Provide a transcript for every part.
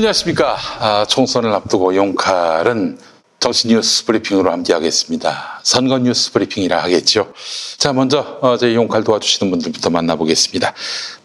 안녕하십니까. 아, 총선을 앞두고 용칼은 정신 뉴스 브리핑으로 함께하겠습니다. 선거 뉴스 브리핑이라 하겠죠. 자, 먼저 어제 용칼 도와주시는 분들부터 만나보겠습니다.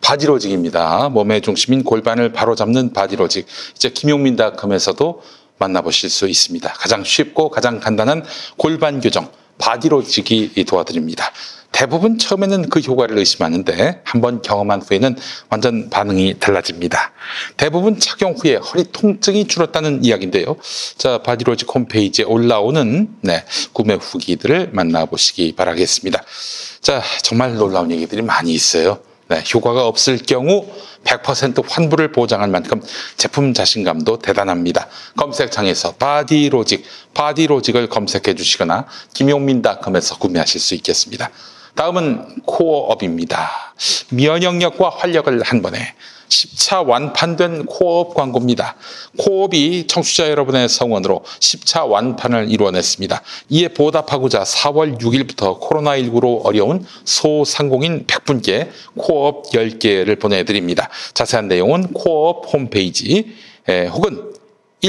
바디로직입니다. 몸의 중심인 골반을 바로잡는 바디로직. 이제 김용민닷컴에서도 만나보실 수 있습니다. 가장 쉽고 가장 간단한 골반 교정. 바디로직이 도와드립니다. 대부분 처음에는 그 효과를 의심하는데 한번 경험한 후에는 완전 반응이 달라집니다. 대부분 착용 후에 허리 통증이 줄었다는 이야기인데요. 자, 바디로직 홈페이지에 올라오는 네, 구매 후기들을 만나보시기 바라겠습니다. 자, 정말 놀라운 얘기들이 많이 있어요. 네, 효과가 없을 경우 100% 환불을 보장할 만큼 제품 자신감도 대단합니다. 검색창에서 바디로직, 바디로직을 검색해 주시거나 김용민닷컴에서 구매하실 수 있겠습니다. 다음은 코어업입니다. 면역력과 활력을 한 번에 10차 완판된 코어업 광고입니다. 코어업이 청취자 여러분의 성원으로 10차 완판을 이루어냈습니다. 이에 보답하고자 4월 6일부터 코로나19로 어려운 소상공인 100분께 코어업 10개를 보내드립니다. 자세한 내용은 코어업 홈페이지 혹은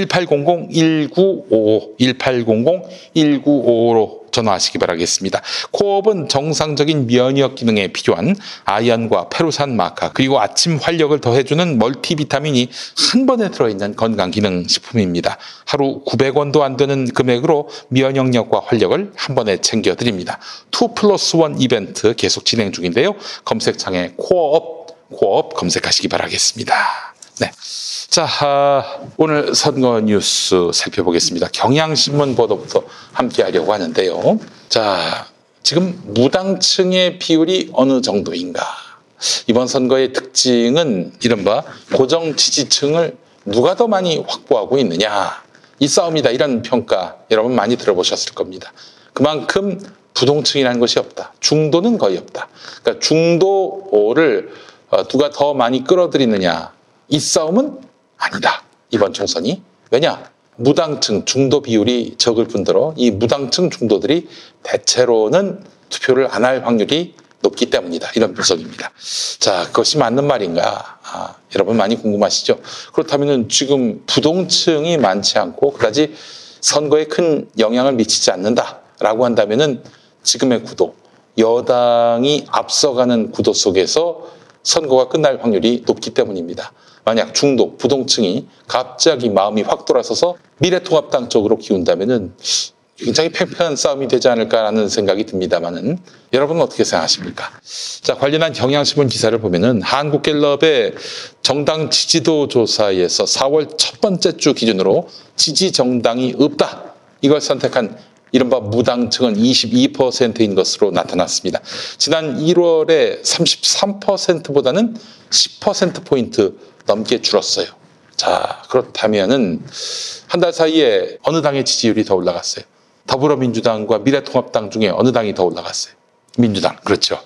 1800-1955, 1800-1955로 전화하시기 바라겠습니다. 코업은 정상적인 면역 기능에 필요한 아연과 페루산 마카 그리고 아침 활력을 더해주는 멀티비타민이 한 번에 들어있는 건강 기능 식품입니다. 하루 900원도 안 되는 금액으로 면역력과 활력을 한 번에 챙겨드립니다. 2 플러스 1 이벤트 계속 진행 중인데요. 검색창에 코업, 코업 검색하시기 바라겠습니다. 네. 자, 아, 오늘 선거 뉴스 살펴보겠습니다. 경향신문 보도부터 함께 하려고 하는데요. 자, 지금 무당층의 비율이 어느 정도인가? 이번 선거의 특징은 이른바 고정 지지층을 누가 더 많이 확보하고 있느냐? 이 싸움이다. 이런 평가 여러분 많이 들어보셨을 겁니다. 그만큼 부동층이라는 것이 없다. 중도는 거의 없다. 그러니까 중도를 어, 누가 더 많이 끌어들이느냐. 이 싸움은 아니다. 이번 총선이. 왜냐? 무당층 중도 비율이 적을 뿐더러 이 무당층 중도들이 대체로는 투표를 안 할 확률이 높기 때문이다. 이런 분석입니다. 자, 그것이 맞는 말인가? 아, 여러분 많이 궁금하시죠? 그렇다면 지금 부동층이 많지 않고 그다지 선거에 큰 영향을 미치지 않는다라고 한다면은 지금의 구도, 여당이 앞서가는 구도 속에서 선거가 끝날 확률이 높기 때문입니다. 만약 중도, 부동층이 갑자기 마음이 확 돌아서서 미래통합당 쪽으로 기운다면은 굉장히 팽팽한 싸움이 되지 않을까라는 생각이 듭니다만은 여러분은 어떻게 생각하십니까? 자, 관련한 경향신문 기사를 보면은 한국갤럽의 정당 지지도 조사에서 4월 첫 번째 주 기준으로 지지 정당이 없다. 이걸 선택한 이른바 무당층은 22%인 것으로 나타났습니다. 지난 1월에 33%보다는 10%포인트 넘게 줄었어요. 자, 그렇다면은 한 달 사이에 어느 당의 지지율이 더 올라갔어요? 더불어민주당과 미래통합당 중에 어느 당이 더 올라갔어요? 민주당. 그렇죠.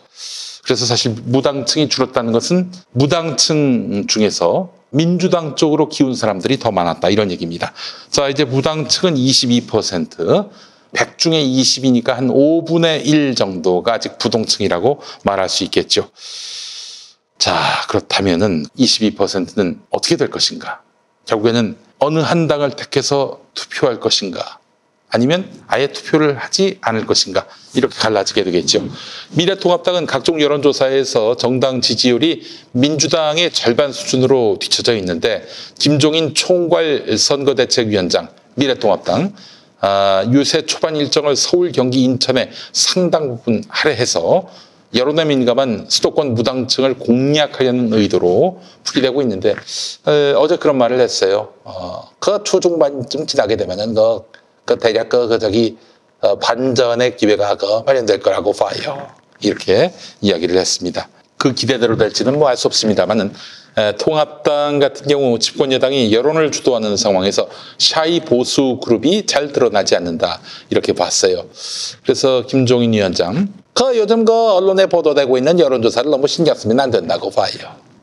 그래서 사실 무당층이 줄었다는 것은 무당층 중에서 민주당 쪽으로 기운 사람들이 더 많았다. 이런 얘기입니다. 자, 이제 무당층은 22%, 100 중에 20이니까 한 5분의 1 정도가 아직 부동층이라고 말할 수 있겠죠. 자, 그렇다면은 22%는 어떻게 될 것인가? 결국에는 어느 한 당을 택해서 투표할 것인가? 아니면 아예 투표를 하지 않을 것인가? 이렇게 갈라지게 되겠죠. 미래통합당은 각종 여론조사에서 정당 지지율이 민주당의 절반 수준으로 뒤쳐져 있는데 김종인 총괄 선거대책위원장 미래통합당 아, 유세 초반 일정을 서울, 경기, 인천에 상당 부분 할애해서 여론에 민감한 수도권 무당층을 공략하려는 의도로 풀이되고 있는데 어, 제 그런 말을 했어요. 어, 그 초중반쯤 지나게 되면은 그, 그 대략 그, 그 저기 어, 반전의 기회가 그 마련될 거라고 봐요. 이렇게 이야기를 했습니다. 그 기대대로 될지는 뭐 알 수 없습니다만은 통합당 같은 경우 집권 여당이 여론을 주도하는 상황에서 샤이 보수 그룹이 잘 드러나지 않는다 이렇게 봤어요. 그래서 김종인 위원장 그 요즘 그 언론에 보도되고 있는 여론조사를 너무 신경 쓰면 안 된다고 봐요.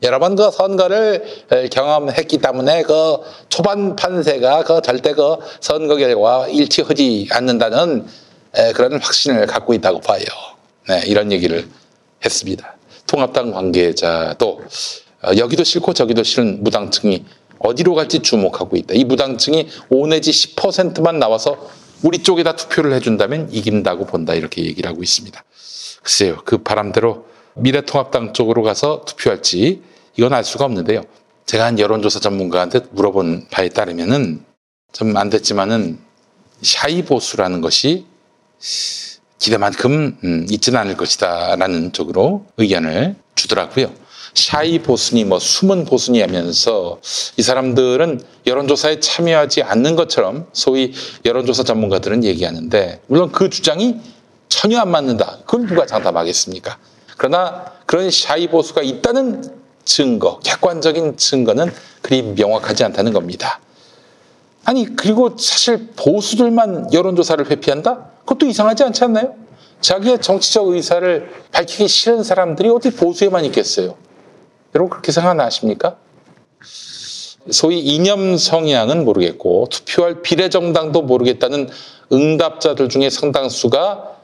여러 번 그 선거를 경험했기 때문에 그 초반 판세가 그 절대 그 선거 결과와 일치하지 않는다는 그런 확신을 갖고 있다고 봐요. 네, 이런 얘기를 했습니다. 통합당 관계자도 어, 여기도 싫고 저기도 싫은 무당층이 어디로 갈지 주목하고 있다. 이 무당층이 5 내지 10%만 나와서 우리 쪽에다 투표를 해준다면 이긴다고 본다. 이렇게 얘기를 하고 있습니다. 글쎄요. 그 바람대로 미래통합당 쪽으로 가서 투표할지 이건 알 수가 없는데요. 제가 한 여론조사 전문가한테 물어본 바에 따르면은 좀 안 됐지만은 샤이 보수라는 것이 기대만큼 음, 있지는 않을 것이다라는 쪽으로 의견을 주더라고요. 샤이 보수니 뭐 숨은 보수니 하면서 이 사람들은 여론조사에 참여하지 않는 것처럼 소위 여론조사 전문가들은 얘기하는데 물론 그 주장이 전혀 안 맞는다. 그걸 누가 장담하겠습니까? 그러나 그런 샤이 보수가 있다는 증거, 객관적인 증거는 그리 명확하지 않다는 겁니다. 아니, 그리고 사실 보수들만 여론조사를 회피한다? 그것도 이상하지 않지 않나요? 자기의 정치적 의사를 밝히기 싫은 사람들이 어디 보수에만 있겠어요? 여러분 그렇게 생각하십니까? 소위 이념 성향은 모르겠고 투표할 비례정당도 모르겠다는 응답자들 중에 상당수가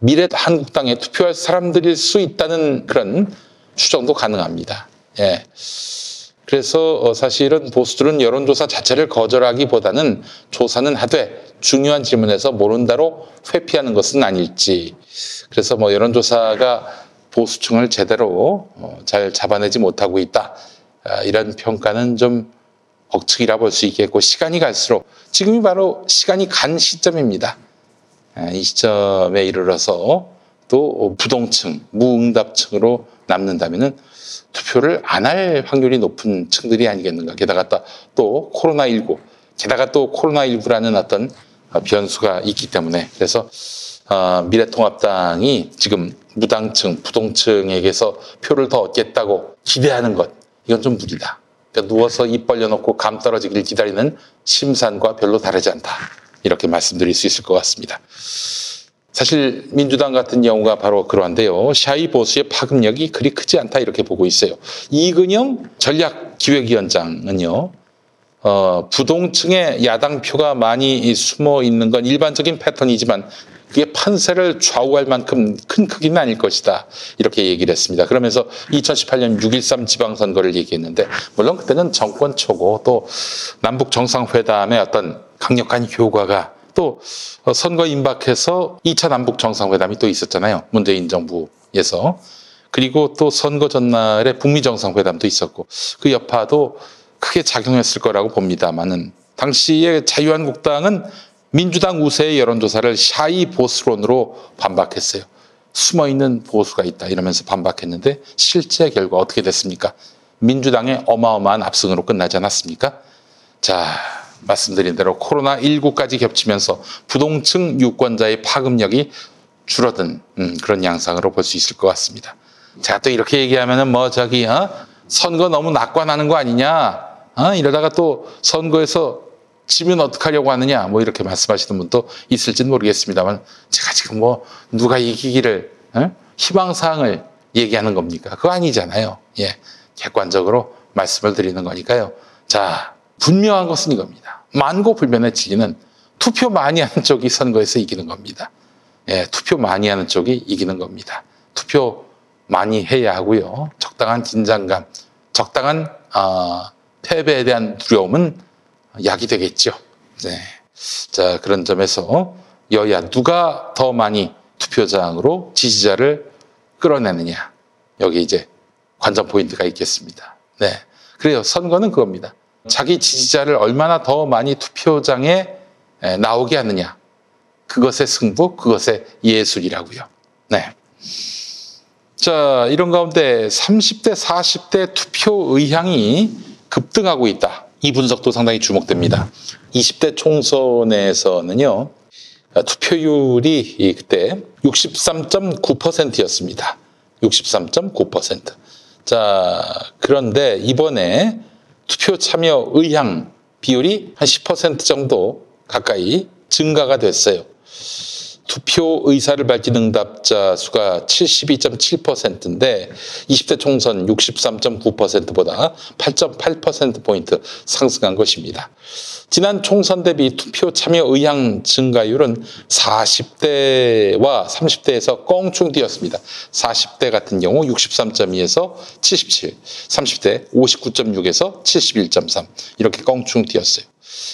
미래 한국당에 투표할 사람들일 수 있다는 그런 추정도 가능합니다. 예. 그래서 어, 사실은 보수들은 여론조사 자체를 거절하기보다는 조사는 하되 중요한 질문에서 모른다로 회피하는 것은 아닐지. 그래서 뭐 여론조사가 보수층을 제대로 어, 잘 잡아내지 못하고 있다. 아, 이런 평가는 좀 억측이라 볼 수 있겠고 시간이 갈수록 지금이 바로 시간이 간 시점입니다. 아, 이 시점에 이르러서 또 부동층, 무응답층으로 남는다면은 투표를 안 할 확률이 높은 층들이 아니겠는가. 게다가 또 코로나19, 게다가 또 코로나19라는 어떤 변수가 있기 때문에 그래서 어, 미래통합당이 지금 무당층, 부동층에게서 표를 더 얻겠다고 기대하는 것 이건 좀 무리다. 그러니까 누워서 입 벌려놓고 감 떨어지기를 기다리는 심산과 별로 다르지 않다. 이렇게 말씀드릴 수 있을 것 같습니다. 사실 민주당 같은 경우가 바로 그러한데요. 샤이 보수의 파급력이 그리 크지 않다 이렇게 보고 있어요. 이근영 전략기획위원장은요. 어, 부동층의 야당 표가 많이 숨어 있는 건 일반적인 패턴이지만 그게 판세를 좌우할 만큼 큰 크기는 아닐 것이다. 이렇게 얘기를 했습니다. 그러면서 2018년 6.13 지방선거를 얘기했는데, 물론 그때는 정권 초고 또 남북 정상회담의 어떤 강력한 효과가 또 선거 임박해서 2차 남북 정상회담이 또 있었잖아요. 문재인 정부에서. 그리고 또 선거 전날에 북미 정상회담도 있었고 그 여파도 크게 작용했을 거라고 봅니다만은 당시에 자유한국당은 민주당 우세의 여론조사를 샤이 보수론으로 반박했어요. 숨어 있는 보수가 있다 이러면서 반박했는데 실제 결과 어떻게 됐습니까? 민주당의 어마어마한 압승으로 끝나지 않았습니까? 자, 말씀드린 대로 코로나19까지 겹치면서 부동층 유권자의 파급력이 줄어든 음, 그런 양상으로 볼 수 있을 것 같습니다. 제가 또 이렇게 얘기하면은 뭐 저기 어? 선거 너무 낙관하는 거 아니냐? 어? 이러다가 또 선거에서 지면 어떡하려고 하느냐? 뭐 이렇게 말씀하시는 분도 있을지는 모르겠습니다만 제가 지금 뭐 누가 이기기를 어? 희망사항을 얘기하는 겁니까? 그거 아니잖아요. 예, 객관적으로 말씀을 드리는 거니까요. 자, 분명한 것은 이겁니다. 만고불변의 진리는 투표 많이 하는 쪽이 선거에서 이기는 겁니다. 예, 투표 많이 하는 쪽이 이기는 겁니다. 투표 많이 해야 하고요. 적당한 긴장감, 적당한 어, 패배에 대한 두려움은 약이 되겠죠. 네. 자 그런 점에서 여야 누가 더 많이 투표장으로 지지자를 끌어내느냐 여기 이제 관전 포인트가 있겠습니다. 네. 그래요. 선거는 그겁니다. 자기 지지자를 얼마나 더 많이 투표장에 나오게 하느냐. 그것의 승부, 그것의 예술이라고요. 네. 자, 이런 가운데 30대, 40대 투표 의향이 급등하고 있다. 이 분석도 상당히 주목됩니다. 20대 총선에서는요, 투표율이 그때 63.9%였습니다. 63.9%. 자, 그런데 이번에 투표 참여 의향 비율이 한 10% 정도 가까이 증가가 됐어요. 투표 의사를 밝힌 응답자 수가 72.7%인데 20대 총선 63.9%보다 8.8%포인트 상승한 것입니다. 지난 총선 대비 투표 참여 의향 증가율은 40대와 30대에서 껑충 뛰었습니다. 40대 같은 경우 63.2에서 77, 30대 59.6에서 71.3 이렇게 껑충 뛰었어요.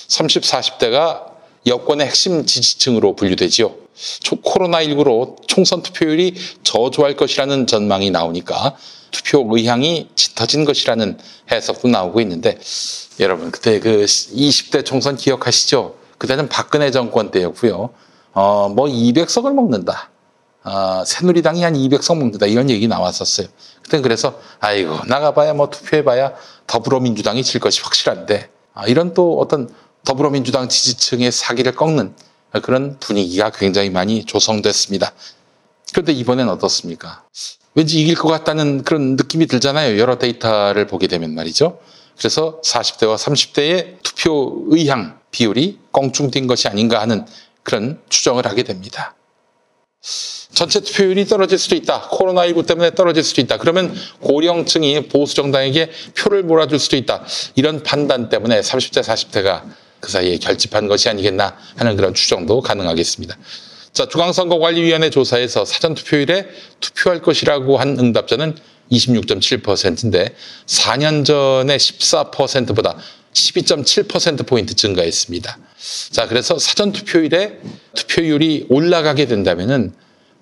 30, 40대가 여권의 핵심 지지층으로 분류되지요. 코로나19로 총선 투표율이 저조할 것이라는 전망이 나오니까 투표 의향이 짙어진 것이라는 해석도 나오고 있는데 여러분 그때 그 20대 총선 기억하시죠? 그때는 박근혜 정권 때였고요. 어, 뭐 200석을 먹는다. 어, 새누리당이 한 200석 먹는다. 이런 얘기 나왔었어요. 그때 그래서 아이고 나가봐야 뭐 투표해봐야 더불어민주당이 질 것이 확실한데 아, 이런 또 어떤 더불어민주당 지지층의 사기를 꺾는 그런 분위기가 굉장히 많이 조성됐습니다. 그런데 이번엔 어떻습니까? 왠지 이길 것 같다는 그런 느낌이 들잖아요. 여러 데이터를 보게 되면 말이죠. 그래서 40대와 30대의 투표 의향 비율이 껑충 뛴 것이 아닌가 하는 그런 추정을 하게 됩니다. 전체 투표율이 떨어질 수도 있다. 코로나19 때문에 떨어질 수도 있다. 그러면 고령층이 보수 정당에게 표를 몰아줄 수도 있다. 이런 판단 때문에 30대, 40대가 그 사이에 결집한 것이 아니겠나 하는 그런 추정도 가능하겠습니다. 자, 중앙선거관리위원회 조사에서 사전투표일에 투표할 것이라고 한 응답자는 26.7%인데 4년 전에 14%보다 12.7%포인트 증가했습니다. 자, 그래서 사전투표일에 투표율이 올라가게 된다면은,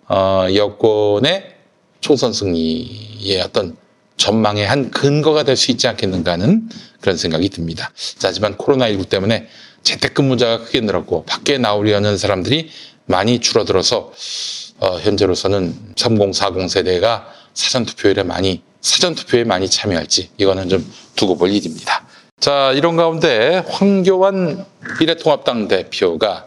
어, 여권의 총선 승리의 어떤 전망의 한 근거가 될 수 있지 않겠는가 하는 그런 생각이 듭니다. 자, 하지만 코로나19 때문에 재택근무자가 크게 늘었고 밖에 나오려는 사람들이 많이 줄어들어서 어, 현재로서는 3040 세대가 사전투표율에 많이 사전투표에 많이 참여할지 이거는 좀 두고 볼 일입니다. 자 이런 가운데 황교안 미래통합당 대표가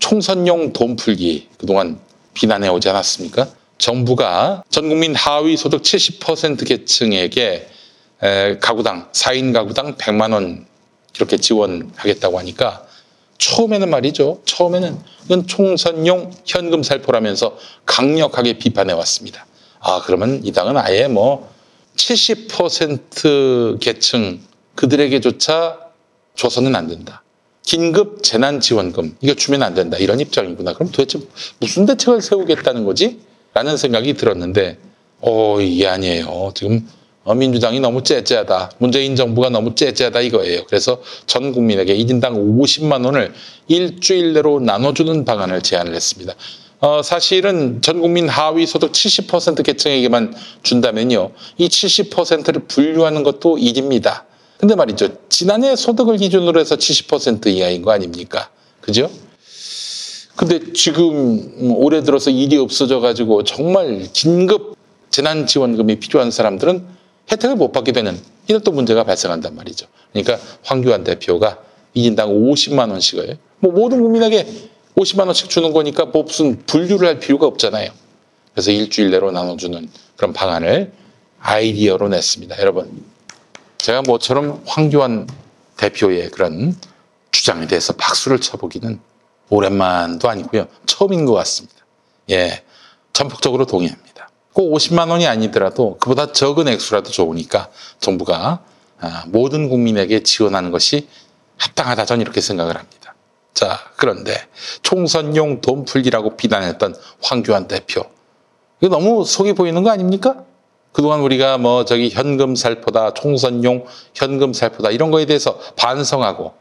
총선용 돈 풀기 그동안 비난해 오지 않았습니까? 정부가 전 국민 하위 소득 70% 계층에게 가구당 4인 가구당 100만 원 이렇게 지원하겠다고 하니까 처음에는 말이죠. 처음에는 이건 총선용 현금 살포라면서 강력하게 비판해 왔습니다. 아 그러면 이 당은 아예 뭐 70% 계층 그들에게조차 줘서는 안 된다. 긴급 재난 지원금 이거 주면 안 된다 이런 입장이구나. 그럼 도대체 무슨 대책을 세우겠다는 거지? 라는 생각이 들었는데 어 이게 아니에요. 지금 민주당이 너무 째째하다. 문재인 정부가 너무 째째하다 이거예요. 그래서 전 국민에게 1인당 50만 원을 일주일 내로 나눠주는 방안을 제안을 했습니다. 어, 사실은 전 국민 하위 소득 70% 계층에게만 준다면요. 이 70%를 분류하는 것도 일입니다. 근데 말이죠. 지난해 소득을 기준으로 해서 70% 이하인 거 아닙니까? 그죠? 근데 지금 올해 들어서 일이 없어져 가지고 정말 긴급 재난 지원금이 필요한 사람들은 혜택을 못 받게 되는 이런 또 문제가 발생한단 말이죠. 그러니까 황교안 대표가 1인당 50만 원씩을 뭐 모든 국민에게 50만 원씩 주는 거니까 뭐 무슨 분류를 할 필요가 없잖아요. 그래서 일주일 내로 나눠주는 그런 방안을 아이디어로 냈습니다. 여러분, 제가 뭐처럼 황교안 대표의 그런 주장에 대해서 박수를 쳐보기는 오랜만도 아니고요. 처음인 것 같습니다. 예, 전폭적으로 동의합니다. 꼭 50만 원이 아니더라도 그보다 적은 액수라도 좋으니까 정부가 아, 모든 국민에게 지원하는 것이 합당하다 저는 이렇게 생각을 합니다. 자, 그런데 총선용 돈 풀기라고 비난했던 황교안 대표. 이거 너무 속이 보이는 거 아닙니까? 그동안 우리가 뭐 저기 현금 살포다, 총선용 현금 살포다 이런 거에 대해서 반성하고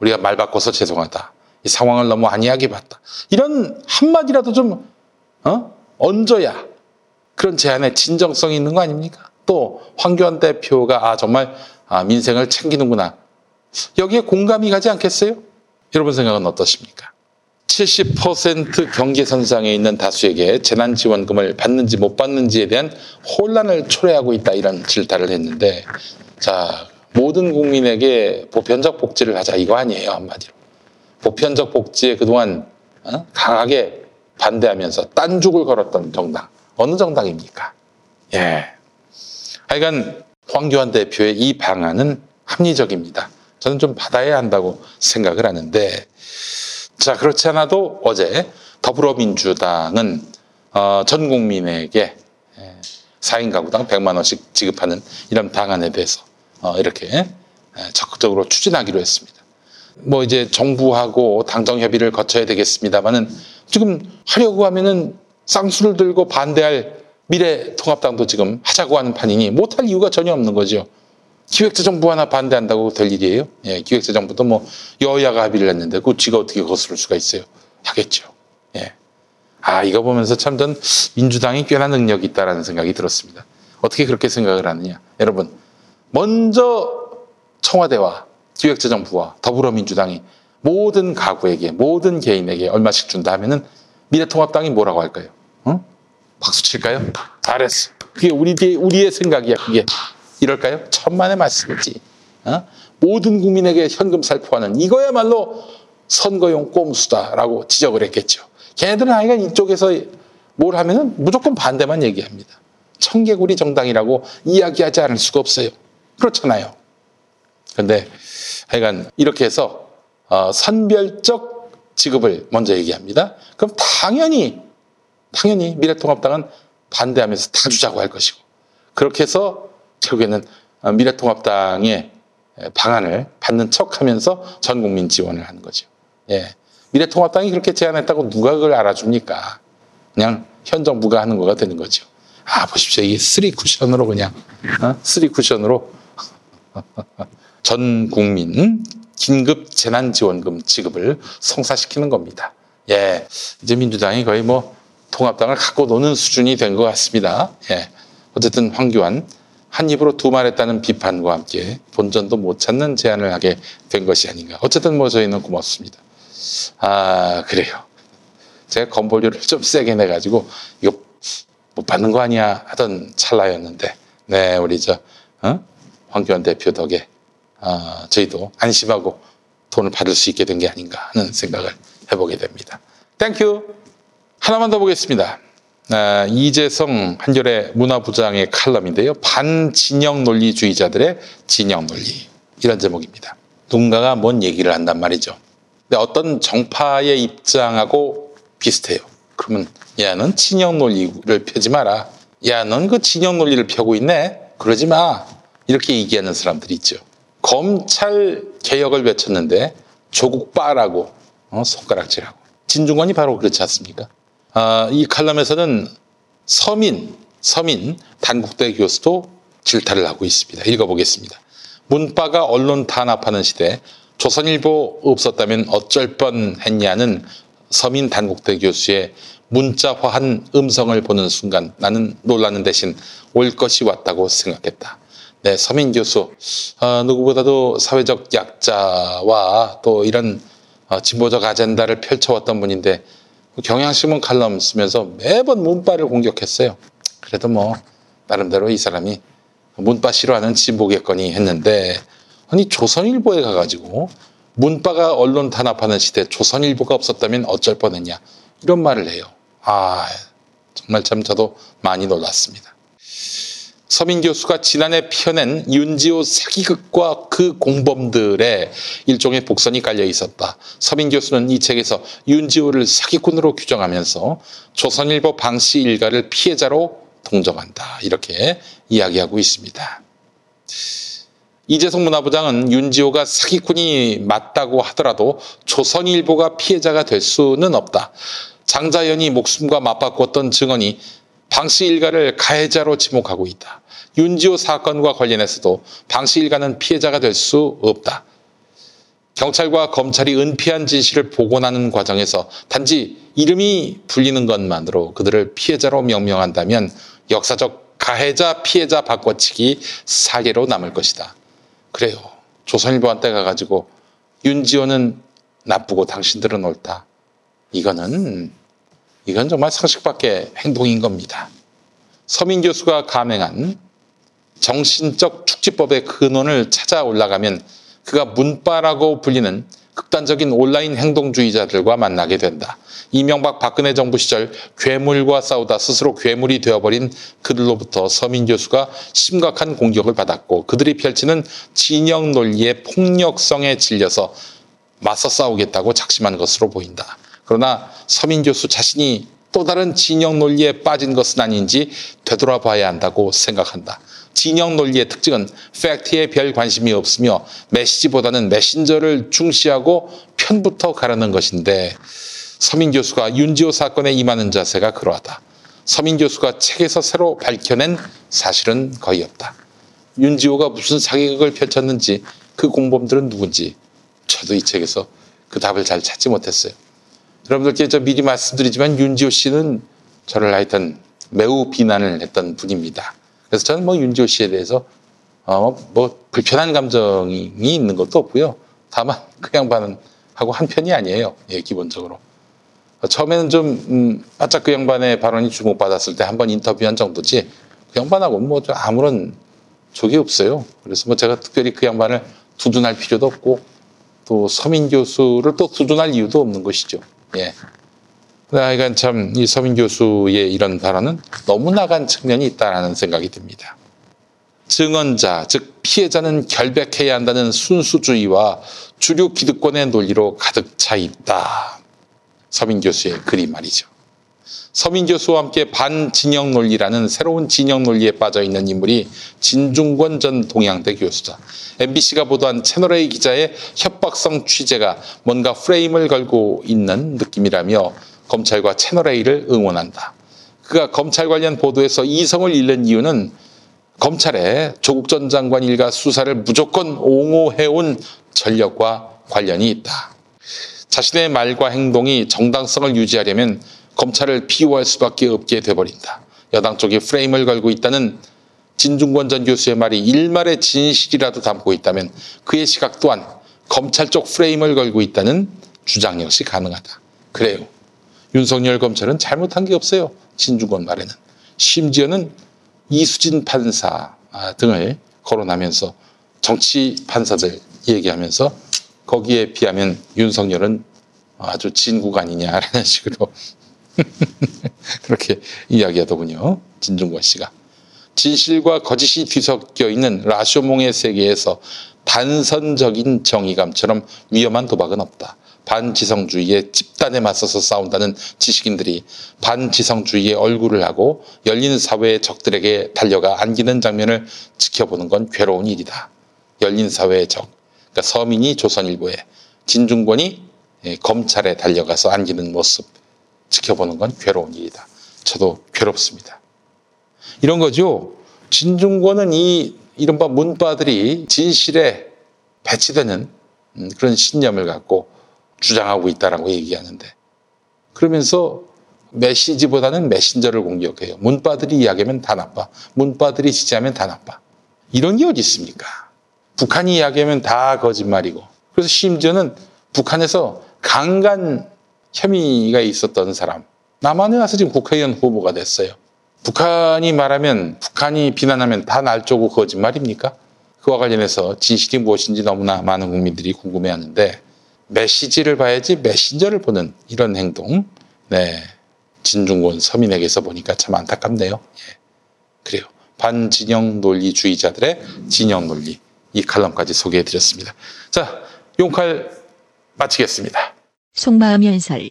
우리가 말 바꿔서 죄송하다. 이 상황을 너무 안이하게 봤다. 이런 한마디라도 좀, 어? 얹어야 그런 제안에 진정성이 있는 거 아닙니까? 또 황교안 대표가 아, 정말 아, 민생을 챙기는구나. 여기에 공감이 가지 않겠어요? 여러분 생각은 어떠십니까? 70% 경계선상에 있는 다수에게 재난지원금을 받는지 못 받는지에 대한 혼란을 초래하고 있다 이런 질타를 했는데 자 모든 국민에게 보편적 복지를 하자 이거 아니에요 한마디로 보편적 복지에 그동안 어? 강하게 반대하면서 딴죽을 걸었던 정당 어느 정당입니까? 예. 하여간 황교안 대표의 이 방안은 합리적입니다. 저는 좀 받아야 한다고 생각을 하는데 자 그렇지 않아도 어제 더불어민주당은 어, 전 국민에게 4인 가구당 100만 원씩 지급하는 이런 방안에 대해서 어, 이렇게 적극적으로 추진하기로 했습니다. 뭐 이제 정부하고 당정 협의를 거쳐야 되겠습니다만은 지금 하려고 하면은 쌍수를 들고 반대할 미래통합당도 지금 하자고 하는 판이니 못할 이유가 전혀 없는 거죠. 기획재정부 하나 반대한다고 될 일이에요? 예, 기획재정부도 뭐 여야가 합의를 했는데 그 쥐가 어떻게 거스를 수가 있어요? 하겠죠. 예. 아, 이거 보면서 참 전 민주당이 꽤나 능력이 있다라는 생각이 들었습니다. 어떻게 그렇게 생각을 하느냐. 여러분, 먼저 청와대와 기획재정부와 더불어민주당이 모든 가구에게, 모든 개인에게 얼마씩 준다 하면은 미래통합당이 뭐라고 할까요? 어? 박수 칠까요? 잘했어. 그게 우리, 우리의 생각이야, 그게. 이럴까요? 천만의 말씀이지. 어? 모든 국민에게 현금 살포하는 이거야말로 선거용 꼼수다라고 지적을 했겠죠. 걔네들은 아이가 이쪽에서 뭘 하면은 무조건 반대만 얘기합니다. 청개구리 정당이라고 이야기하지 않을 수가 없어요. 그렇잖아요. 근데 하여간 이렇게 해서 어, 선별적 지급을 먼저 얘기합니다. 그럼 당연히 당연히 미래통합당은 반대하면서 다 주자고 할 것이고 그렇게 해서 결국에는 미래통합당의 방안을 받는 척하면서 전 국민 지원을 하는 거죠. 예. 미래통합당이 그렇게 제안했다고 누가 그걸 알아줍니까? 그냥 현 정부가 하는 거가 되는 거죠. 아 보십시오, 이게 쓰리 쿠션으로 그냥 어? 쓰리 쿠션으로 전 국민 긴급 재난지원금 지급을 성사시키는 겁니다. 예, 이제 민주당이 거의 뭐 통합당을 갖고 노는 수준이 된 것 같습니다. 예, 어쨌든 황교안 한 입으로 두 말했다는 비판과 함께 본전도 못 찾는 제안을 하게 된 것이 아닌가. 어쨌든 뭐 저희는 고맙습니다. 아 그래요. 제가 건보료를 좀 세게 내가지고 이거 못 받는 거 아니야 하던 찰나였는데, 네 우리 저 어? 황교안 대표 덕에 어, 저희도 안심하고 돈을 받을 수 있게 된 게 아닌가 하는 생각을 해보게 됩니다. Thank you. 하나만 더 보겠습니다. 아, 이재성 한겨레 문화부장의 칼럼인데요. 반진영 논리주의자들의 진영 논리. 이런 제목입니다. 누군가가 뭔 얘기를 한단 말이죠. 근데 어떤 정파의 입장하고 비슷해요. 그러면 야, 너는 진영 논리를 펴지 마라. 야, 넌 그 진영 논리를 펴고 있네? 그러지 마. 이렇게 얘기하는 사람들이 있죠. 검찰 개혁을 외쳤는데 조국 빠라고 어, 손가락질하고 진중권이 바로 그렇지 않습니까? 아, 이 칼럼에서는 서민 서민 단국대 교수도 질타를 하고 있습니다. 읽어보겠습니다. 문바가 언론 탄압하는 시대 조선일보 없었다면 어쩔 뻔했냐는 서민 단국대 교수의 문자화한 음성을 보는 순간 나는 놀라는 대신 올 것이 왔다고 생각했다. 네, 서민 교수 어, 누구보다도 사회적 약자와 또 이런 어, 진보적 아젠다를 펼쳐왔던 분인데 경향신문 칼럼 쓰면서 매번 문바를 공격했어요. 그래도 뭐 나름대로 이 사람이 문바 싫어하는 진보겠거니 했는데 아니 조선일보에 가가지고 문바가 언론 탄압하는 시대 조선일보가 없었다면 어쩔 뻔했냐 이런 말을 해요. 아 정말 참 저도 많이 놀랐습니다. 서민 교수가 지난해 피어낸 윤지호 사기극과 그 공범들의 일종의 복선이 깔려 있었다. 서민 교수는 이 책에서 윤지호를 사기꾼으로 규정하면서 조선일보 방씨 일가를 피해자로 동정한다. 이렇게 이야기하고 있습니다. 이재성 문화부장은 윤지호가 사기꾼이 맞다고 하더라도 조선일보가 피해자가 될 수는 없다. 장자연이 목숨과 맞바꿨던 증언이 방씨 일가를 가해자로 지목하고 있다. 윤지호 사건과 관련해서도 방씨 일가는 피해자가 될 수 없다. 경찰과 검찰이 은폐한 진실을 복원하는 과정에서 단지 이름이 불리는 것만으로 그들을 피해자로 명명한다면 역사적 가해자 피해자 바꿔치기 사례로 남을 것이다. 그래요. 조선일보한테 가가지고 윤지호는 나쁘고 당신들은 옳다. 이거는 이건 정말 상식 밖의 행동인 겁니다. 서민 교수가 감행한 정신적 축지법의 근원을 찾아 올라가면 그가 문바라고 불리는 극단적인 온라인 행동주의자들과 만나게 된다. 이명박 박근혜 정부 시절 괴물과 싸우다 스스로 괴물이 되어버린 그들로부터 서민 교수가 심각한 공격을 받았고 그들이 펼치는 진영 논리의 폭력성에 질려서 맞서 싸우겠다고 작심한 것으로 보인다. 그러나 서민 교수 자신이 또 다른 진영 논리에 빠진 것은 아닌지 되돌아봐야 한다고 생각한다. 진영 논리의 특징은 팩트에 별 관심이 없으며 메시지보다는 메신저를 중시하고 편부터 가르는 것인데 서민 교수가 윤지호 사건에 임하는 자세가 그러하다. 서민 교수가 책에서 새로 밝혀낸 사실은 거의 없다. 윤지호가 무슨 사기극을 펼쳤는지 그 공범들은 누군지 저도 이 책에서 그 답을 잘 찾지 못했어요. 여러분들께 저 미리 말씀드리지만 윤지호 씨는 저를 하여튼 매우 비난을 했던 분입니다. 그래서 저는 뭐 윤지호 씨에 대해서 어, 뭐 불편한 감정이 있는 것도 없고요. 다만 그 양반은 하고 한 편이 아니에요. 예, 기본적으로. 처음에는 좀 음, 바짝 그 양반의 발언이 주목받았을 때 한 번 인터뷰한 정도지 그 양반하고는 뭐 아무런 적이 없어요. 그래서 뭐 제가 특별히 그 양반을 두둔할 필요도 없고 또 서민 교수를 또 두둔할 이유도 없는 것이죠. 예. 그러니까 참이 서민 교수의 이런 발언은 너무 나간 측면이 있다라는 생각이 듭니다. 증언자, 즉 피해자는 결백해야 한다는 순수주의와 주류 기득권의 논리로 가득 차 있다. 서민 교수의 글이 말이죠. 서민 교수와 함께 반진영 논리라는 새로운 진영 논리에 빠져 있는 인물이 진중권 전 동양대 교수다. MBC가 보도한 채널A 기자의 협박성 취재가 뭔가 프레임을 걸고 있는 느낌이라며 검찰과 채널A를 응원한다. 그가 검찰 관련 보도에서 이성을 잃는 이유는 검찰에 조국 전 장관 일가 수사를 무조건 옹호해온 전력과 관련이 있다. 자신의 말과 행동이 정당성을 유지하려면 검찰을 비호할 수밖에 없게 돼버린다. 여당 쪽이 프레임을 걸고 있다는 진중권 전 교수의 말이 일말의 진실이라도 담고 있다면 그의 시각 또한 검찰 쪽 프레임을 걸고 있다는 주장 역시 가능하다. 그래요. 윤석열 검찰은 잘못한 게 없어요. 진중권 말에는. 심지어는 이수진 판사 등을 거론하면서 정치 판사들 얘기하면서 거기에 비하면 윤석열은 아주 진국 아니냐라는 식으로 그렇게 이야기하더군요. 진중권 씨가. 진실과 거짓이 뒤섞여 있는 라쇼몽의 세계에서 단선적인 정의감처럼 위험한 도박은 없다. 반지성주의의 집단에 맞서서 싸운다는 지식인들이 반지성주의의 얼굴을 하고 열린 사회의 적들에게 달려가 안기는 장면을 지켜보는 건 괴로운 일이다. 열린 사회의 적. 그러니까 서민이 조선일보에 진중권이 예, 검찰에 달려가서 안기는 모습 지켜보는 건 괴로운 일이다. 저도 괴롭습니다. 이런 거죠. 진중권은 이 이른바 문바들이 진실에 배치되는 음, 그런 신념을 갖고 주장하고 있다라고 얘기하는데 그러면서 메시지보다는 메신저를 공격해요. 문바들이 이야기하면 다 나빠. 문바들이 지지하면 다 나빠. 이런 게 어디 있습니까? 북한이 이야기하면 다 거짓말이고. 그래서 심지어는 북한에서 강간 혐의가 있었던 사람. 남한에 와서 지금 국회의원 후보가 됐어요. 북한이 말하면, 북한이 비난하면 다 날조고 거짓말입니까? 그와 관련해서 진실이 무엇인지 너무나 많은 국민들이 궁금해 하는데, 메시지를 봐야지 메신저를 보는 이런 행동. 네. 진중권 서민에게서 보니까 참 안타깝네요. 예. 그래요. 반진영 논리주의자들의 진영 논리. 이 칼럼까지 소개해 드렸습니다. 자, 용칼 마치겠습니다. 속마음 연설.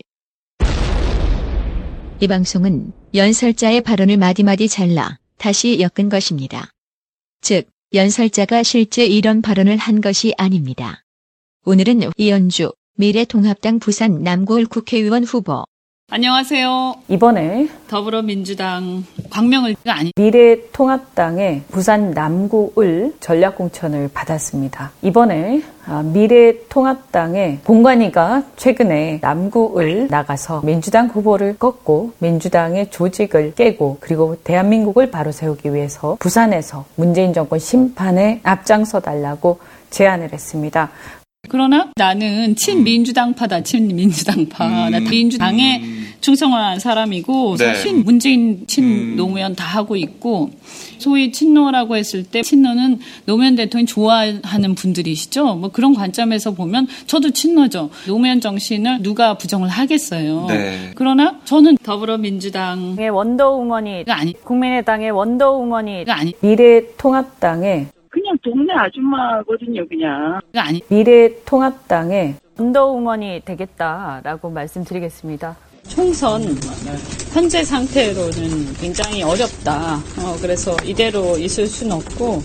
이 방송은 연설자의 발언을 마디마디 잘라 다시 엮은 것입니다. 즉, 연설자가 실제 이런 발언을 한 것이 아닙니다. 오늘은 이연주 미래통합당 부산 남구을 국회의원 후보 안녕하세요. 이번에 더불어민주당 광명을 아니 미래통합당의 부산 남구을 전략공천을 받았습니다. 이번에 아, 미래통합당의 봉관이가 최근에 남구을 나가서 민주당 후보를 꺾고 민주당의 조직을 깨고 그리고 대한민국을 바로 세우기 위해서 부산에서 문재인 정권 심판에 앞장서 달라고 제안을 했습니다. 그러나 나는 친민주당파다, 친민주당파. 음. 나 민주당에 충성한 사람이고, 네. 친 문재인, 친 음. 노무현 다 하고 있고, 소위 친노라고 했을 때, 친노는 노무현 대통령 좋아하는 분들이시죠? 뭐 그런 관점에서 보면 저도 친노죠. 노무현 정신을 누가 부정을 하겠어요. 네. 그러나 저는 더불어민주당의 원더우먼이 아니, 국민의당의 원더우먼이 아니, 미래통합당의 그냥 동네 아줌마거든요, 그냥. 아니. 미래통합당의 언더우먼이 되겠다라고 말씀드리겠습니다. 총선 현재 상태로는 굉장히 어렵다. 어, 그래서 이대로 있을 수는 없고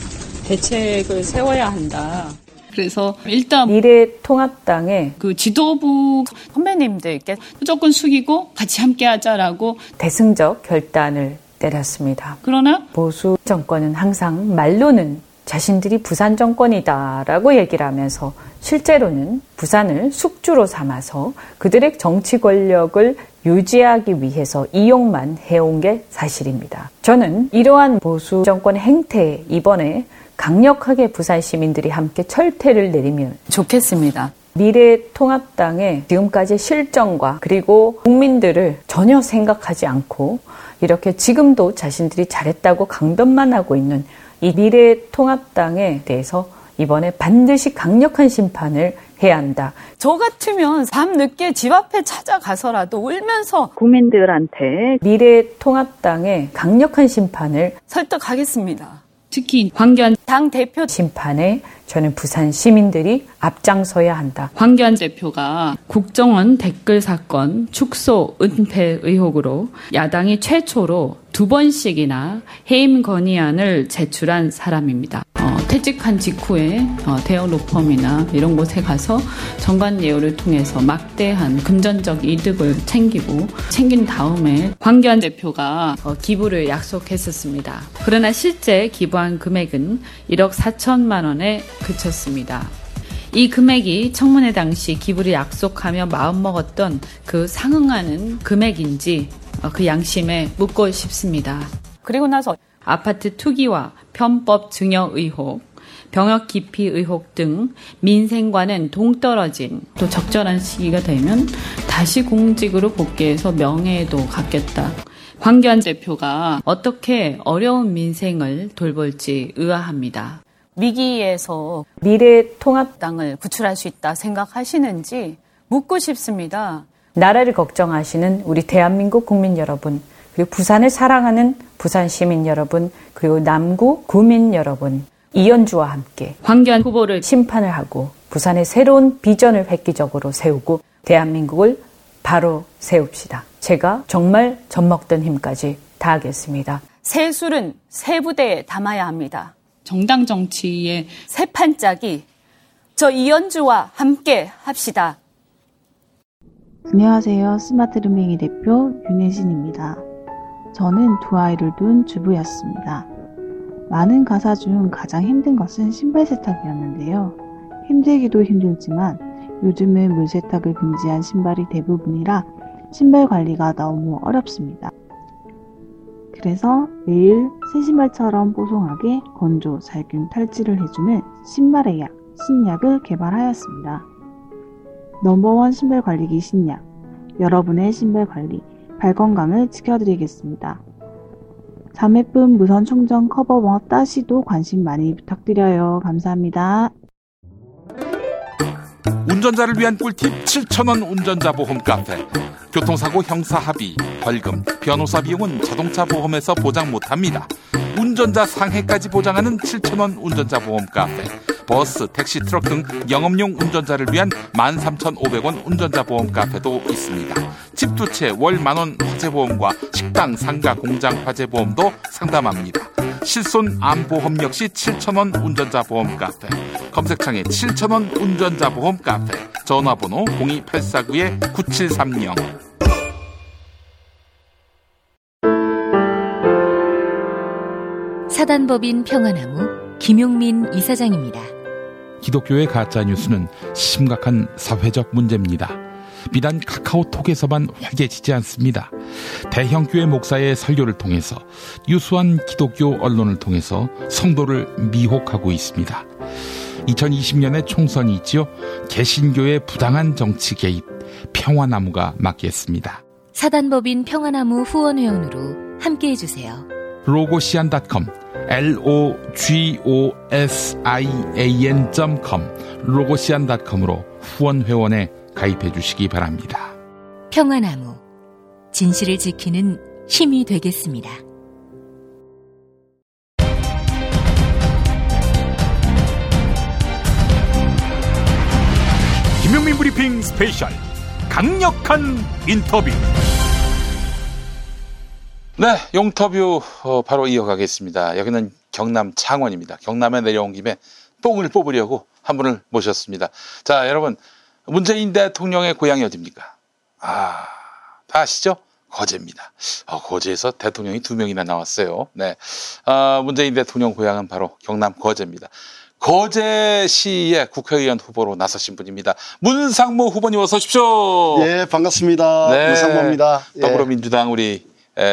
대책을 세워야 한다. 그래서 일단 미래통합당의 그 지도부 선배님들께 무조건 숙이고 같이 함께 하자라고 대승적 결단을 내렸습니다. 그러나 보수 정권은 항상 말로는 자신들이 부산 정권이다라고 얘기를 하면서 실제로는 부산을 숙주로 삼아서 그들의 정치 권력을 유지하기 위해서 이용만 해온 게 사실입니다. 저는 이러한 보수 정권의 행태에 이번에 강력하게 부산 시민들이 함께 철퇴를 내리면 좋겠습니다. 미래통합당의 지금까지 실정과 그리고 국민들을 전혀 생각하지 않고 이렇게 지금도 자신들이 잘했다고 강변만 하고 있는 이 미래통합당에 대해서 이번에 반드시 강력한 심판을 해야 한다. 저 같으면 밤 늦게 집 앞에 찾아가서라도 울면서 국민들한테 미래통합당의 강력한 심판을 설득하겠습니다. 특히 황교안 당 대표 심판에 저는 부산 시민들이 앞장서야 한다. 황교안 대표가 국정원 댓글 사건 축소 은폐 의혹으로 야당이 최초로 두 번씩이나 해임 건의안을 제출한 사람입니다. 어, 퇴직한 직후에 어, 대형 로펌이나 이런 곳에 가서 정관 예우를 통해서 막대한 금전적 이득을 챙기고 챙긴 다음에 황교안 대표가 어, 기부를 약속했었습니다. 그러나 실제 기부한 금액은 1억 4천만 원에 그쳤습니다. 이 금액이 청문회 당시 기부를 약속하며 마음먹었던 그 상응하는 금액인지 어, 그 양심에 묻고 싶습니다. 그리고 나서 아파트 투기와 편법 증여 의혹, 병역 기피 의혹 등 민생과는 동떨어진 또 적절한 시기가 되면 다시 공직으로 복귀해서 명예에도 갖겠다. 황교안 대표가 어떻게 어려운 민생을 돌볼지 의아합니다. 위기에서 미래 통합당을 구출할 수 있다 생각하시는지 묻고 싶습니다. 나라를 걱정하시는 우리 대한민국 국민 여러분, 그리고 부산을 사랑하는 부산 시민 여러분, 그리고 남구 구민 여러분, 이연주와 함께 황교안 후보를 심판을 하고 부산의 새로운 비전을 획기적으로 세우고 대한민국을 바로 세웁시다. 제가 정말 젖먹던 힘까지 다하겠습니다. 새 술은 새 부대에 담아야 합니다. 정당 정치의 새 판짝이 저 이연주와 함께 합시다. 안녕하세요. 스마트 루밍이 대표 윤혜진입니다. 저는 두 아이를 둔 주부였습니다. 많은 가사 중 가장 힘든 것은 신발 세탁이었는데요. 힘들기도 힘들지만 요즘은 물 세탁을 금지한 신발이 대부분이라 신발 관리가 너무 어렵습니다. 그래서 매일 새 신발처럼 뽀송하게 건조, 살균, 탈취를 해주는 신발의 약, 신약을 개발하였습니다. 넘버원 신발 관리기 신약. 여러분의 신발 관리, 발 건강을 지켜드리겠습니다. 자매품 무선 충전 커버머 따시도 관심 많이 부탁드려요. 감사합니다. 운전자를 위한 꿀팁 7,000원 운전자 보험 카페. 교통사고 형사 합의, 벌금, 변호사 비용은 자동차 보험에서 보장 못합니다. 운전자 상해까지 보장하는 7,000원 운전자 보험 카페. 버스, 택시, 트럭 등 영업용 운전자를 위한 13,500원 운전자 보험 카페도 있습니다. 집 두 채 월 만원 화재보험과 식당, 상가, 공장 화재보험도 상담합니다. 실손 암보험 역시 7,000원 운전자 보험 카페. 검색창에 7,000원 운전자 보험 카페. 전화번호 02849-9730. 사단법인 평화나무 김용민 이사장입니다. 기독교의 가짜 뉴스는 심각한 사회적 문제입니다. 비단 카카오톡에서만 활개치지 않습니다. 대형 교회 목사의 설교를 통해서 유수한 기독교 언론을 통해서 성도를 미혹하고 있습니다. 2020년에 총선이 있지요. 개신교의 부당한 정치 개입 평화나무가 맡겠습니다. 사단법인 평화나무 후원회원으로 함께해 주세요. 로고시안.com logo 시an.com 로고시안.com으로 후원 회원에 가입해 주시기 바랍니다. 평화나무 진실을 지키는 힘이 되겠습니다. 김용민 브리핑 special 강력한 인터뷰. 네, 용터뷰 어, 바로 이어가겠습니다. 여기는 경남 창원입니다. 경남에 내려온 김에 뽕을 뽑으려고 한 분을 모셨습니다. 자, 여러분 문재인 대통령의 고향이 어디입니까? 아, 다 아시죠? 거제입니다. 어, 거제에서 대통령이 두 명이나 나왔어요. 네, 아, 문재인 대통령 고향은 바로 경남 거제입니다. 거제시의 국회의원 후보로 나서신 분입니다. 문상모 후보님 어서 오십시오. 예, 반갑습니다. 네. 문상모입니다. 예. 더불어민주당 우리 에,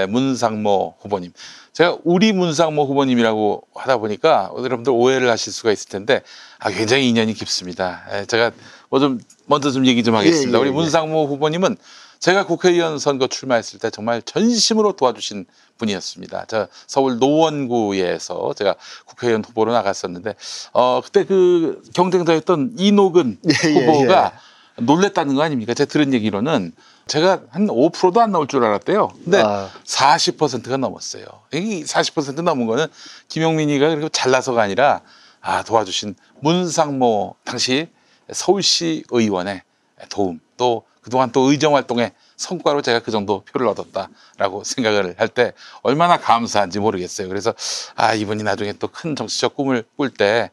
문상모 후보님. 제가 우리 문상모 후보님이라고 하다 보니까 여러분들 오해를 하실 수가 있을 텐데 아, 굉장히 인연이 깊습니다. 에, 제가 뭐 좀 먼저 좀 얘기 좀 하겠습니다. 예, 예, 우리 예. 문상모 후보님은 제가 국회의원 선거 출마했을 때 정말 전심으로 도와주신 분이었습니다. 저 서울 노원구에서 제가 국회의원 후보로 나갔었는데 어 그때 그 경쟁자였던 이노근 예, 예, 후보가 놀랬다는 거 아닙니까? 제가 들은 얘기로는 제가 한 5%도 안 나올 줄 알았대요. 근데 아. 40%가 넘었어요. 이 40% 넘은 거는 김용민이가 그렇게 잘나서가 아니라 아, 도와주신 문상모 당시 서울시 의원의 도움 또 그동안 또 의정 활동의 성과로 제가 그 정도 표를 얻었다라고 생각을 할 때 얼마나 감사한지 모르겠어요. 그래서 아, 이분이 나중에 또 큰 정치적 꿈을 꿀 때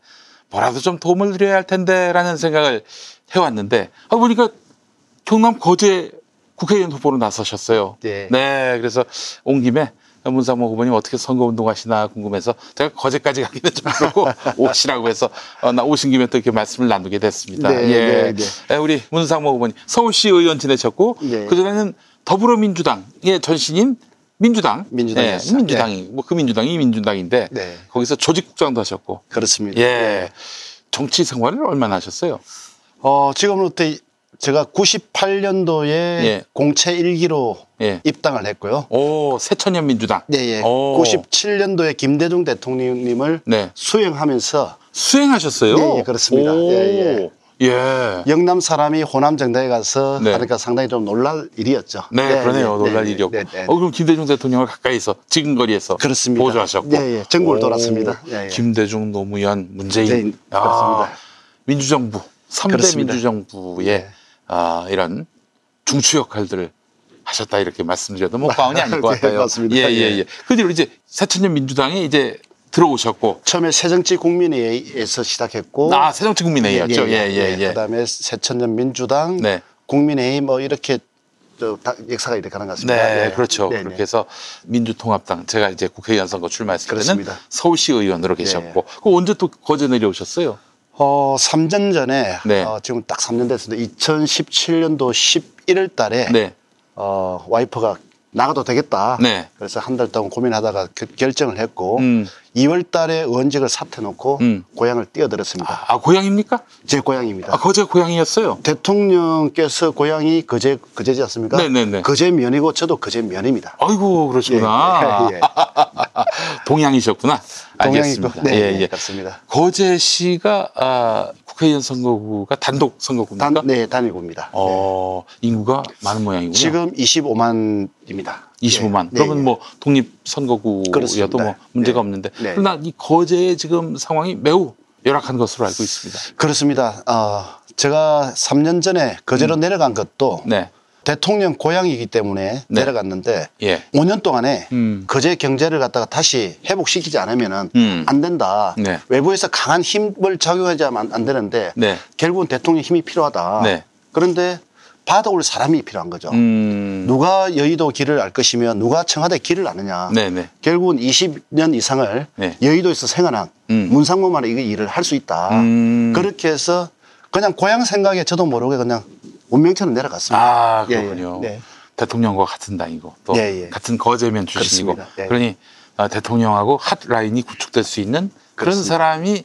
뭐라도 좀 도움을 드려야 할 텐데라는 생각을 해왔는데 아, 보니까 경남 거제 국회의원 후보로 나서셨어요. 네. 네, 그래서 온 김에 문상모 후보님 어떻게 선거운동 하시나 궁금해서 제가 거제까지 가기는 좀 그렇고 오시라고 해서 어, 나 오신 김에 또 이렇게 말씀을 나누게 됐습니다. 네, 예. 네, 네. 네, 우리 문상모 후보님 서울시 의원 지내셨고 네. 그전에는 더불어민주당의 전신인 민주당, 민주당이었어요. 네, 민주당이 뭐 그 민주당이 이 민주당인데 네. 거기서 조직국장도 하셨고 그렇습니다. 예. 정치 생활을 얼마나 하셨어요? 어, 지금부터 제가 98년도에 예. 공채 일기로 예. 입당을 했고요. 오, 새천년 민주당. 네, 예. 오. 97년도에 김대중 대통령님을 네. 수행하면서 수행하셨어요? 예, 예, 그렇습니다. 오. 예, 예. 영남 사람이 호남 정당에 가서 네. 하니까 상당히 좀 놀랄 일이었죠. 네, 그러네요. 네, 놀랄 네, 일이었고. 네, 네. 어, 그럼 김대중 대통령을 가까이서 지근거리에서 그렇습니다. 보조하셨고. 예, 예. 전국을 오. 돌았습니다. 예, 예. 김대중, 노무현, 문재인. 문재인, 그렇습니다. 민주정부, 3대 그렇습니다. 민주정부의 네. 아, 이런 중추 역할들을 하셨다 이렇게 말씀드려도 뭐 과언이 아닐 것 네, 같아요. 맞습니다. 예, 예, 예. 예. 그 뒤로 이제 새천년 민주당에 이제 들어오셨고. 처음에 새정치 국민회의에서 시작했고 아, 새정치 국민회의였죠. 예, 예, 예. 그다음에 새천년 민주당, 네. 국민회의 뭐 이렇게 역사가 이렇게 가는 것 같습니다. 네, 예. 그렇죠. 네, 그렇게 네. 해서 민주통합당 제가 이제 국회의원 선거 출마했을 때는 그렇습니다. 서울시 의원으로 계셨고, 그 언제 또 거제 내려오셨어요? 어, 3년 전에 네. 어, 지금 딱 3년 됐습니다. 2017년도 11월 달에 네, 어, 와이프가 나가도 되겠다. 네. 그래서 한 달 동안 고민하다가 그- 결정을 했고 음. 2월 달에 의원직을 사퇴 놓고 음. 고향을 뛰어들었습니다. 아, 고향입니까? 제 고향입니다. 아, 거제 고향이었어요. 대통령께서 고향이 거제 거제지 않습니까? 네네네. 거제 면이고 저도 거제 면입니다. 아이고, 그러시구나. 예, 예, 예. 동양이셨구나. 알겠습니다. 동양이고, 네, 예, 네, 예. 그렇습니다. 거제 시가 아, 국회의원 선거구가 단독 선거구입니까? 단, 네, 단일구입니다. 어, 인구가 많은 모양이군요. 지금 25만입니다. 25만. 네, 그러면 네. 뭐 독립 선거구여도 그렇습니다. 뭐 문제가 네. 없는데 네. 그러나 이 거제의 지금 상황이 매우 열악한 것으로 알고 있습니다. 그렇습니다. 어, 제가 3년 전에 거제로 내려간 것도 음. 네. 대통령 고향이기 때문에 네. 내려갔는데 예. 5년 동안에 음. 거제 경제를 갖다가 다시 회복시키지 않으면은 음. 안 된다. 네. 외부에서 강한 힘을 작용하지 안, 안 되는데 네. 결국은 대통령 힘이 필요하다. 네. 그런데 받아올 사람이 필요한 거죠. 음. 누가 여의도 길을 알 것이며 누가 청와대 길을 아느냐. 네, 네. 결국은 20년 이상을 네. 여의도에서 생활한 음. 문상무만 이 일을 할 수 있다. 음. 그렇게 해서 그냥 고향 생각에 저도 모르게 그냥 운명처럼 내려갔습니다. 아, 예, 예. 그렇군요. 네. 대통령과 같은 당이고 또 예, 예. 같은 거제면 출신이고 그렇습니다. 예. 그러니 아, 대통령하고 핫 라인이 구축될 수 있는 그런 그렇습니다. 사람이 에,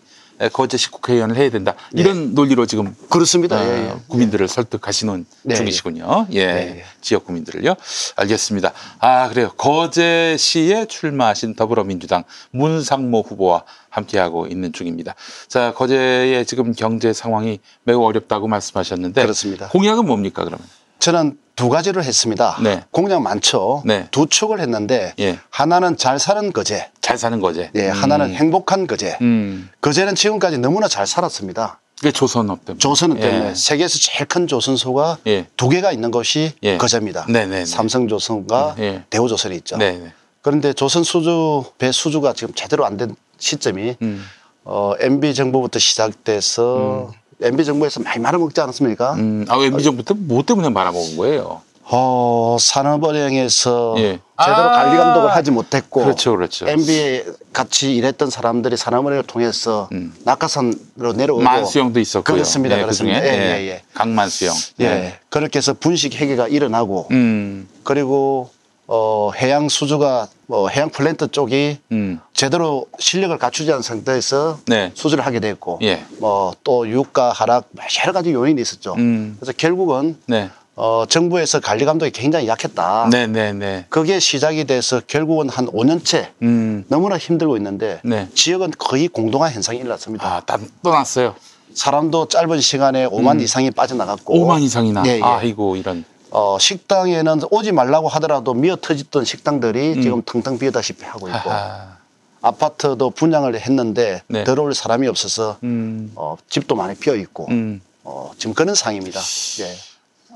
거제시 국회의원을 해야 된다. 이런 논리로 지금 그렇습니다. 어, 예, 예. 국민들을 설득하시는 네, 중이시군요. 예, 네, 예. 지역 국민들을요. 알겠습니다. 아 그래요. 거제시에 출마하신 더불어민주당 문상모 후보와 함께하고 있는 중입니다. 자, 거제의 지금 경제 상황이 매우 어렵다고 말씀하셨는데 그렇습니다. 공약은 뭡니까 그러면? 저는 두 가지를 했습니다. 네. 공약 많죠. 네. 두 축을 했는데 예. 하나는 잘 사는 거제, 잘 사는 거제. 예, 음. 하나는 행복한 거제. 음. 거제는 지금까지 너무나 잘 살았습니다. 그게 조선업 때문에. 조선업 때문에 예. 세계에서 제일 큰 조선소가 예. 두 개가 있는 곳이 예. 거제입니다. 네네네. 삼성조선과 예. 대우조선이 있죠. 네. 그런데 조선 수주 배 수주가 지금 제대로 안 된 시점이 음. 어, MB 정부부터 시작돼서 MB 정부에서 많이 말아먹지 않았습니까? 음, 아, MB 정부 때뭐 때문에 말아먹은 거예요? 어, 산업은행에서 예. 제대로 아. 관리 감독을 하지 못했고 그렇죠, 그렇죠. MB에 같이 일했던 사람들이 산업은행을 통해서 음. 낙하산으로 내려오고 만수형도 있었고요. 그렇습니다. 예, 그렇습니다. 그중에. 예, 예, 예. 강만수형. 예. 그렇게 해서 분식 회계가 일어나고 음, 그리고 어, 해양 수주가 뭐 해양 플랜트 쪽이 음, 제대로 실력을 갖추지 않은 상태에서 네. 수주를 하게 됐고 예. 뭐또 유가 하락 여러 가지 요인이 있었죠. 음. 그래서 결국은 네. 어, 정부에서 관리 감독이 굉장히 약했다. 네, 네, 네. 그게 시작이 돼서 결국은 한 5년째 음, 너무나 힘들고 있는데 네. 지역은 거의 공동한 현상이 일어났습니다. 아, 다 떠났어요. 사람도 짧은 시간에 5만 이상이 빠져나갔고 5만 이상이나. 예, 예. 아이고, 이런. 어, 식당에는 오지 말라고 하더라도 미어 터졌던 식당들이 지금 텅텅 비어다시피 하고 있고 음. 하하. 아파트도 분양을 했는데 네. 들어올 사람이 없어서 음, 어, 집도 많이 비어 있고 음. 어, 지금 그런 상황입니다. 예.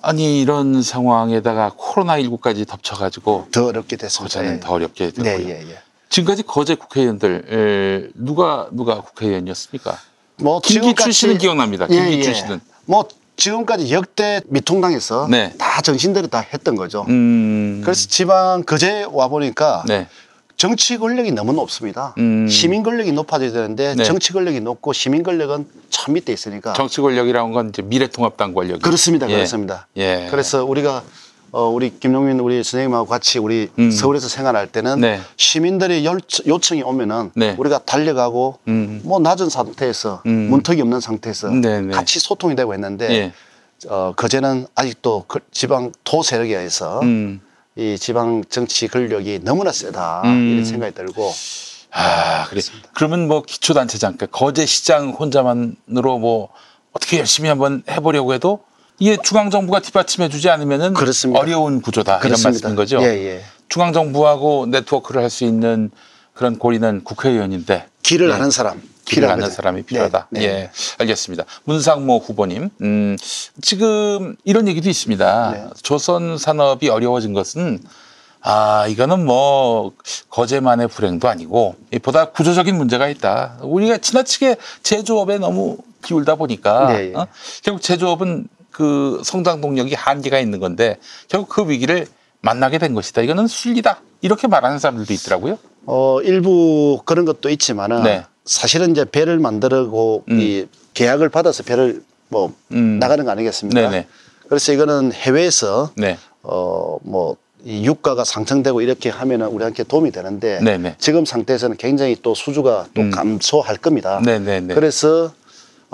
아니, 이런 상황에다가 코로나 19까지 덮쳐가지고 더 어렵게 됐습니다. 거제는 예. 더 어렵게 네, 됐고요. 예, 예. 지금까지 거제 국회의원들, 에, 누가, 누가 국회의원이었습니까? 뭐 김기춘 지금까지- 씨는 기억납니다. 예, 김기춘 예. 씨는. 뭐 지금까지 역대 미통당에서 네. 다 정신대로 다 했던 거죠. 음. 그래서 지방 거제 와 보니까 네. 정치 권력이 너무 높습니다. 음. 시민 권력이 높아져야 되는데 네. 정치 권력이 높고 시민 권력은 참 밑에 있으니까 정치 권력이라는 건 이제 미래통합당 권력. 그렇습니다, 예. 그렇습니다. 예. 그래서 우리가 어, 우리 김용민 우리 선생님하고 같이 우리 음. 서울에서 생활할 때는 네. 시민들의 열- 요청이 오면은 네. 우리가 달려가고 음. 뭐 낮은 상태에서 음. 문턱이 없는 상태에서 네, 네. 같이 소통이 되고 했는데 예. 어, 그제는 아직도 그 지방 토 세력에 의해서 음. 이 지방 정치 권력이 너무나 세다 음. 이런 생각이 들고 아, 그래. 그러면 뭐 기초단체장, 그러니까 거제 시장 혼자만으로 뭐 어떻게 열심히 한번 해보려고 해도 이게 중앙 정부가 뒷받침해 주지 않으면은 그렇습니다. 어려운 구조다. 그렇습니다. 이런 말씀인 거죠. 예, 예. 중앙 정부하고 네트워크를 할 수 있는 그런 고리는 국회의원인데 길을 네. 아는 사람 길을 아는. 사람이 필요하다. 네, 네. 예, 알겠습니다. 문상모 후보님, 음, 지금 이런 얘기도 있습니다. 네. 조선 산업이 어려워진 것은 아, 이거는 뭐 거제만의 불행도 아니고 보다 구조적인 문제가 있다. 우리가 지나치게 제조업에 너무 기울다 보니까 네, 예. 어? 결국 제조업은 그 성장 동력이 한계가 있는 건데 결국 그 위기를 만나게 된 것이다. 이거는 순리다. 이렇게 말하는 사람들도 있더라고요. 어, 일부 그런 것도 있지만은 네. 사실은 이제 배를 만들고 음. 이 계약을 받아서 배를 뭐 음. 나가는 거 아니겠습니까? 네네. 그래서 이거는 해외에서 네. 어, 뭐, 이 유가가 상승되고 이렇게 하면은 우리한테 도움이 되는데 네네. 지금 상태에서는 굉장히 또 수주가 또 음. 감소할 겁니다. 네네네. 그래서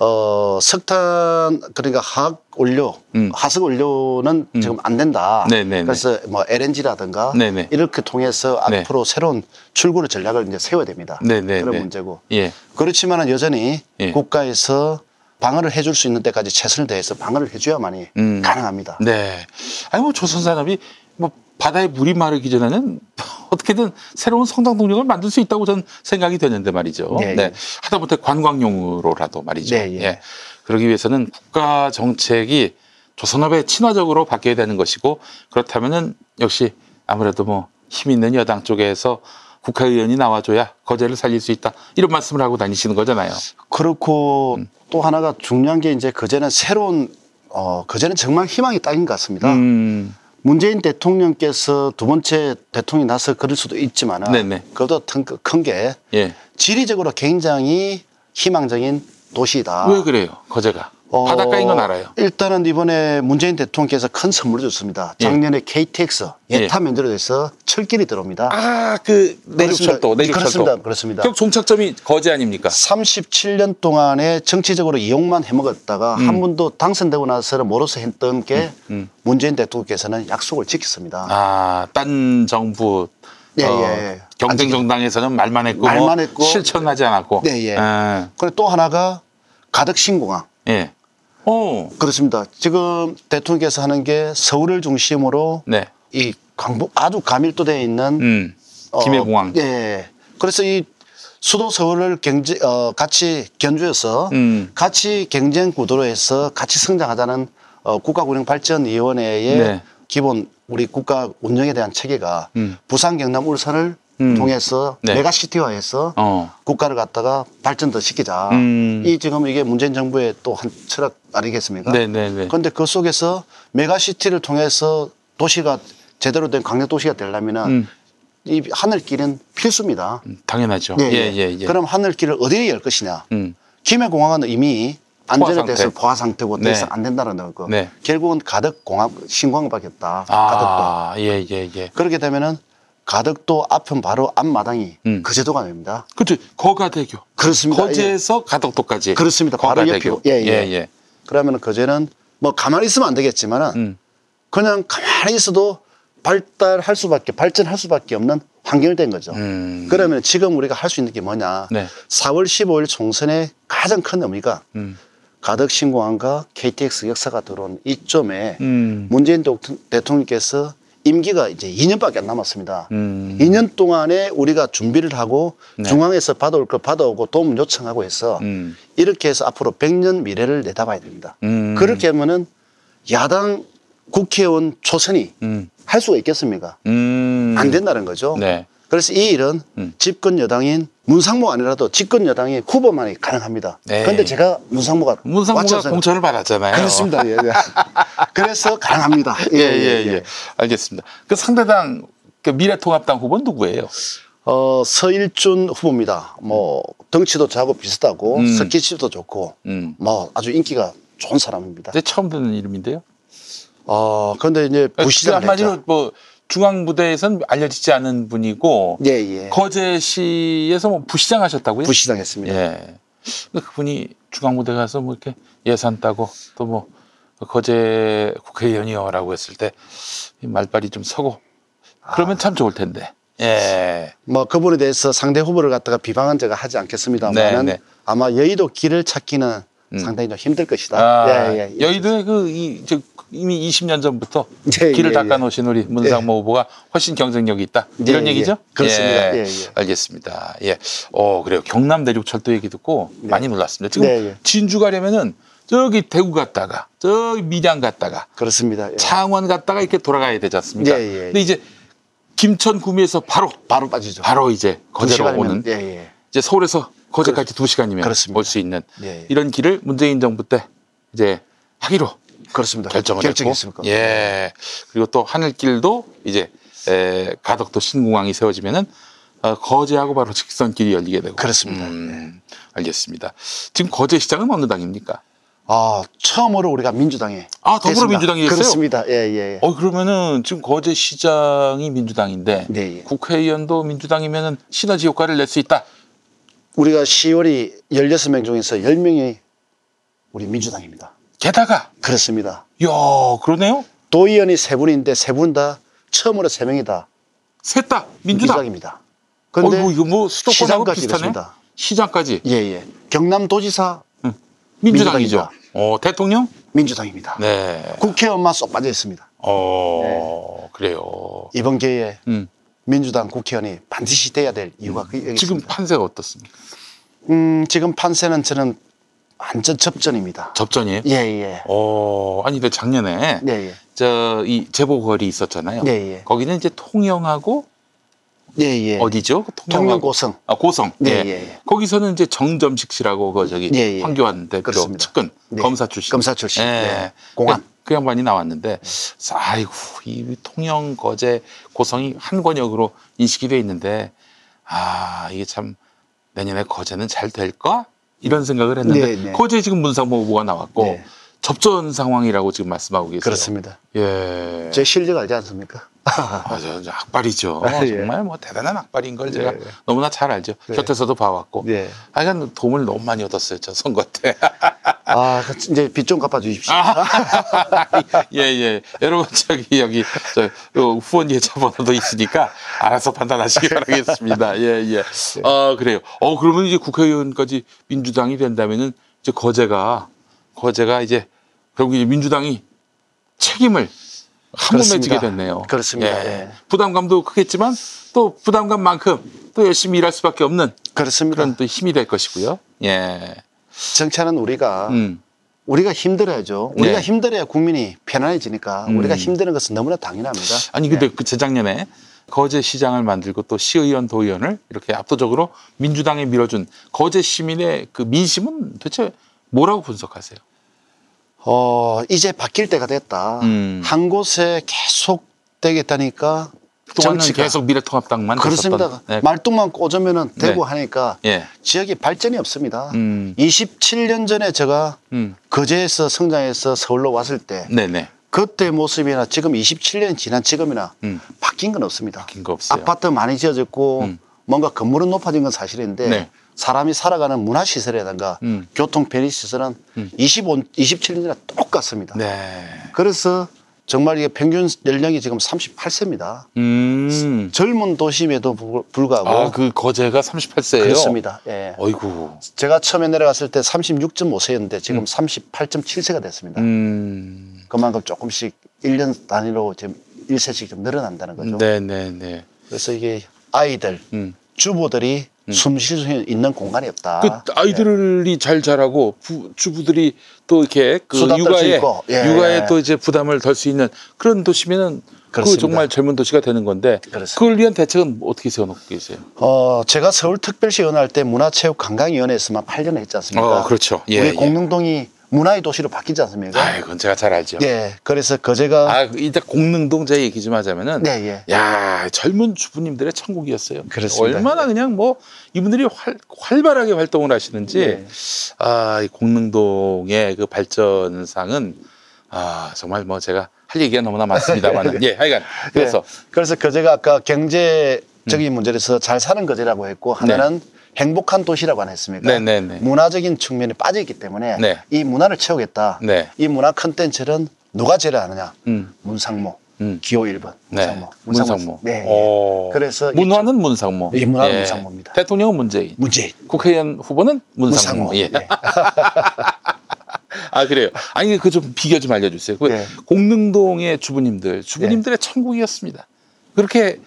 어, 석탄 그러니까 화학 원료, 음. 화석 원료는 지금 안 된다. 네네네. 그래서 뭐 LNG라든가 네네. 이렇게 통해서 네. 앞으로 새로운 출구를 전략을 이제 세워야 됩니다. 네네네. 그런 문제고. 예. 그렇지만 은 여전히 예. 국가에서 방어를 해줄 수 있는 데까지 최선을 다해서 방어를 해줘야만이 음. 가능합니다. 네. 아니 뭐 조선 산업이 뭐 바다에 물이 마르기 전에는 어떻게든 새로운 성장 동력을 만들 수 있다고 저는 생각이 되는데 말이죠. 네, 네. 예. 하다못해 관광용으로라도 말이죠. 네, 예. 그러기 위해서는 국가 정책이 조선업에 친화적으로 바뀌어야 되는 것이고 그렇다면은 역시 아무래도 뭐 힘 있는 여당 쪽에서 국회의원이 나와줘야 거제를 살릴 수 있다 이런 말씀을 하고 다니시는 거잖아요. 그렇고 음. 또 하나가 중요한 게 이제 그제는 새로운 어 그제는 정말 희망이 딱인 것 같습니다. 음, 문재인 대통령께서 두 번째 대통령이 나서 그럴 수도 있지만은 네네. 그것도 큰게 예. 지리적으로 굉장히 희망적인 도시다. 왜 그래요? 거제가 어, 바닷가인 건 알아요. 일단은 이번에 문재인 대통령께서 큰 선물을 줬습니다. 예. 작년에 KTX 예. 예타 면제로돼서 철길이 들어옵니다. 아, 그 내륙철도, 내륙철도. 그렇습니다. 그렇습니다. 결국 종착점이 거제 아닙니까? 37년 동안에 정치적으로 이용만 해먹었다가 음. 한 번도 당선되고 나서는 모로서 했던 게 음. 문재인 대통령께서는 약속을 지켰습니다. 아, 딴 정부 예, 어, 예. 경쟁 아직- 정당에서는 말만 했고 말만 뭐 했고. 실천하지 않았고. 네, 예. 아, 그리고 또 하나가 가덕 신공항. 예. 오, 그렇습니다. 지금 대통령께서 하는 게 서울을 중심으로 네. 이 광복 아주 가밀도되어 있는 음. 어, 김해공항. 예. 그래서 이 수도 서울을 경제 어, 같이 견주해서 음. 같이 경쟁 구도로 해서 같이 성장하자는 어, 국가운영발전위원회의 네. 기본 우리 국가 운영에 대한 체계가 음. 부산, 경남, 울산을 음. 통해서 네. 메가시티화해서 어. 국가를 갖다가 발전 더 시키자. 음. 이 지금 이게 문재인 정부의 또 한 철학 아니겠습니까? 네네네. 그런데 그 속에서 메가시티를 통해서 도시가 제대로 된 강력 도시가 되려면은 음. 이 하늘길은 필수입니다. 당연하죠. 예, 예, 예, 예. 그럼 하늘길을 어디에 열 것이냐? 음. 김해공항은 이미 안전에 대해서. 포화 상태고 네. 돼서 안 된다는 거. 네. 결국은 가덕 공항 신공항밖에 없다. 가덕도. 아, 예, 예, 예. 그렇게 되면은 가덕도 앞은 바로 앞마당이 음. 거제도가 됩니다. 그렇죠. 거가대교. 그렇습니다. 거제에서 가덕도까지. 그렇습니다. 바로 거가대교. 옆이고. 예, 예. 예, 예. 그러면은 거제는 뭐 가만히 있으면 안 되겠지만은 음. 그냥 가만히 있어도 발달할 수밖에 발전할 수밖에 없는 환경이 된 거죠. 음. 그러면 지금 우리가 할 수 있는 게 뭐냐? 네. 4월 15일 총선의 가장 큰 의미가 음. 가덕 신공항과 KTX 역사가 들어온 이점에 음. 문재인 도- 대통령께서 임기가 이제 2년밖에 안 남았습니다. 음. 2년 동안에 우리가 준비를 하고 네. 중앙에서 받아올 걸 받아오고 도움 요청하고 해서 음. 이렇게 해서 앞으로 100년 미래를 내다봐야 됩니다. 음. 그렇게 하면은 야당 국회의원 초선이 음. 할 수가 있겠습니까? 음. 안 된다는 거죠. 네. 그래서 이 일은 음. 집권 여당인 문상무 아니라도 집권 여당의 후보만이 가능합니다. 네. 그런데 제가 문상무가 문상무가 맞춰서- 공천을 받았잖아요. 그렇습니다. 예, 예. 그래서 가능합니다. 예, 예, 예. 알겠습니다. 그 상대당 그 미래통합당 후보는 누구예요? 어, 서일준 후보입니다. 뭐 덩치도 작고 비슷하고 음. 스키십도 좋고 음. 뭐 아주 인기가 좋은 사람입니다. 처음 듣는 이름인데요. 어, 그런데 이제 부시장 그 한마디로 뭐 중앙 무대에선 알려지지 않은 분이고 예, 예. 거제시에서 뭐 부시장 하셨다고요? 부시장 했습니다. 예. 그분이 중앙 무대 가서 뭐 이렇게 예산 따고 또 뭐 거제 국회의원이요라고 했을 때이 말빨이 좀 서고 그러면 참 좋을 텐데. 예. 뭐 그분에 대해서 상대 후보를 갖다가 비방한 제가 하지 않겠습니다만은 네, 네. 아마 여의도 길을 찾기는 음. 상당히 좀 힘들 것이다. 아, 예, 예, 예. 여의도에 그, 이, 저, 이미 20년 전부터 예, 길을 예, 닦아 예. 놓으신 우리 문상모 후보가 훨씬 경쟁력이 있다. 이런 예, 얘기죠? 예. 그렇습니다. 예, 예. 알겠습니다. 예. 어, 그래요. 경남 내륙 철도 얘기 듣고 많이 놀랐습니다. 지금 네, 예. 진주 가려면은 저기 대구 갔다가 저기 밀양 갔다가 그렇습니다. 예. 창원 갔다가 이렇게 돌아가야 되지 않습니까? 예, 예. 근데 이제 김천 구미에서 바로 바로 빠지죠. 바로 이제 두 거제로 오는 예, 예. 이제 서울에서 거제까지 두 시간이면 그렇습니다. 올수 있는 예, 예. 이런 길을 문재인 정부 때 이제 하기로 그렇습니다. 결정을 결정했습니까? 했고, 예. 그리고 또 하늘길도 이제 에, 가덕도 신공항이 세워지면은 어, 거제하고 바로 직선 길이 열리게 되고. 그렇습니다. 음, 알겠습니다. 지금 거제 시장은 어느 당입니까? 아, 처음으로 우리가 민주당에 아, 더불어민주당이. 됐어요? 그렇습니다. 예, 예. 어 그러면은 지금 거제 시장이 민주당인데 네, 예. 국회의원도 민주당이면은 시너지 효과를 낼 수 있다. 우리가 10월이 16명 중에서 10명이 우리 민주당입니다. 게다가 그렇습니다. 야 그러네요. 도의원이 세 분인데 세 분 다 처음으로 세 명이다 셋다 민주당. 민주당입니다. 그런데 어이구 이거 뭐 수도권하고. 이렇습니다. 시장까지 예, 예. 경남도지사 민주당이죠. 민주당입니다. 어 대통령? 민주당입니다. 네. 국회의원만 쏙 빠져 있습니다. 어 그래요. 이번 기회에 음. 민주당 국회의원이 반드시 돼야 될 이유가 그 여기 지금. 판세가 어떻습니까? 음, 지금 판세는 저는 완전 접전입니다. 접전이에요? 예, 예. 어 아니 근데 작년에 예, 예. 저 이 재보궐이 있었잖아요. 예, 예. 거기는 이제 통영하고 예, 예. 어디죠? 통영 고성. 아 고성. 네, 예. 예, 예. 거기서는 이제 정점식 씨라고 그 저기 예, 예. 황교안 대표 그렇습니다. 측근 네. 검사 출신. 검사 출신. 예. 네. 공안. 그, 그 양반이 나왔는데 아이고 이 통영 거제 고성이 한 권역으로 인식이 돼 있는데 아 이게 참 내년에 거제는 잘 될까 이런 생각을 했는데 네, 네. 거제 지금 문상모 후보가 나왔고 네. 접전 상황이라고 지금 말씀하고 계세요. 그렇습니다. 예. 제 실력 알지 않습니까? 맞아요. 저 악발이죠. 아, 예. 정말 뭐 대단한 악발인 걸 제가 예. 너무나 잘 알죠. 네. 곁에서도 봐왔고. 예. 하여간 도움을 너무 많이 얻었어요. 저 선거 때. 아, 그 이제 빚 좀 갚아 주십시오. 예, 예. 여러분, 저기, 여기, 저, 요 후원 계좌번호도 있으니까 알아서 판단하시기 바라겠습니다. 예, 예. 아, 그래요. 어, 그러면 이제 국회의원까지 민주당이 된다면은 이제 거제가, 거제가 이제, 결국 이제 민주당이 책임을 한 몸에. 지게 됐네요. 그렇습니다. 예. 예. 부담감도 크겠지만 또 부담감만큼 또 열심히 일할 수밖에 없는 그렇습니다. 그런 또 힘이 될 것이고요. 예. 정치하는 우리가 음. 우리가 힘들어야죠. 네. 우리가 힘들어야 국민이 편안해지니까 음. 우리가 힘드는 것은 너무나 당연합니다. 아니 근데 네. 그 재작년에 거제 시장을 만들고 또 시의원 도의원을 이렇게 압도적으로 민주당에 밀어준 거제 시민의 그 민심은 도대체 뭐라고 분석하세요? 어, 이제 바뀔 때가 됐다. 음. 한 곳에 계속 되겠다니까 정치가- 계속 미래통합당만 그렇습니다. 네. 말뚝만 꽂으면은 되고 네. 하니까 예. 지역이 발전이 없습니다. 음. 27년 전에 제가 음. 거제에서 성장해서 서울로 왔을 때 네네. 그때 모습이나 지금 27년 지난 지금이나 음. 바뀐 건 없습니다. 바뀐 거 없어요. 아파트 많이 지어졌고 음. 뭔가 건물은 높아진 건 사실인데 네. 사람이 살아가는 문화시설이라든가 음. 교통 편의시설은 음. 25, 27년 전에 똑같습니다. 네. 그래서 정말 이게 평균 연령이 지금 38세입니다. 음. 젊은 도심에도 불- 불구하고 아, 그 거제가 38세예요. 그렇습니다. 예. 어이구. 제가 처음에 내려갔을 때 36.5세였는데 지금 38.7세가 됐습니다. 음. 그만큼 조금씩 1년 단위로 지금 1세씩 좀 늘어난다는 거죠. 네 네 네. 그래서 이게 아이들, 음. 주부들이 숨쉴 수 있는 공간이 없다. 그 아이들이 잘 자라고 부, 주부들이 또 이렇게 그 육아에 있고, 예. 육아에 또 이제 부담을 덜 수 있는 그런 도시면은 그. 정말 젊은 도시가 되는 건데 그렇습니다. 그걸 위한 대책은 어떻게 세워놓고 계세요? 어, 제가 서울특별시 연할 때 문화체육관광위원회에서만 8년 했지 않습니까? 어, 그렇죠. 예, 우리 예. 공릉동이 문화의 도시로 바뀌지 않습니까? 아, 이건 제가 잘 알죠. 예. 그래서 거제가 아, 이제 공릉동 제 얘기 좀 하자면은 네, 예. 야, 젊은 주부님들의 천국이었어요. 그렇습니다. 얼마나 그냥 뭐 이분들이 활, 활발하게 활동을 하시는지 네. 아, 이 공릉동의 그 발전상은 아, 정말 뭐 제가 할 얘기가 너무나 많습니다만은 예, 하여간 그래서 네. 그래서 거제가 아까 경제적인 문제에서 잘 사는 거제라고 했고 하나는 행복한 도시라고 안 했습니까? 네, 네, 네. 문화적인 측면이 빠져 있기 때문에 네. 이 문화를 채우겠다. 네. 이 문화 컨텐츠는 누가 제일 하느냐? 음. 문상모, 음. 기호 1번. 네. 문상모. 문상모. 네. 오. 그래서 문화는 문상모. 예, 문화는 문상모입니다. 대통령은 문재인. 문재인. 국회의원 후보는 문상모. 문상모. 예. 예. 아 그래요. 아니 그 좀 비교 좀 알려주세요. 그 네. 공릉동의 주부님들, 주부님들의 천국이었습니다. 그렇게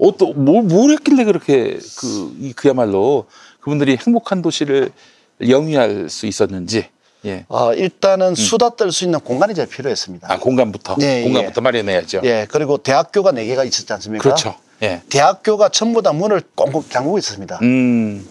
어떤 뭘, 뭘 했길래 그렇게 그 이- 그야말로 그분들이 행복한 도시를 영위할 수 있었는지. 예. 아, 일단은 수다 떨 수 있는 공간이 제일 필요했습니다. 음. 아 공간부터 네, 공간부터 마련해야죠. 예, 그리고 대학교가 네개가 있었지 않습니까? 그렇죠. 예. 대학교가 전부 다 문을 꽁꽁 잠그고 있었습니다. 음.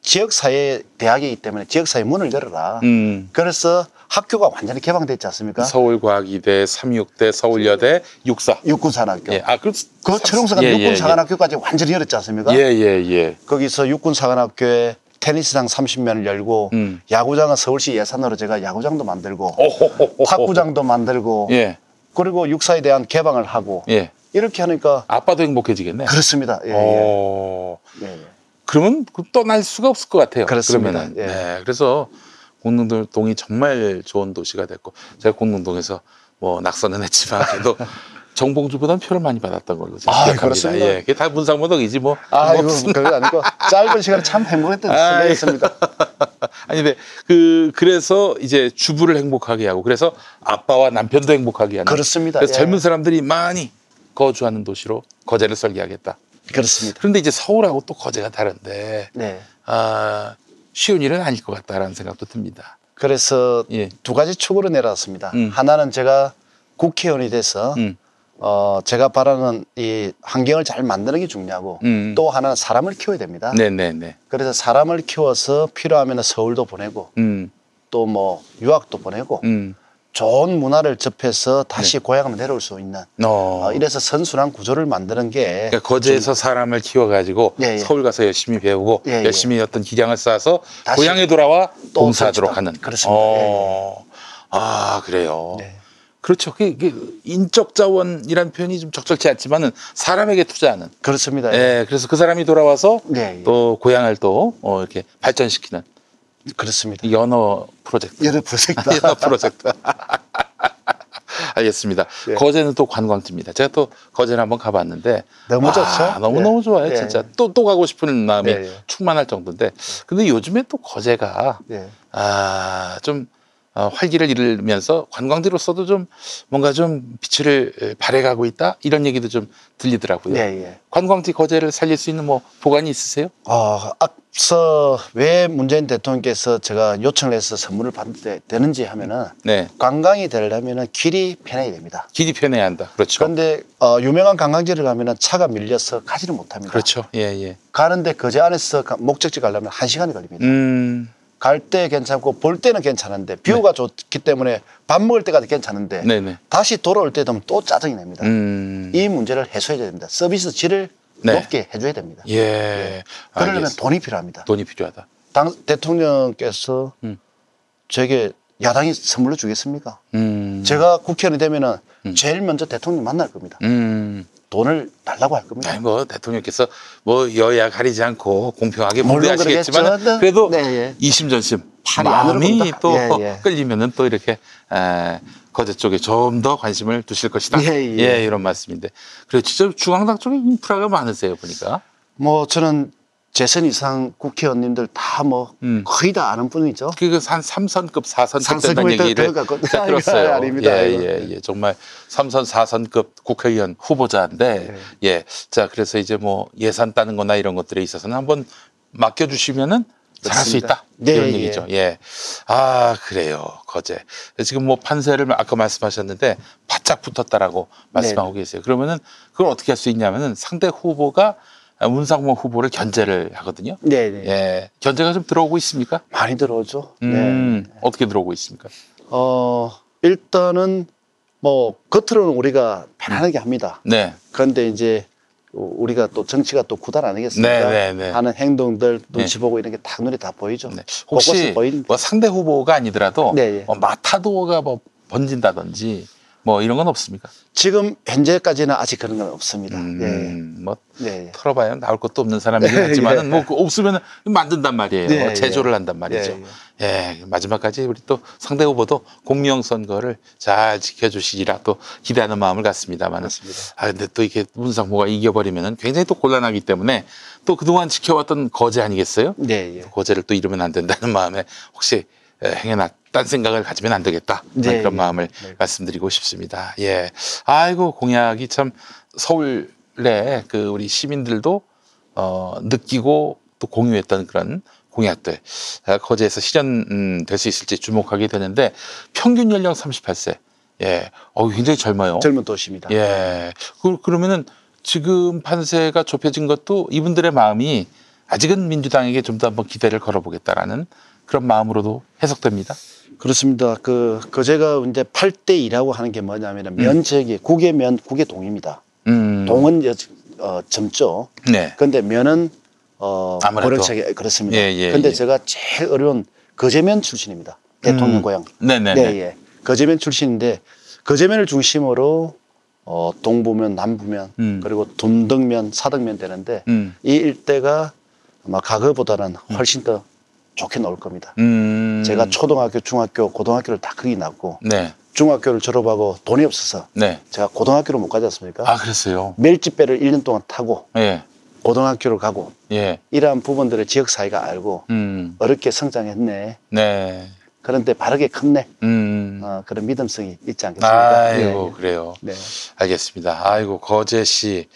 지역사회 대학이기 때문에 지역사회 문을 열어라. 음. 그래서 학교가 완전히 개방됐지 않습니까? 서울과학이대, 삼육대, 서울여대, 육사. 육군사관학교. 예. 아, 그, 그 철옹사가 예, 예, 육군사관학교까지 완전히 열었지 않습니까? 예, 예, 예. 거기서 육군사관학교에 테니스장 30면을 열고 음. 야구장은 서울시 예산으로 제가 야구장도 만들고 오호호호. 탁구장도 만들고 예, 그리고 육사에 대한 개방을 하고 예. 이렇게 하니까 아빠도 행복해지겠네. 그렇습니다. 예, 예. 어, 예, 예. 그러면 그 떠날 수가 없을 것 같아요. 그렇습니다. 그러면은. 예. 네, 그래서 공릉동이 정말 좋은 도시가 됐고 제가 공릉동에서 뭐 낙서는 했지만 그래도 정봉주보다는 표를 많이 받았던 걸로 제가 아, 기억합니다. 그렇습니다. 예, 그게 다 문상모덕이지 뭐. 아, 뭐 이거 그게 아니고 짧은 시간에 참 행복했던 아, 시간이었습니다. 아니 근데 그 그래서 이제 주부를 행복하게 하고 그래서 아빠와 남편도 행복하게 하는 그렇습니다. 그래서 예. 젊은 사람들이 많이 거주하는 도시로 거제를 설계하겠다. 그렇습니다. 그런데 이제 서울하고 또 거제가 다른데 네. 아, 쉬운 일은 아닐 것 같다라는 생각도 듭니다. 그래서 예. 두 가지 축으로 내려왔습니다. 음. 하나는 제가 국회의원이 돼서 음. 어, 제가 바라는 이 환경을 잘 만드는 게 중요하고 음. 또 하나는 사람을 키워야 됩니다. 네네네. 그래서 사람을 키워서 필요하면 서울도 보내고 음, 또뭐 유학도 보내고 음. 좋은 문화를 접해서 다시 고향으로 내려올 수 있는 네. 어. 어, 이래서 선순환 구조를 만드는 게 그러니까 거제에서 사람을 키워가지고 예, 예. 서울 가서 열심히 배우고 예, 예. 열심히 어떤 기량을 쌓아서 고향에 돌아와 또 봉사하도록. 하는. 그렇습니다. 어. 아 그래요. 네. 그렇죠. 그게, 그게 인적 자원이라는 표현이 좀 적절치 않지만은 사람에게 투자하는. 그렇습니다. 예. 그래서 그 사람이 돌아와서 네, 예. 또 고향을 또 어, 이렇게 발전시키는 그렇습니다. 이 연어 프로젝트. 여러 프로젝트. 연어 프로젝트. 알겠습니다. 예. 거제는 또 관광지입니다. 제가 또 거제를 한번 가봤는데 너무 아, 좋죠? 너무 예. 너무 좋아요, 예. 진짜. 또또 가고 싶은 마음이 예, 예. 충만할 정도인데. 근데 요즘에 또 거제가 예. 아, 좀 어, 활기를 잃으면서 관광지로서도 좀 뭔가 좀 빛을 발해가고 있다 이런 얘기도 좀 들리더라고요. 네, 예. 관광지 거제를 살릴 수 있는 뭐 보관이 있으세요? 어, 앞서 왜 문재인 대통령께서 제가 요청을 해서 선물을 받게 되는지 하면은 네, 관광이 되려면은 길이 편해야 됩니다. 길이 편해야 한다. 그렇죠. 그런데 어, 유명한 관광지를 가면은 차가 밀려서 가지를 못합니다. 그렇죠. 예, 예. 가는데 거제 안에서 가- 목적지 가려면 한 시간이 걸립니다. 음, 갈 때 괜찮고 볼 때는 괜찮은데 뷰가 좋기 때문에 밥 먹을 때가 괜찮은데 네, 네. 다시 돌아올 때 되면 또 짜증이 납니다. 음, 이 문제를 해소해야 됩니다. 서비스 질을 네. 높게 해줘야 됩니다. 예. 그러려면 알겠습니다. 돈이 필요합니다. 돈이 필요하다. 당, 대통령께서 음. 저에게 야당이 선물로 주겠습니까? 음, 제가 국회의원이 되면은 음. 제일 먼저 대통령 만날 겁니다. 음. 돈을 달라고 할 겁니다. 아니 뭐 대통령께서 뭐 여야 가리지 않고 공평하게 분배하시겠지만 그러겠죠. 그래도 네, 예. 이심전심 마음이. 또 예, 예. 끌리면은 또 이렇게 에, 거제 쪽에 좀 더 관심을 두실 것이다. 예, 예. 이런 말씀인데 그래 진짜 중앙당 쪽에 인프라가 많으세요 보니까. 뭐 저는 재선 이상 국회의원님들 다뭐 음. 거의 다 아는 분이죠. 그한 3선급, 4선급 삼선급이 된다는 더- 얘기를 들었어요. 아닙니다. 예. 예, 예. 정말 3선, 4선급 국회의원 후보자인데, 네. 예. 자, 그래서 이제 뭐 예산 따는 거나 이런 것들에 있어서는 한번 맡겨 주시면은 잘할 수. 있다. 네, 이런 예. 얘기죠. 예. 아, 그래요. 거제. 지금 뭐 판세를 아까 말씀하셨는데 바짝 붙었다라고 말씀하고 계세요. 그러면은 그걸 어떻게 할 수 있냐면은 상대 후보가 문상모 후보를 견제를 하거든요. 네, 네. 예. 견제가 좀 들어오고 있습니까? 많이 들어오죠. 음, 네. 어떻게 들어오고 있습니까? 어, 일단은 뭐 겉으로는 우리가 편안하게 합니다. 네. 그런데 이제 우리가 또 정치가 또 구단 아니겠습니까? 네, 네, 네. 하는 행동들 눈치 네. 보고 이런 게 다 눈에 다 보이죠. 혹시 뭐 상대 후보가 아니더라도. 뭐 마타도가 뭐 번진다든지 뭐 이런 건 없습니까? 지금 현재까지는 아직 그런 건 없습니다. 음, 뭐 네. 네. 털어봐야 나올 것도 없는 사람이긴 하지만은 예. 뭐 그거 없으면 만든단 말이에요. 네, 제조를 예. 한단 말이죠. 예, 예, 마지막까지 우리 또 상대 후보도 공명 선거를 잘 지켜주시리라 또 기대하는 마음을 갖습니다만은. 맞습니다. 아 근데 또 이렇게 문상호가 이겨버리면은 굉장히 또 곤란하기 때문에 또 그동안 지켜왔던 거제 아니겠어요? 네, 예. 고제를 또 잃으면 안 된다는 마음에 혹시 에, 행여나 딴 생각을 가지면 안 되겠다 네, 그런 예. 마음을 네. 말씀드리고 싶습니다. 예, 아이고 공약이 참 서울에 그 우리 시민들도 어, 느끼고 또 공유했던 그런 공약들 아, 거제에서 실현될 수 있을지 주목하게 되는데 평균 연령 38세. 예, 어 굉장히 젊어요. 젊은 도시입니다. 예. 그, 그러면은 지금 판세가 좁혀진 것도 이분들의 마음이 아직은 민주당에게 좀 더 한번 기대를 걸어보겠다라는 그런 마음으로도 해석됩니다. 그렇습니다. 그, 그 제가 이제 8대 2라고 하는 게 뭐냐면 면 지역이 국의 면, 국의 동입니다. 음. 동은 여, 어, 젊죠. 네. 근데 면은 어. 고령차게 그렇습니다. 예, 예, 근데 예. 제가 제일 어려운 거제면 출신입니다. 대통령 음. 고향. 네네네. 네, 예. 거제면 출신인데 거제면을 중심으로 어, 동부면, 남부면, 음. 그리고 둔덕면, 사덕면 되는데 음. 이 일대가 아마 과거보다는 훨씬 더 좋게 나올 겁니다. 음. 제가 초등학교, 중학교, 고등학교를 다 거기 나왔고 네. 중학교를 졸업하고 돈이 없어서 네. 제가 고등학교를 못 가지 않습니까? 아, 그랬어요. 멜집배를 1년 동안 타고 예. 고등학교를 가고 예. 이러한 부분들을 지역사회가 알고 음. 어렵게 성장했네. 네. 그런데 바르게 컸네. 음. 어, 그런 믿음성이 있지 않겠습니까? 아이고, 네. 그래요. 네. 알겠습니다. 아이고 거제시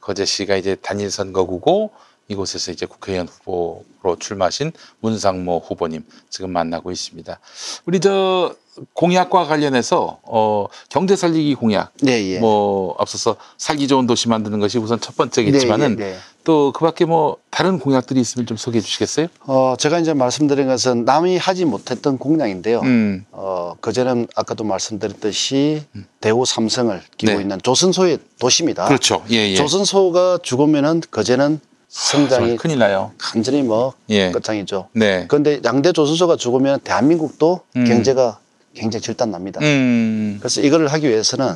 거제시가 이제 단일 선거구고 이곳에서 이제 국회의원 후보로 출마하신 문상모 후보님 지금 만나고 있습니다. 우리 저 공약과 관련해서 어 경제 살리기 공약 네, 예. 뭐 앞서서 살기 좋은 도시 만드는 것이 우선 첫 번째겠지만은 네, 네, 네. 또 그밖에 뭐 다른 공약들이 있으면 좀 소개해 주시겠어요? 어, 제가 이제 말씀드린 것은 남이 하지 못했던 공약인데요. 음. 어, 그전엔 아까도 말씀드렸듯이 대우 삼성을 끼고 네. 있는 조선소의 도시입니다. 그렇죠. 예, 예. 조선소가 죽으면은 그제는 성장이 정말 큰일 나요. 완전히 뭐 예. 끝장이죠. 네. 그런데 양대 조선소가 죽으면 대한민국도 음. 경제가 굉장히 질단납니다. 음. 그래서 이걸 하기 위해서는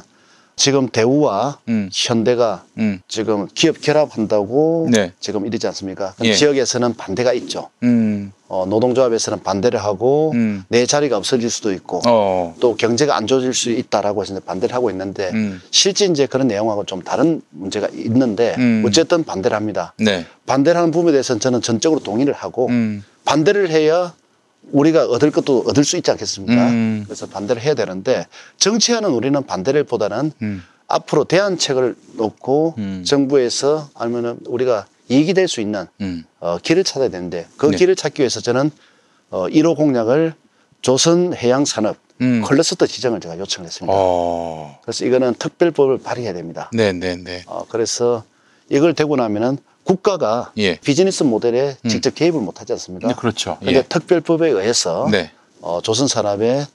지금 대우와 음. 현대가 음. 지금 기업 결합한다고 네. 지금 이러지 않습니까? 예. 지역에서는 반대가 있죠. 음. 어, 노동조합에서는 반대를 하고 음. 내 자리가 없어질 수도 있고 어. 또 경제가 안 좋아질 수 있다라고 해서 반대를 하고 있는데 음. 실제 이제 그런 내용하고 좀 다른 문제가 있는데 음. 어쨌든 반대를 합니다. 네. 반대를 하는 부분에 대해서는 저는 전적으로 동의를 하고 음. 반대를 해야 우리가 얻을 것도 얻을 수 있지 않겠습니까? 음. 그래서 반대를 해야 되는데 정치하는 우리는 반대를 보다는 음. 앞으로 대안책을 놓고 음. 정부에서 아니면은 우리가 이익이 될 수 있는 음. 어, 길을 찾아야 되는데 그 네. 길을 찾기 위해서 저는 어, 1호 공약을 조선 해양 산업 음. 클러스터 지정을 제가 요청했습니다. 어. 그래서 이거는 특별법을 발의해야 됩니다. 네, 네, 네. 어, 그래서 이걸 되고 나면은 국가가 예. 비즈니스 모델에 음. 직접 개입을 못 하지 않습니까? 네, 그렇죠. 근데 예. 특별법에 의해서 네. 어, 조선 산업의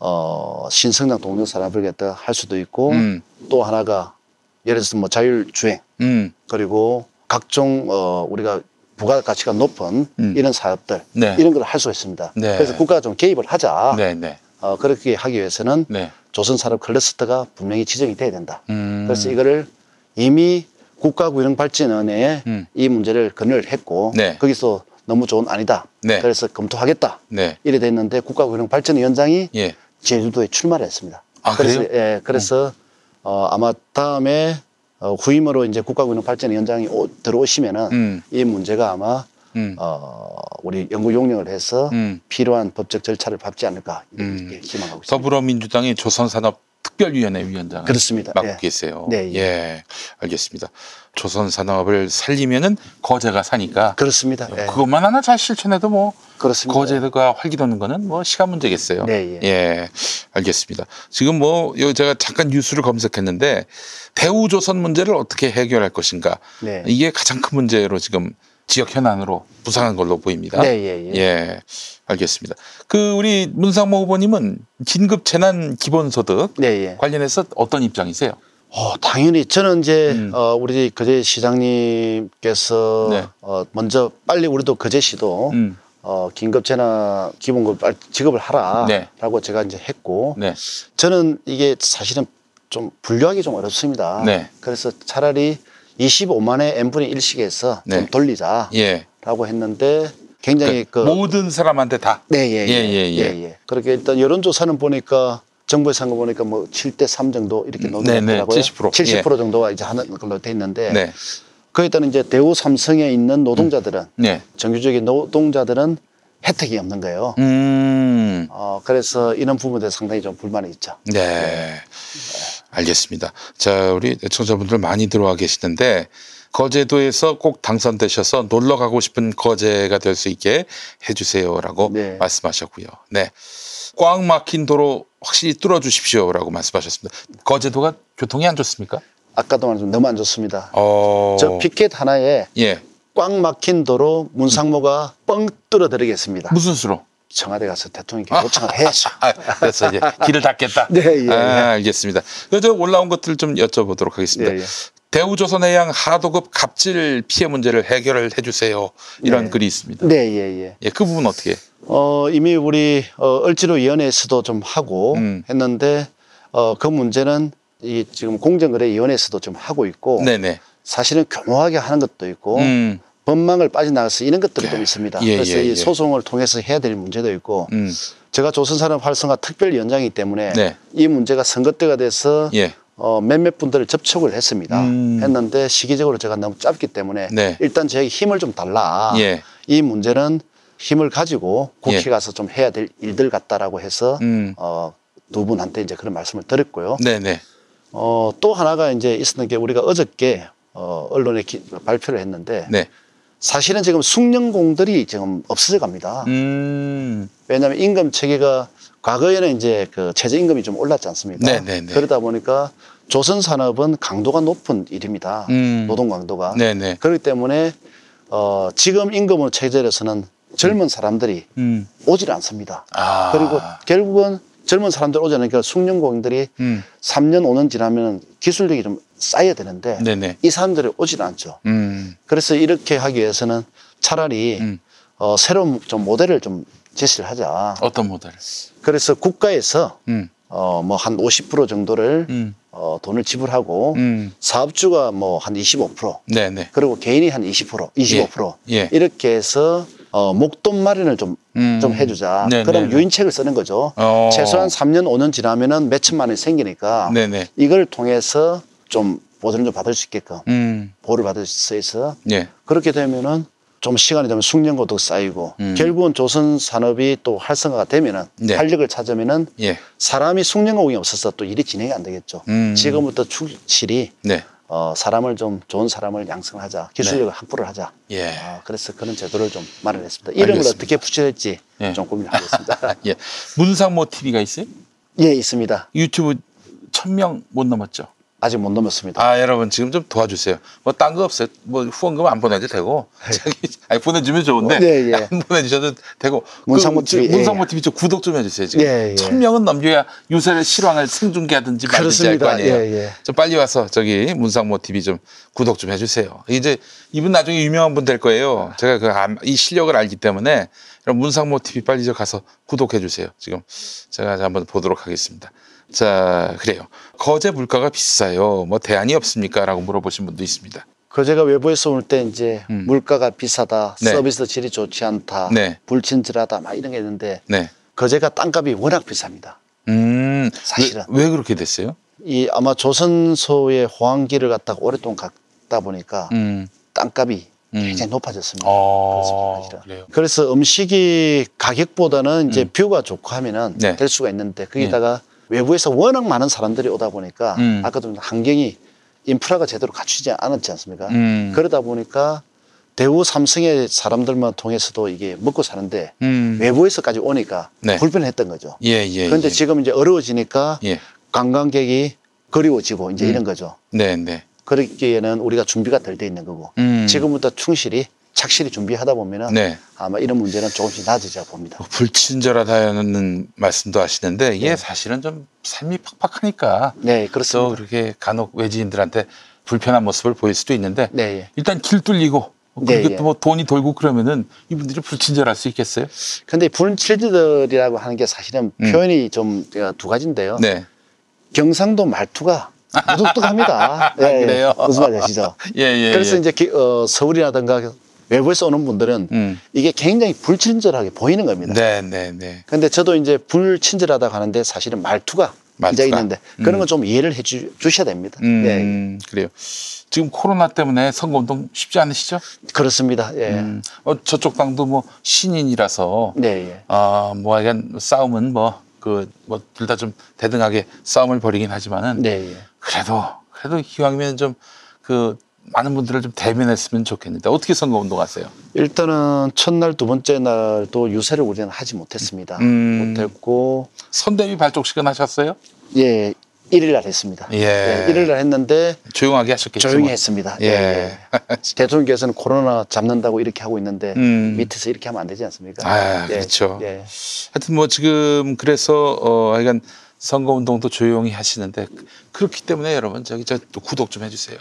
어, 신성장 동력 산업을 갖다 할 수도 있고 음. 또 하나가 예를 들어서 뭐 자율주행 음. 그리고 각종 어, 우리가 부가가치가 높은 음. 이런 사업들 네. 이런 걸 할 수가 있습니다. 네. 그래서 국가가 좀 개입을 하자. 네, 네. 어, 그렇게 하기 위해서는 네. 조선 산업 클러스터가 분명히 지정이 돼야 된다. 음. 그래서 이거를 이미 국가구형발전원에 음. 이 문제를 건의를 했고 네. 거기서 너무 좋은 아니다. 네. 그래서 검토하겠다. 네. 이래 됐는데 국가구형발전위원장이 예. 제주도에 출마를 했습니다. 아, 그래서 그래요? 예, 그래서 어, 아마 다음에 어, 후임으로 이제 국가구형발전위원장이 오- 들어오시면은 음. 이 문제가 아마 음. 어, 우리 연구 용역을 해서 음. 필요한 법적 절차를 밟지 않을까 이렇게 음. 희망하고 있습니다. 더불어민주당이 조선산업 특별위원회 위원장을 그렇습니다. 맡고 예. 계세요. 네, 예. 예. 알겠습니다. 조선 산업을 살리면은 거제가 사니까 그렇습니다. 예. 그것만 하나 잘 실천해도 뭐 그렇습니다. 거제가 활기도는 거는 뭐 시간 문제겠어요. 네, 예. 알겠습니다. 지금 뭐요 제가 잠깐 뉴스를 검색했는데 대우 조선 문제를 어떻게 해결할 것인가 네. 이게 가장 큰 문제로 지금 지역 현안으로 부상한 걸로 보입니다. 네, 예, 예. 예, 알겠습니다. 그 우리 문상모 후보님은 긴급 재난 기본소득 네, 예. 관련해서 어떤 입장이세요? 어, 당연히 저는 이제 음. 어, 우리 거제 시장님께서 네. 어, 먼저 빨리 우리도 거제시도 음, 어, 긴급재난 기본급 빨리 지급을 하라라고 네. 제가 이제 했고 네, 저는 이게 사실은 좀 분류하기 좀 어렵습니다. 네. 그래서 차라리 25만의 n분의 1씩에서 네. 좀 돌리자라고 예. 했는데 굉장히 그 모든 사람한테 다. 네, 예, 예, 예, 예, 예. 예. 그렇게 일단 여론조사는 보니까 정부에서 한 거 보니까 뭐 7대 3 정도 이렇게 음, 네, 네, 놓더라고요. 70%. 70% 정도가 이제 하는 걸로 돼 있는데 네, 거기다는 이제 대우 삼성에 있는 노동자들은 네. 정규직의 노동자들은 혜택이 없는 거예요. 음, 어, 그래서 이런 부분에 상당히 좀 불만이 있죠. 네. 알겠습니다. 자, 우리 청자분들 많이 들어와 계시는데 거제도에서 꼭 당선되셔서 놀러 가고 싶은 거제가 될 수 있게 해주세요라고 네. 말씀하셨고요. 네. 꽉 막힌 도로 확실히 뚫어 주십시오라고 말씀하셨습니다. 거제도가 교통이 안 좋습니까? 아까도 말했지만 너무 안 좋습니다. 어. 저 피켓 하나에 예. 꽉 막힌 도로 문상모가 뻥 뚫어드리겠습니다. 무슨 수로? 청와대 가서 대통령께 요청을 해야죠. 아, 그래서 이제 길을 닫겠다. 네, 예, 예. 아, 알겠습니다. 그저 올라온 것들 좀 여쭤보도록 하겠습니다. 예, 예. 대우조선해양 하도급 갑질 피해 문제를 해결을 해주세요. 이런 네. 글이 있습니다. 네, 예, 예. 예, 그 부분 어떻게? 어, 이미 우리 어, 을지로위원회에서도 좀 하고 음. 했는데 어, 그 문제는 이 지금 공정거래위원회에서도 좀 하고 있고 네네. 사실은 교묘하게 하는 것도 있고 음, 법망을 빠져나가서 이런 것들이 좀 있습니다. 예, 그래서 예, 이 예. 소송을 통해서 해야 될 문제도 있고 음, 제가 조선산업 활성화 특별위원장이기 때문에 네. 이 문제가 선거 때가 돼서 예, 어, 몇몇 분들을 접촉을 했습니다. 음. 했는데 시기적으로 제가 너무 짧기 때문에 네. 일단 저에게 힘을 좀 달라. 예. 이 문제는 힘을 가지고 국회 예. 가서 좀 해야 될 일들 같다라고 해서 음. 어, 두 분한테 이제 그런 말씀을 드렸고요. 네네. 어, 또 하나가 이제 있었던 게 우리가 어저께 어, 언론에 기- 발표를 했는데 네. 사실은 지금 숙련공들이 지금 없어져 갑니다. 음, 왜냐하면 임금 체계가 과거에는 이제 그 최저임금이 좀 올랐지 않습니까? 네네네. 그러다 보니까 조선 산업은 강도가 높은 일입니다. 음. 노동 강도가. 네네. 그렇기 때문에 어, 지금 임금으로 체제에서는 젊은 사람들이 음, 오질 않습니다. 아. 그리고 결국은 젊은 사람들 오지 않으니까 숙련공인들이 음, 3년, 5년 지나면 기술력이 좀 쌓여야 되는데 네네. 이 사람들이 오질 않죠. 음, 그래서 이렇게 하기 위해서는 차라리 음. 어, 새로운 좀 모델을 좀 제시를 하자. 어떤 모델? 그래서 국가에서 음, 어, 뭐 한 50% 정도를 음, 어, 돈을 지불하고 음, 사업주가 뭐 한 25% 네네. 그리고 개인이 한 20%, 25% 예. 이렇게 해서 어, 목돈 마련을 좀, 음. 좀 해주자. 네, 그럼. 유인책을 쓰는 거죠. 어. 최소한 3년, 5년 지나면은 몇 천만 원이 생기니까 네네. 이걸 통해서 좀 보전을 좀 받을 수 있게끔 음, 보호를 받을 수 있어 예. 그렇게 되면은 좀 시간이 되면 숙련고도 쌓이고 음. 결국은 조선 산업이 또 활성화가 되면은 네. 활력을 찾으면은 예. 사람이 숙련고이 없어서 또 일이 진행이 안 되겠죠. 음. 지금부터 축실이 네. 어, 사람을 좀 좋은 사람을 양성하자, 기술력을 확보를 하자. 예. 아, 그래서 그런 제도를 좀 마련했습니다. 이름을 알겠습니다. 어떻게 붙일지 예. 좀 고민하겠습니다. 예. 문상모 TV가 있어요? 예, 있습니다. 유튜브 천 명 못 넘었죠? 아직 못 넘었습니다. 아, 여러분 지금 좀 도와주세요. 뭐 딴 거 없어요. 뭐 후원금 안 보내도 되고. 아니, 보내주면 좋은데 네, 예. 안 보내주셔도 되고. 문상모 그, TV, 저 문상모 예. TV 좀 구독 좀 해주세요. 지금 예, 예. 천 명은 넘겨야 요새를 실황을 생중계하든지 말든지 할 거. 아니에요. 예, 예. 좀 빨리 와서 저기 문상모 TV 좀 구독 좀 해주세요. 이제 이분 나중에 유명한 분 될 거예요. 제가 그 이 실력을 알기 때문에 문상모 TV 빨리 저 가서 구독해 주세요. 지금 제가 한번 보도록 하겠습니다. 자, 그래요. 거제 물가가 비싸요. 뭐 대안이 없습니까? 라고 물어보신 분도 있습니다. 그 제가 외부에서 올 때 이제 음. 물가가 비싸다, 네. 서비스 질이 좋지 않다, 네. 불친절하다, 막 이런 게 있는데 네. 거제가 땅값이 워낙 비쌉니다. 음, 사실은. 왜, 왜 그렇게 됐어요? 이 아마 조선소의 호황기를 갖다가 오랫동안 갔다 보니까 음, 땅값이 음. 굉장히 높아졌습니다. 어, 그렇습니다. 그래서 음식이 가격보다는 이제 음. 뷰가 좋고 하면은 네. 될 수가 있는데 거기다가 외부에서 워낙 많은 사람들이 오다 보니까 음. 아까도 환경이 인프라가 제대로 갖추지 않았지 않습니까? 음. 그러다 보니까 대우 삼성의 사람들만 통해서도 이게 먹고 사는데 음. 외부에서까지 오니까 네. 불편했던 거죠. 예, 예. 그런데 예. 지금 이제 어려워지니까 예. 관광객이 그리워지고 이제 음. 이런 거죠. 네, 네. 그러기에는 우리가 준비가 덜 돼 있는 거고 음. 지금부터 충실히 착실히 준비하다 보면은 네. 아마 이런 문제는 조금씩 나아지자 봅니다. 뭐 불친절하다는 말씀도 하시는데 이게 네. 사실은 좀 삶이 팍팍하니까 네, 또 그렇습니다. 그렇게 간혹 외지인들한테 불편한 모습을 보일 수도 있는데 네, 예. 일단 길 뚫리고 네, 그렇게 예. 또뭐 돈이 돌고 그러면은 이분들이 불친절할 수 있겠어요? 근데 불칠들이라고 하는 게 사실은 음. 표현이 좀 두 가지인데요. 네. 경상도 말투가 무뚝뚝합니다. 예, 예. 그래요? 무슨 말인지 아시죠? 예, 예. 그래서 예. 이제 기- 어, 서울이라든가 외부에서 오는 분들은 음. 이게 굉장히 불친절하게 보이는 겁니다. 네, 네, 네. 근데 저도 이제 불친절하다고 하는데 사실은 말투가 말투가? 있는데 그런 음. 건좀 이해를 해 주, 주셔야 됩니다. 예, 음, 그래요. 지금 코로나 때문에 선거운동 쉽지 않으시죠? 그렇습니다. 예. 음, 어, 저쪽 당도 뭐 신인이라서 네, 예. 아, 뭐 하여간 싸움은 뭐 그 뭐 둘 다 좀 대등하게 싸움을 벌이긴 하지만은 네, 예. 그래도 그래도 기왕이면 좀 그 많은 분들을 좀 대면했으면 좋겠는데 어떻게 선거 운동하세요? 일단은 첫날 두 번째 날도 유세를 우리는 하지 못했습니다. 음. 못했고 선대위 발족식은 하셨어요? 예, 일일 날 했습니다. 예. 일일 날 했는데 조용하게 하셨겠죠. 조용히 뭐. 했습니다. 예. 예. 대통령께서는 코로나 잡는다고 이렇게 하고 있는데 음. 밑에서 이렇게 하면 안 되지 않습니까? 아, 예. 그렇죠. 예. 하여튼 뭐 지금 그래서 어 하여간 선거 운동도 조용히 하시는데 그렇기 때문에 여러분 저기 저또 구독 좀 해주세요.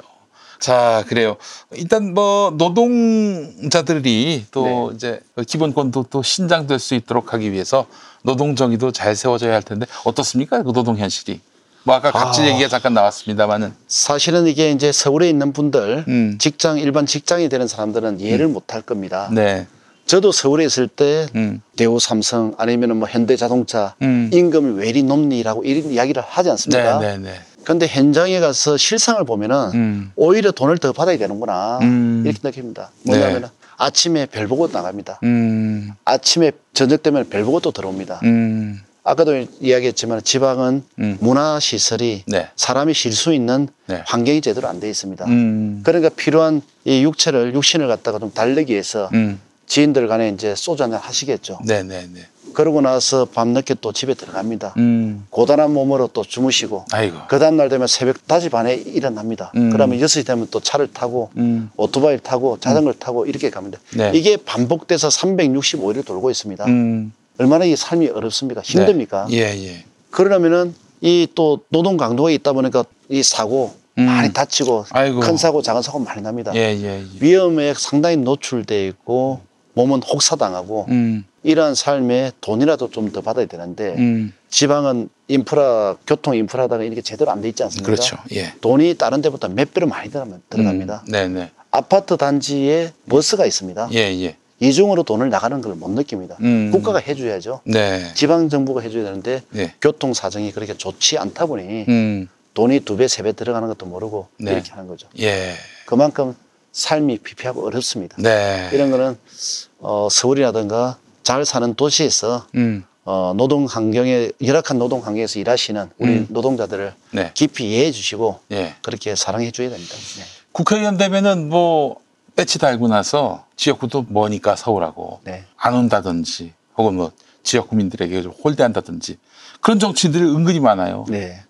자 그래요. 일단 뭐 노동자들이 또 네. 이제 기본권도 또 신장될 수 있도록 하기 위해서 노동 정의도 잘 세워져야 할 텐데 어떻습니까? 그 노동 현실이. 뭐 아까 갑질 아. 얘기가 잠깐 나왔습니다만은 사실은 이게 이제 서울에 있는 분들 음. 직장 일반 직장이 되는 사람들은 이해를 못할 겁니다. 네. 저도 서울에 있을 때 음. 대우 삼성 아니면 뭐 현대자동차 음. 임금이 왜 이리 높니라고 이런 이야기를 하지 않습니까? 네, 네, 네. 그런데 현장에 가서 실상을 보면은 음. 오히려 돈을 더 받아야 되는구나 음. 이렇게 느낍니다. 뭐냐면 네. 아침에 별 보고 나갑니다. 음. 아침에 저녁 되면 별 보고 또 들어옵니다. 음. 아까도 이야기했지만 지방은 음. 문화 시설이 네. 사람이 쉴 수 있는 네. 환경이 제대로 안 돼 있습니다. 음. 그러니까 필요한 이 육체를 육신을 갖다가 좀 달래기 위해서 음. 지인들 간에 이제 소주 한잔 하시겠죠. 네, 네, 네. 그러고 나서 밤늦게 또 집에 들어갑니다. 음. 고단한 몸으로 또 주무시고 아이고. 그 다음날 되면 새벽 5시 반에 일어납니다. 음. 그러면 6시 되면 또 차를 타고 음. 오토바이를 타고 자전거를 타고 이렇게 갑니다. 네. 이게 반복돼서 365일을 돌고 있습니다. 음. 얼마나 이 삶이 어렵습니까? 힘듭니까? 네. 예, 예. 그러려면은 이 또 노동 강도가 있다 보니까 이 사고 음. 많이 다치고 아이고. 큰 사고 작은 사고 많이 납니다. 예, 예, 예. 위험에 상당히 노출돼 있고 몸은 혹사당하고 음. 이러한 삶에 돈이라도 좀 더 받아야 되는데 음. 지방은 인프라 교통 인프라다가 이렇게 제대로 안 돼 있지 않습니까? 그렇죠. 예. 돈이 다른 데보다 몇 배로 많이 들어갑니다. 음. 네, 네. 아파트 단지에 버스가 있습니다. 예, 예. 이중으로 돈을 나가는 걸 못 느낍니다. 음. 국가가 해줘야죠. 네. 지방 정부가 해줘야 되는데 예. 교통 사정이 그렇게 좋지 않다 보니 음. 돈이 두 배, 세 배 들어가는 것도 모르고 네. 이렇게 하는 거죠. 예. 그만큼 삶이 피폐하고 어렵습니다. 네. 이런 거는 어, 서울이라든가 잘 사는 도시에서 음. 어, 노동 환경에 열악한 노동 환경에서 일하시는 우리 음. 노동자들을 네. 깊이 이해해 주시고 예. 그렇게 사랑해 줘야 됩니다. 네. 국회의원 되면은 뭐 배치 달고 나서 지역구도 머니까 서울하고 네. 안 온다든지 혹은 뭐 지역 구민들에게 좀 홀대한다든지 그런 정치인들이 은근히 많아요. 네.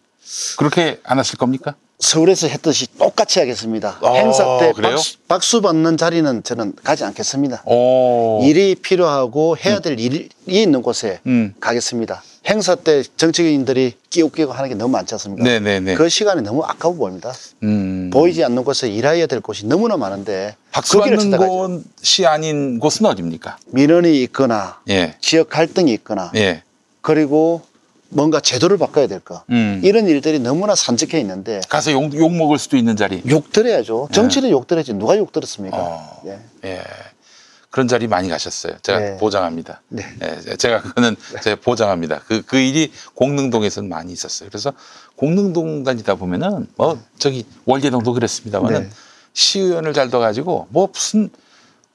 그렇게 안 하실 겁니까? 서울에서 했듯이 똑같이 하겠습니다. 어, 행사 때? 박수, 박수 받는 자리는 저는 가지 않겠습니다. 오. 일이 필요하고 해야 될 일이 있는 곳에 음. 가겠습니다. 행사 때 정치인들이 끼우끼고 하는 게 너무 많지 않습니까? 네네네. 그 시간이 너무 아까워 보입니다. 음. 보이지 않는 곳에 일해야 될 곳이 너무나 많은데 박수 받는. 곳이 아닌 곳은 어디입니까? 민원이 있거나 예. 지역 갈등이 있거나 예. 그리고 뭔가 제도를 바꿔야 될 거. 음. 이런 일들이 너무나 산적해 있는데 가서 욕, 욕 먹을 수도 있는 자리. 욕 들어야죠. 정치를 욕 들어야지 누가 욕 들었습니까? 네. 어. 예. 예. 그런 자리 많이 가셨어요. 제가 네. 보장합니다. 네. 예, 제가 그거는 제가 보장합니다. 그, 그 일이 공릉동에서는 많이 있었어요. 그래서 공릉동 다니다 보면은 뭐 저기 월계동도 그랬습니다만은 네. 시의원을 잘 둬가지고 뭐 무슨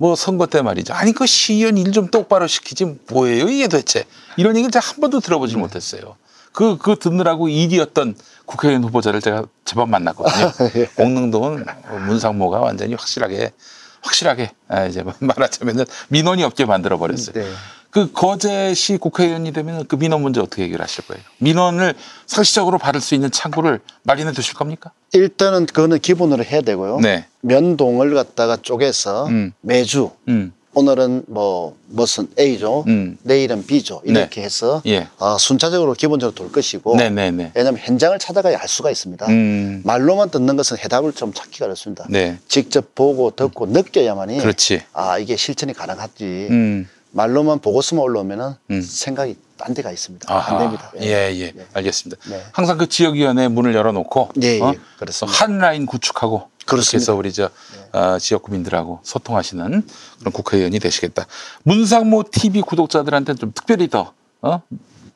뭐 선거 때 말이죠. 아니 그 시의원 일 좀 똑바로 시키지 뭐예요 이게 도대체 이런 얘기를 제가 한 번도 들어보지 못했어요. 그, 그 듣느라고 일이었던 국회의원 후보자를 제가 제법 만났거든요. 예. 공릉동은 문상모가 완전히 확실하게 확실하게 아, 이제 말하자면은 민원이 없게 만들어 버렸어요. 네. 그 거제시 국회의원이 되면 그 민원 문제 어떻게 해결하실 거예요? 민원을 상시적으로 받을 수 있는 창구를 마련해 두실 겁니까? 일단은 그거는 기본으로 해야 되고요. 네. 면동을 갖다가 쪼개서 음. 매주 음. 오늘은 뭐 무슨 A조, 음. 내일은 B조 이렇게 해서 예. 어, 순차적으로 기본적으로 돌 것이고 네네네. 왜냐하면 현장을 찾아가야 알 수가 있습니다. 음. 말로만 듣는 것은 해답을 좀 찾기가 어렵습니다. 네. 직접 보고 듣고 느껴야만이 그렇지. 아 이게 실천이 가능하지. 음. 말로만 보고서만 올라오면은 음. 생각이 딴 데가 있습니다. 아하. 안 됩니다. 예, 예. 네. 알겠습니다. 네. 항상 그 지역위원회 문을 열어놓고 예, 예. 어? 그렇습니다. 한 라인 구축하고 그렇게 해서. 네. 우리 저 어, 지역 구민들하고 소통하시는 그런 국회의원이 되시겠다. 문상모 TV 구독자들한테는 좀 특별히 더 어?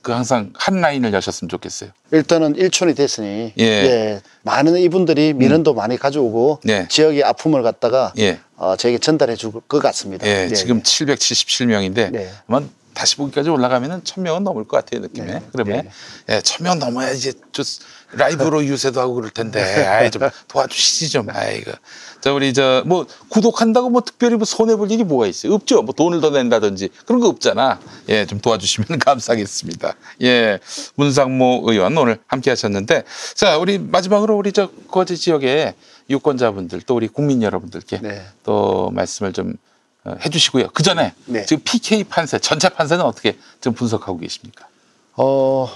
그 항상 한 라인을 여셨으면 좋겠어요. 일단은 일촌이 됐으니 예. 예, 많은 이분들이 민원도 많이 가져오고 네. 지역의 아픔을 갖다가 예. 어, 저에게 전달해 줄 것 같습니다. 예, 예, 지금 예. 777명인데 네. 아마 다시 보기까지 올라가면은 1000명은 넘을 것 같아요, 느낌에. 네. 그러면 네. 예, 1000명 넘어야 이제 좀 라이브로 유세도 하고 그럴 텐데. 아이 좀 도와주시지 좀. 아이고. 자, 우리 저 뭐 구독한다고 뭐 특별히 뭐 손해 볼 일이 뭐가 있어요? 없죠. 뭐 돈을 더 낸다든지 그런 거 없잖아. 예, 좀 도와주시면 감사하겠습니다. 예. 문상모 의원 오늘 함께 하셨는데 자, 우리 마지막으로 우리 저 거제 지역의 유권자분들 또 우리 국민 여러분들께 네. 또 말씀을 좀 어, 해주시고요. 그 전에 네. 지금 PK 판세, 전체 판세는 어떻게 좀 분석하고 계십니까? 어,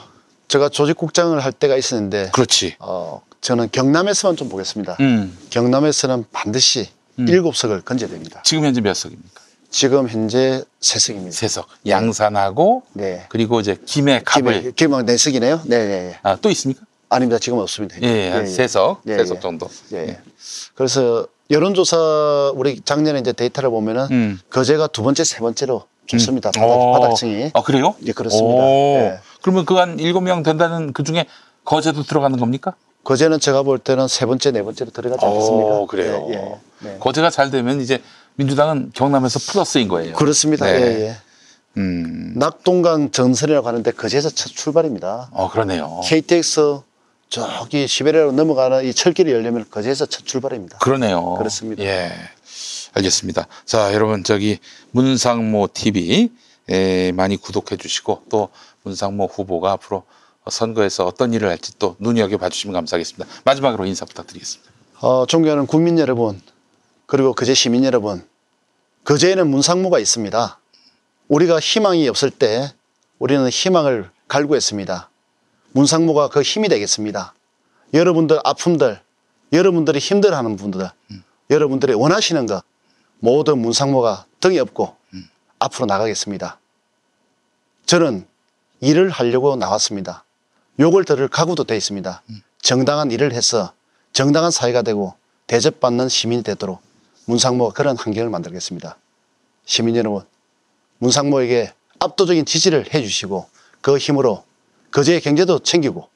제가 조직국장을 할 때가 있었는데 그렇지. 어, 저는 경남에서만 좀 보겠습니다. 음. 경남에서는 반드시 음. 일곱 석을 건져야 됩니다. 지금 현재 몇 석입니까? 지금 현재 세 석입니다. 세 석. 양산하고 네. 그리고 이제 김해 갑을 김해, 네 석이네요. 네, 네. 아, 또 있습니까? 아닙니다. 지금 없습니다. 예, 예, 세 석, 예, 세석 예. 정도. 예. 예. 그래서 여론조사 우리 작년에 이제 데이터를 보면은 음. 거제가 두 번째, 세 번째로 좋습니다. 바닥, 어. 바닥층이. 아, 그래요? 예, 그렇습니다. 오. 예. 그러면 그 한 일곱 명 된다는 그 중에 거제도 들어가는 겁니까? 거제는 제가 볼 때는 세 번째, 네 번째로 들어가지 않겠습니까? 오, 그래요. 예, 예. 네. 거제가 잘 되면 이제 민주당은 경남에서 플러스인 거예요. 그렇습니다. 네. 예, 예. 음. 낙동강 전선이라고 하는데 거제에서 첫 출발입니다. 어, 그러네요. KTX 저기 시베리아로 넘어가는 이 철길이 열리면 거제에서 첫 출발입니다. 그러네요. 그렇습니다. 예. 알겠습니다. 자, 여러분, 저기, 문상모 TV, 에, 많이 구독해 주시고, 또, 문상모 후보가 앞으로 선거에서 어떤 일을 할지 또 눈여겨 봐 주시면 감사하겠습니다. 마지막으로 인사 부탁드리겠습니다. 어, 존경하는 국민 여러분, 그리고 거제 시민 여러분, 거제에는 문상무가 있습니다. 우리가 희망이 없을 때 우리는 희망을 갈구했습니다. 문상무가 그 힘이 되겠습니다. 여러분들 아픔들, 여러분들이 힘들어하는 분들, 여러분들이 원하시는 것 모두 문상무가 등이 없고 앞으로 나가겠습니다. 저는 일을 하려고 나왔습니다. 욕을 들을 각오도 돼 있습니다. 정당한 일을 해서 정당한 사회가 되고 대접받는 시민이 되도록 문상모가 그런 환경을 만들겠습니다. 시민 여러분, 문상모에게 압도적인 지지를 해주시고 그 힘으로 거제의 경제도 챙기고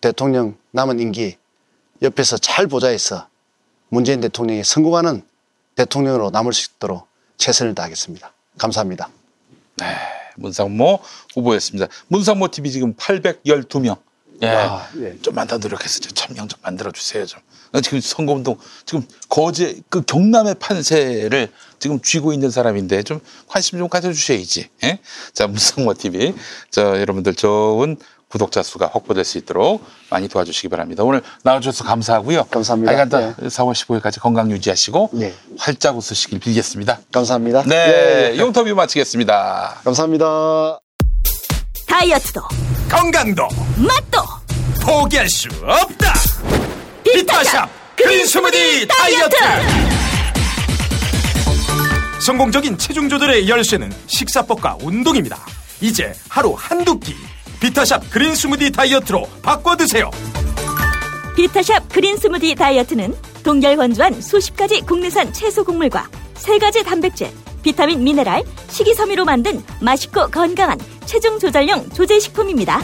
대통령 남은 임기 옆에서 잘 보좌해서 문재인 대통령이 성공하는 대통령으로 남을 수 있도록 최선을 다하겠습니다. 감사합니다. 네, 문상모 후보였습니다. 문상모 TV 지금 812명. 예. 아, 예. 좀만 더 노력해서 천명 좀 만들어 주세요 좀. 지금 선거운동 지금 거제 그 경남의 판세를 지금 쥐고 있는 사람인데 좀 관심 좀 가져주셔야지. 예? 자 문상모 TV 저 여러분들 좋은 구독자 수가 확보될 수 있도록 많이 도와주시기 바랍니다. 오늘 나와주셔서 감사하고요. 감사합니다. 하여간 4월 15일까지 건강 유지하시고 네. 활짝 웃으시길 빌겠습니다. 감사합니다. 네, 예. 용터뷰 마치겠습니다. 감사합니다. 다이어트도 건강도 맛도 포기할 수 없다. 비타샵 그린 스무디 다이어트. 성공적인 체중 조절의 열쇠는 식사법과 운동입니다. 이제 하루 한두 끼 비타샵 그린 스무디 다이어트로 바꿔 드세요. 비타샵 그린 스무디 다이어트는 동결 건조한 수십 가지 국내산 채소 곡물과 세 가지 단백질, 비타민, 미네랄, 식이섬유로 만든 맛있고 건강한 체중 조절용 조제 식품입니다.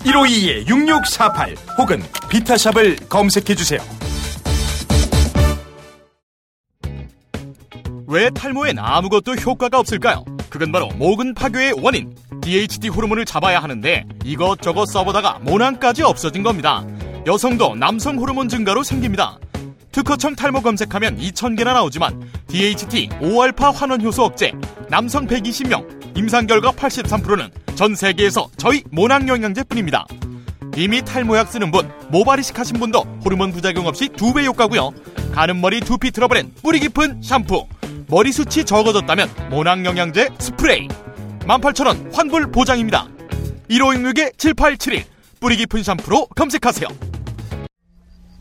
1522-6648 혹은 비타샵을 검색해 주세요. 왜 탈모엔 아무것도 효과가 없을까요? 그건 바로 모근 파괴의 원인 DHT 호르몬을 잡아야 하는데 이것저것 써보다가 모낭까지 없어진 겁니다. 여성도 남성 호르몬 증가로 생깁니다. 특허청 탈모 검색하면 2,000개나 나오지만 DHT 5알파 환원 효소 억제 남성 120명 임상 결과 83%는 전 세계에서 저희 모낭 영양제뿐입니다. 이미 탈모약 쓰는 분, 모발이식 하신 분도 호르몬 부작용 없이 두 배 효과고요. 가는 머리 두피 트러블엔 뿌리 깊은 샴푸, 머리 숱이 적어졌다면 모낭 영양제 스프레이. 18,000원 환불 보장입니다. 1566-7871 뿌리 깊은 샴푸로 검색하세요.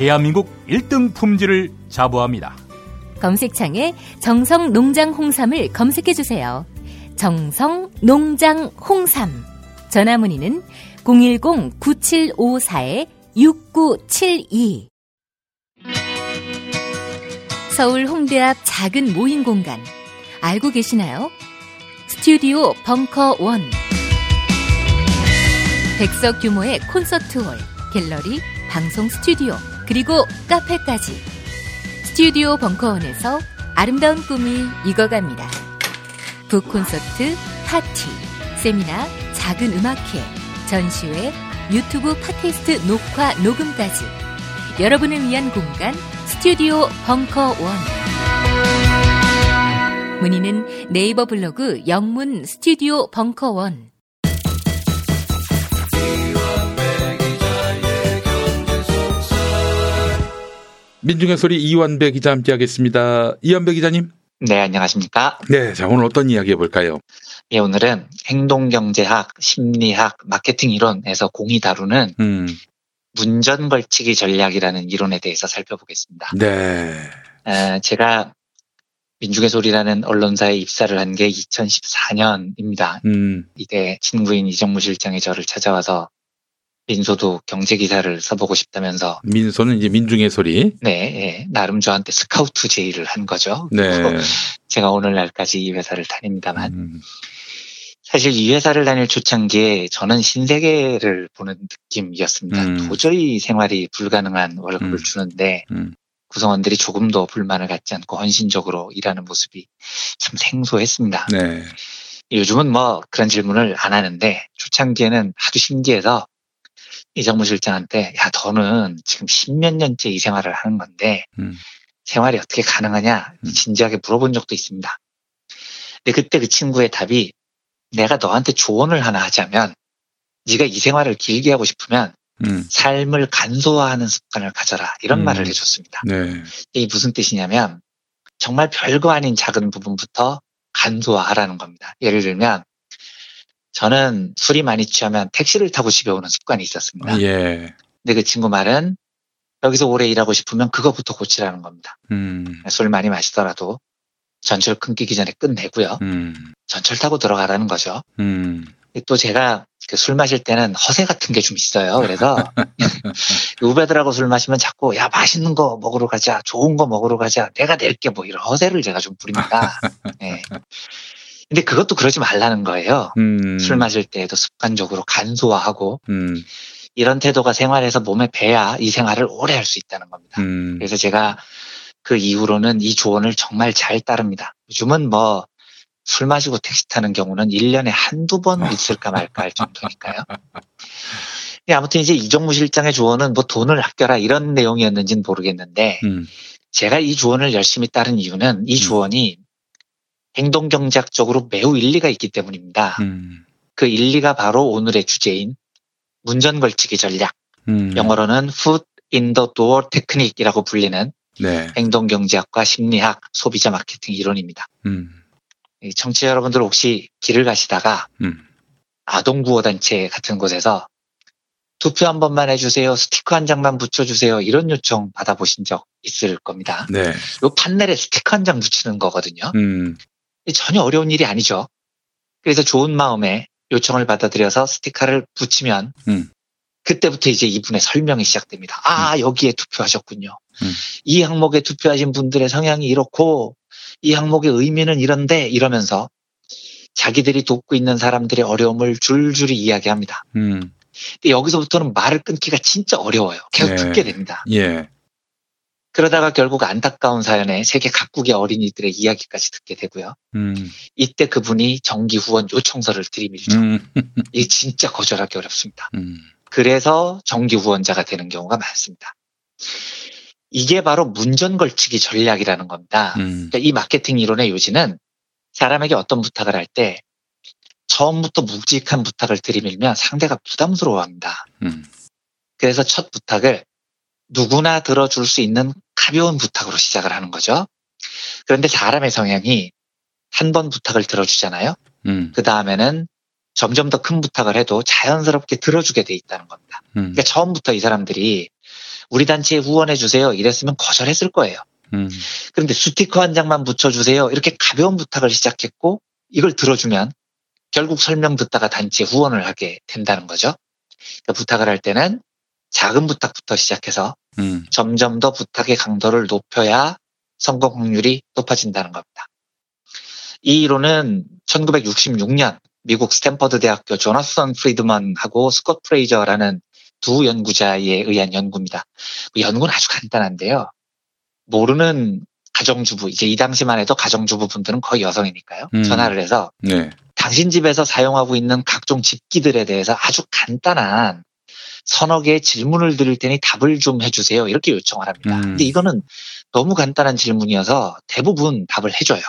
대한민국 1등 품질을 자부합니다. 검색창에 정성 농장 홍삼을 검색해 주세요. 정성 농장 홍삼. 전화 문의는 010-9754-6972. 서울 홍대 앞 작은 모임 공간. 알고 계시나요? 스튜디오 벙커 원. 백석 규모의 콘서트 홀, 갤러리, 방송 스튜디오, 그리고 카페까지. 스튜디오 벙커원에서 아름다운 꿈이 익어갑니다. 북 콘서트, 파티, 세미나, 작은 음악회, 전시회, 유튜브 팟캐스트 녹화, 녹음까지. 여러분을 위한 공간, 스튜디오 벙커원. 문의는 네이버 블로그 영문 스튜디오 벙커원. 민중의 소리 이완배 기자 함께하겠습니다. 이완배 기자님. 네, 안녕하십니까? 네, 자 오늘 어떤 이야기 해볼까요? 예, 오늘은 행동경제학, 심리학, 마케팅 이론에서 공이 다루는 음, 문전 벌치기 전략이라는 이론에 대해서 살펴보겠습니다. 네. 에, 제가 민중의 소리라는 언론사에 입사를 한 게 2014년입니다. 음, 이때 친구인 이정무 실장이 저를 찾아와서 민소도 경제 기사를 써보고 싶다면서 민소는 이제 민중의 소리. 네, 예, 나름 저한테 스카우트 제의를 한 거죠. 네. 제가 오늘날까지 이 회사를 다닙니다만 음, 사실 이 회사를 다닐 초창기에 저는 신세계를 보는 느낌이었습니다. 음. 도저히 생활이 불가능한 월급을 음. 주는데 음. 구성원들이 조금도 불만을 갖지 않고 헌신적으로 일하는 모습이 참 생소했습니다. 네. 요즘은 뭐 그런 질문을 안 하는데 초창기에는 하도 신기해서 이정무 실장한테 야 너는 지금 십몇 년째 이 생활을 하는 건데 음. 생활이 어떻게 가능하냐 음. 진지하게 물어본 적도 있습니다. 근데 그때 그 친구의 답이 내가 너한테 조언을 하나 하자면 네가 이 생활을 길게 하고 싶으면 음, 삶을 간소화하는 습관을 가져라 이런 음. 말을 해줬습니다. 네. 이게 무슨 뜻이냐면 정말 별거 아닌 작은 부분부터 간소화하라는 겁니다. 예를 들면 저는 술이 많이 취하면 택시를 타고 집에 오는 습관이 있었습니다. 예. 근데 그 친구 말은 여기서 오래 일하고 싶으면 그거부터 고치라는 겁니다. 음. 술 많이 마시더라도 전철 끊기기 전에 끝내고요. 음. 전철 타고 들어가라는 거죠. 음. 또 제가 그 술 마실 때는 허세 같은 게 좀 있어요. 그래서 후배들하고 술 마시면 자꾸 야 맛있는 거 먹으러 가자, 좋은 거 먹으러 가자, 내가 낼게 뭐 이런 허세를 제가 좀 부립니다. 네. 근데 그것도 그러지 말라는 거예요. 음. 술 마실 때에도 습관적으로 간소화하고 음. 이런 태도가 생활에서 몸에 배야 이 생활을 오래 할 수 있다는 겁니다. 음. 그래서 제가 그 이후로는 이 조언을 정말 잘 따릅니다. 요즘은 뭐 술 마시고 택시 타는 경우는 1년에 한두 번 있을까 말까 할 정도니까요. 아무튼 이제 이정무 실장의 조언은 뭐 돈을 아껴라 이런 내용이었는지는 모르겠는데 음. 제가 이 조언을 열심히 따른 이유는 이 조언이 행동 경제학적으로 매우 일리가 있기 때문입니다. 음. 그 일리가 바로 오늘의 주제인 문전 걸치기 전략, 음. 영어로는 foot in the door technique이라고 불리는 네. 행동 경제학과 심리학, 소비자 마케팅 이론입니다. 음. 이 청취자 여러분들 혹시 길을 가시다가 음. 아동 구호 단체 같은 곳에서 투표 한 번만 해주세요, 스티커 한 장만 붙여주세요 이런 요청 받아보신 적 있을 겁니다. 네. 요 판넬에 스티커 한 장 붙이는 거거든요. 음. 전혀 어려운 일이 아니죠. 그래서 좋은 마음에 요청을 받아들여서 스티커를 붙이면 음. 그때부터 이제 이분의 설명이 시작됩니다. 아, 여기에 투표하셨군요. 음. 이 항목에 투표하신 분들의 성향이 이렇고 이 항목의 의미는 이런데 이러면서 자기들이 돕고 있는 사람들의 어려움을 줄줄이 이야기합니다. 음. 근데 여기서부터는 말을 끊기가 진짜 어려워요. 계속 네. 듣게 됩니다. 예. 그러다가 결국 안타까운 사연에 세계 각국의 어린이들의 이야기까지 듣게 되고요. 음. 이때 그분이 정기 후원 요청서를 들이밀죠. 음. 이게 진짜 거절하기 어렵습니다. 음. 그래서 정기 후원자가 되는 경우가 많습니다. 이게 바로 문전 걸치기 전략이라는 겁니다. 음. 그러니까 이 마케팅 이론의 요지는 사람에게 어떤 부탁을 할 때 처음부터 묵직한 부탁을 들이밀면 상대가 부담스러워합니다. 음. 그래서 첫 부탁을 누구나 들어줄 수 있는 가벼운 부탁으로 시작을 하는 거죠. 그런데 사람의 성향이 한 번 부탁을 들어주잖아요. 음. 그 다음에는 점점 더 큰 부탁을 해도 자연스럽게 들어주게 돼 있다는 겁니다. 음. 그러니까 처음부터 이 사람들이 우리 단체에 후원해 주세요 이랬으면 거절했을 거예요. 음. 그런데 스티커 한 장만 붙여주세요 이렇게 가벼운 부탁을 시작했고 이걸 들어주면 결국 설명 듣다가 단체에 후원을 하게 된다는 거죠. 그러니까 부탁을 할 때는 작은 부탁부터 시작해서 음. 점점 더 부탁의 강도를 높여야 성공 확률이 높아진다는 겁니다. 이 이론은 1966년 미국 스탠퍼드 대학교 조너선 프리드먼하고 스콧 프레이저라는 두 연구자에 의한 연구입니다. 그 연구는 아주 간단한데요. 모르는 가정주부, 이제 이 당시만 해도 가정주부 분들은 거의 여성이니까요. 음. 전화를 해서 네. 당신 집에서 사용하고 있는 각종 집기들에 대해서 아주 간단한 서너 개의 질문을 드릴 테니 답을 좀 해주세요. 이렇게 요청을 합니다. 음. 근데 이거는 너무 간단한 질문이어서 대부분 답을 해줘요.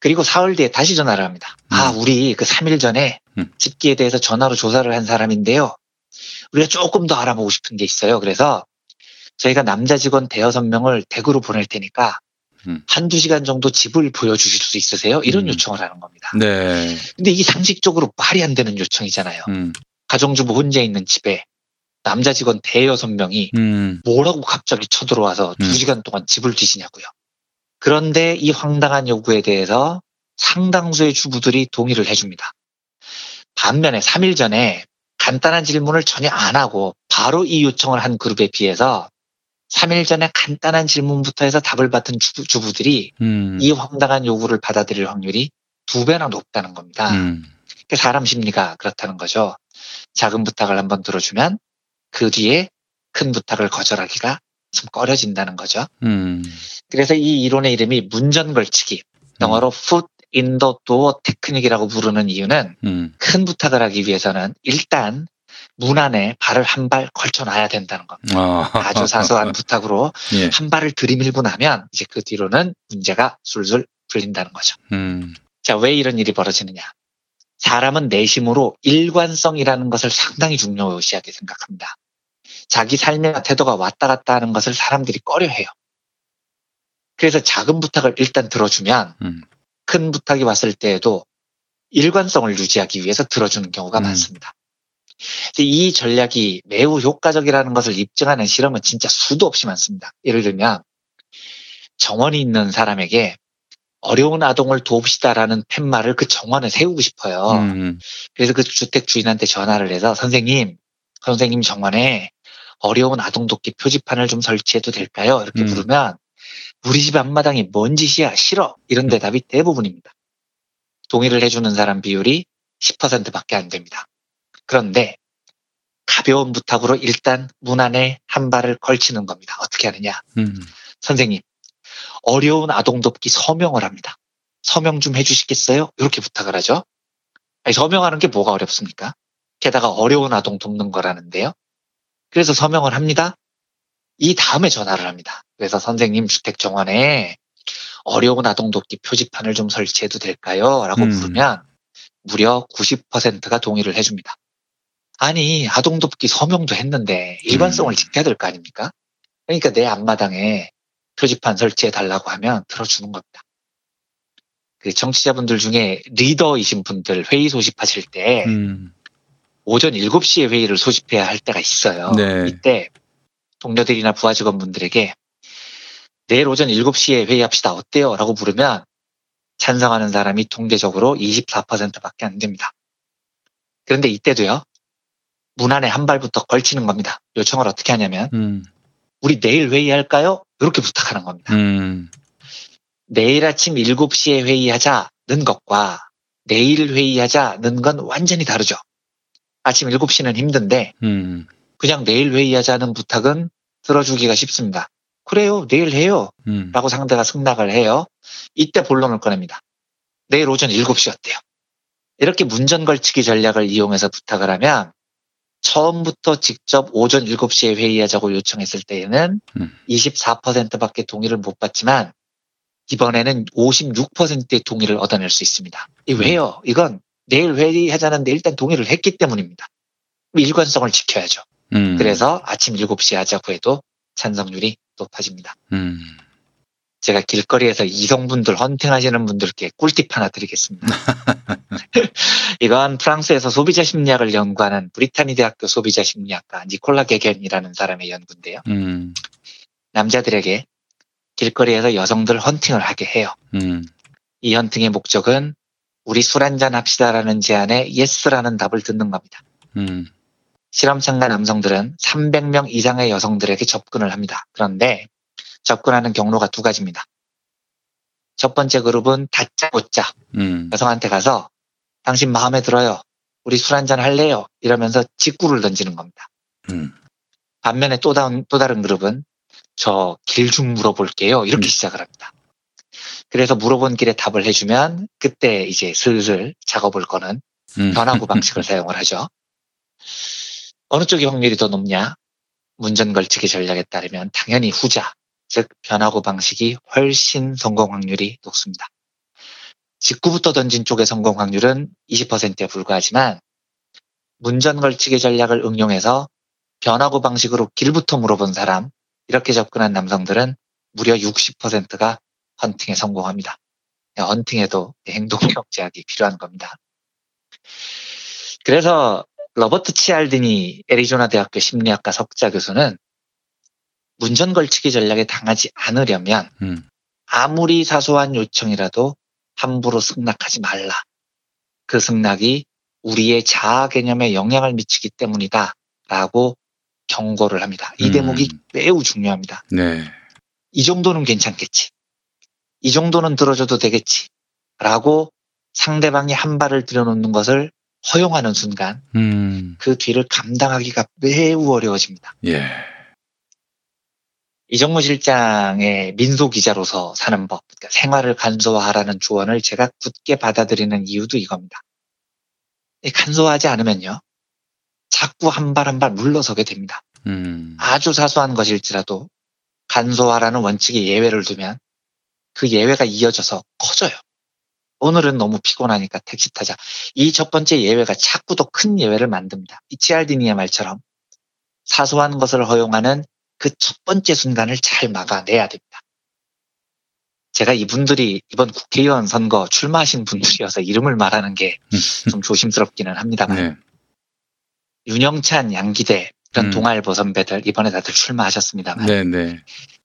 그리고 사흘 뒤에 다시 전화를 합니다. 아, 우리 그 3일 전에 음. 집기에 대해서 전화로 조사를 한 사람인데요. 우리가 조금 더 알아보고 싶은 게 있어요. 그래서 저희가 남자 직원 대여섯 명을 댁으로 보낼 테니까 음. 한두 시간 정도 집을 보여주실 수 있으세요? 이런 음. 요청을 하는 겁니다. 네. 근데 이게 상식적으로 말이 안 되는 요청이잖아요. 음. 가정주부 혼자 있는 집에 남자 직원 대여섯 명이 음. 뭐라고 갑자기 쳐들어와서 음. 두 시간 동안 집을 뒤지냐고요. 그런데 이 황당한 요구에 대해서 상당수의 주부들이 동의를 해줍니다. 반면에 3일 전에 간단한 질문을 전혀 안 하고 바로 이 요청을 한 그룹에 비해서 3일 전에 간단한 질문부터 해서 답을 받은 주부, 주부들이 음. 이 황당한 요구를 받아들일 확률이 두 배나 높다는 겁니다. 음. 그 사람 심리가 그렇다는 거죠. 작은 부탁을 한번 들어주면 그 뒤에 큰 부탁을 거절하기가 좀 꺼려진다는 거죠. 음. 그래서 이 이론의 이름이 문전 걸치기, 영어로 foot in the door 테크닉이라고 부르는 이유는 음. 큰 부탁을 하기 위해서는 일단 문 안에 발을 한 발 걸쳐놔야 된다는 겁니다. 아. 아주 사소한 부탁으로 예. 한 발을 들이밀고 나면 이제 그 뒤로는 문제가 술술 풀린다는 거죠. 음. 자, 왜 이런 일이 벌어지느냐? 사람은 내심으로 일관성이라는 것을 상당히 중요시하게 생각합니다. 자기 삶의 태도가 왔다 갔다 하는 것을 사람들이 꺼려해요. 그래서 작은 부탁을 일단 들어주면 음. 큰 부탁이 왔을 때에도 일관성을 유지하기 위해서 들어주는 경우가 음. 많습니다. 이 전략이 매우 효과적이라는 것을 입증하는 실험은 진짜 수도 없이 많습니다. 예를 들면 정원이 있는 사람에게 어려운 아동을 돕시다라는 팻말을 그 정원에 세우고 싶어요. 음. 그래서 그 주택 주인한테 전화를 해서 선생님, 선생님 정원에 어려운 아동 돕기 표지판을 좀 설치해도 될까요? 이렇게 음. 물으면 우리 집 앞마당이 뭔 짓이야 싫어 이런 대답이 대부분입니다. 동의를 해주는 사람 비율이 10%밖에 안 됩니다. 그런데 가벼운 부탁으로 일단 문 안에 한 발을 걸치는 겁니다. 어떻게 하느냐? 음. 선생님, 어려운 아동 돕기 서명을 합니다. 서명 좀 해주시겠어요? 이렇게 부탁을 하죠. 아니, 서명하는 게 뭐가 어렵습니까? 게다가 어려운 아동 돕는 거라는데요. 그래서 서명을 합니다. 이 다음에 전화를 합니다. 그래서 선생님 주택 정원에 어려운 아동 돕기 표지판을 좀 설치해도 될까요? 라고 음. 물으면 무려 90%가 동의를 해줍니다. 아니, 아동 돕기 서명도 했는데 일관성을 지켜야 될 거 아닙니까? 그러니까 내 앞마당에 표지판 설치해 달라고 하면 들어주는 겁니다. 그 정치자분들 중에 리더이신 분들 회의 소집하실 때 음. 오전 7시에 회의를 소집해야 할 때가 있어요. 네. 이때 동료들이나 부하 직원분들에게 내일 오전 7시에 회의합시다. 어때요? 라고 물으면 찬성하는 사람이 통계적으로 24%밖에 안 됩니다. 그런데 이때도요. 문 안에 한 발부터 걸치는 겁니다. 요청을 어떻게 하냐면 음. 우리 내일 회의할까요? 이렇게 부탁하는 겁니다. 음. 내일 아침 7시에 회의하자는 것과 내일 회의하자는 건 완전히 다르죠. 아침 7시는 힘든데 음. 그냥 내일 회의하자는 부탁은 들어주기가 쉽습니다. 그래요, 내일 해요. 음. 라고 상대가 승낙을 해요. 이때 본론을 꺼냅니다. 내일 오전 7시 어때요? 이렇게 문전 걸치기 전략을 이용해서 부탁을 하면 처음부터 직접 오전 7시에 회의하자고 요청했을 때에는 음. 24%밖에 동의를 못 받지만 이번에는 56%의 동의를 얻어낼 수 있습니다. 이 왜요? 이건 내일 회의하자는데 일단 동의를 했기 때문입니다. 일관성을 지켜야죠. 음. 그래서 아침 7시에 하자고 해도 찬성률이 높아집니다. 음. 제가 길거리에서 이성분들 헌팅하시는 분들께 꿀팁 하나 드리겠습니다. 이건 프랑스에서 소비자 심리학을 연구하는 브리타니 대학교 소비자 심리학가 니콜라 게겐이라는 사람의 연구인데요. 음. 남자들에게 길거리에서 여성들 헌팅을 하게 해요. 음. 이 헌팅의 목적은 우리 술 한잔 합시다라는 제안에 yes라는 답을 듣는 겁니다. 음. 실험 참가 남성들은 300명 이상의 여성들에게 접근을 합니다. 그런데 접근하는 경로가 두 가지입니다. 첫 번째 그룹은 다짜고짜 음. 여성한테 가서 당신 마음에 들어요. 우리 술 한잔 할래요. 이러면서 직구를 던지는 겁니다. 음. 반면에 또 다른, 또 다른 그룹은 저 길 좀 물어볼게요. 이렇게 시작을 합니다. 그래서 물어본 길에 답을 해주면 그때 이제 슬슬 작업을 거는 음. 변화구 방식을 사용을 하죠. 어느 쪽이 확률이 더 높냐? 문전 걸치기 전략에 따르면 당연히 후자, 즉 변화구 방식이 훨씬 성공 확률이 높습니다. 직구부터 던진 쪽의 성공 확률은 20%에 불과하지만 문전 걸치기 전략을 응용해서 변화구 방식으로 길부터 물어본 사람, 이렇게 접근한 남성들은 무려 60%가 헌팅에 성공합니다. 헌팅에도 행동력 제약이 필요한 겁니다. 그래서 로버트 치알디니 애리조나 대학교 심리학과 석자 교수는 문전 걸치기 전략에 당하지 않으려면 음. 아무리 사소한 요청이라도 함부로 승낙하지 말라. 그 승낙이 우리의 자아 개념에 영향을 미치기 때문이다. 라고 경고를 합니다. 이 음. 대목이 매우 중요합니다. 네. 이 정도는 괜찮겠지. 이 정도는 들어줘도 되겠지. 라고 상대방이 한 발을 들여놓는 것을 허용하는 순간 음. 그 뒤를 감당하기가 매우 어려워집니다. 예. 이정무 실장의 민소 기자로서 사는 법, 그러니까 생활을 간소화하라는 조언을 제가 굳게 받아들이는 이유도 이겁니다. 이 간소화하지 않으면요. 자꾸 한 발 한 발 물러서게 됩니다. 음. 아주 사소한 것일지라도 간소화라는 원칙에 예외를 두면 그 예외가 이어져서 커져요. 오늘은 너무 피곤하니까 택시 타자. 이 첫 번째 예외가 자꾸 더 큰 예외를 만듭니다. 이 치알디니의 말처럼 사소한 것을 허용하는 그 첫 번째 순간을 잘 막아내야 됩니다. 제가 이분들이 이번 국회의원 선거 출마하신 분들이어서 이름을 말하는 게 좀 조심스럽기는 합니다만 네. 윤영찬, 양기대 이런 음. 동아일보 선배들 이번에 다들 출마하셨습니다만 네 네.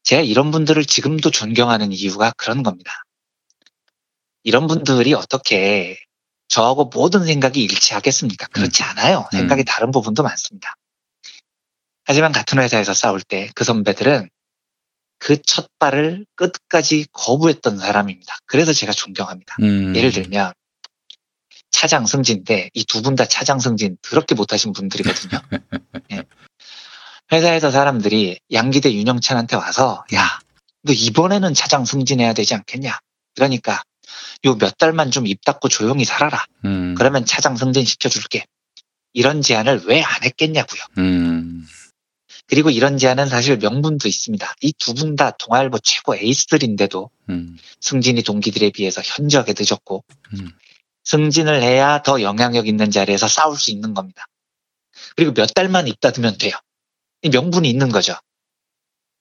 제가 이런 분들을 지금도 존경하는 이유가 그런 겁니다. 이런 분들이 어떻게 저하고 모든 생각이 일치하겠습니까? 그렇지 않아요. 생각이 다른 부분도 많습니다. 하지만 같은 회사에서 싸울 때 그 선배들은 그 첫 발을 끝까지 거부했던 사람입니다. 그래서 제가 존경합니다. 음. 예를 들면 차장 승진인데 이 두 분 다 차장 승진 더럽게 못하신 분들이거든요. 예. 회사에서 사람들이 양기대 윤영찬한테 와서 야, 너 이번에는 차장 승진해야 되지 않겠냐? 그러니까 요 몇 달만 좀 입 닫고 조용히 살아라. 음. 그러면 차장 승진 시켜줄게. 이런 제안을 왜 안 했겠냐고요. 음. 그리고 이런 제안은 사실 명분도 있습니다. 이 두 분 다 동아일보 최고 에이스들인데도 음. 승진이 동기들에 비해서 현저하게 늦었고 음. 승진을 해야 더 영향력 있는 자리에서 싸울 수 있는 겁니다. 그리고 몇 달만 입 닫으면 돼요. 이 명분이 있는 거죠.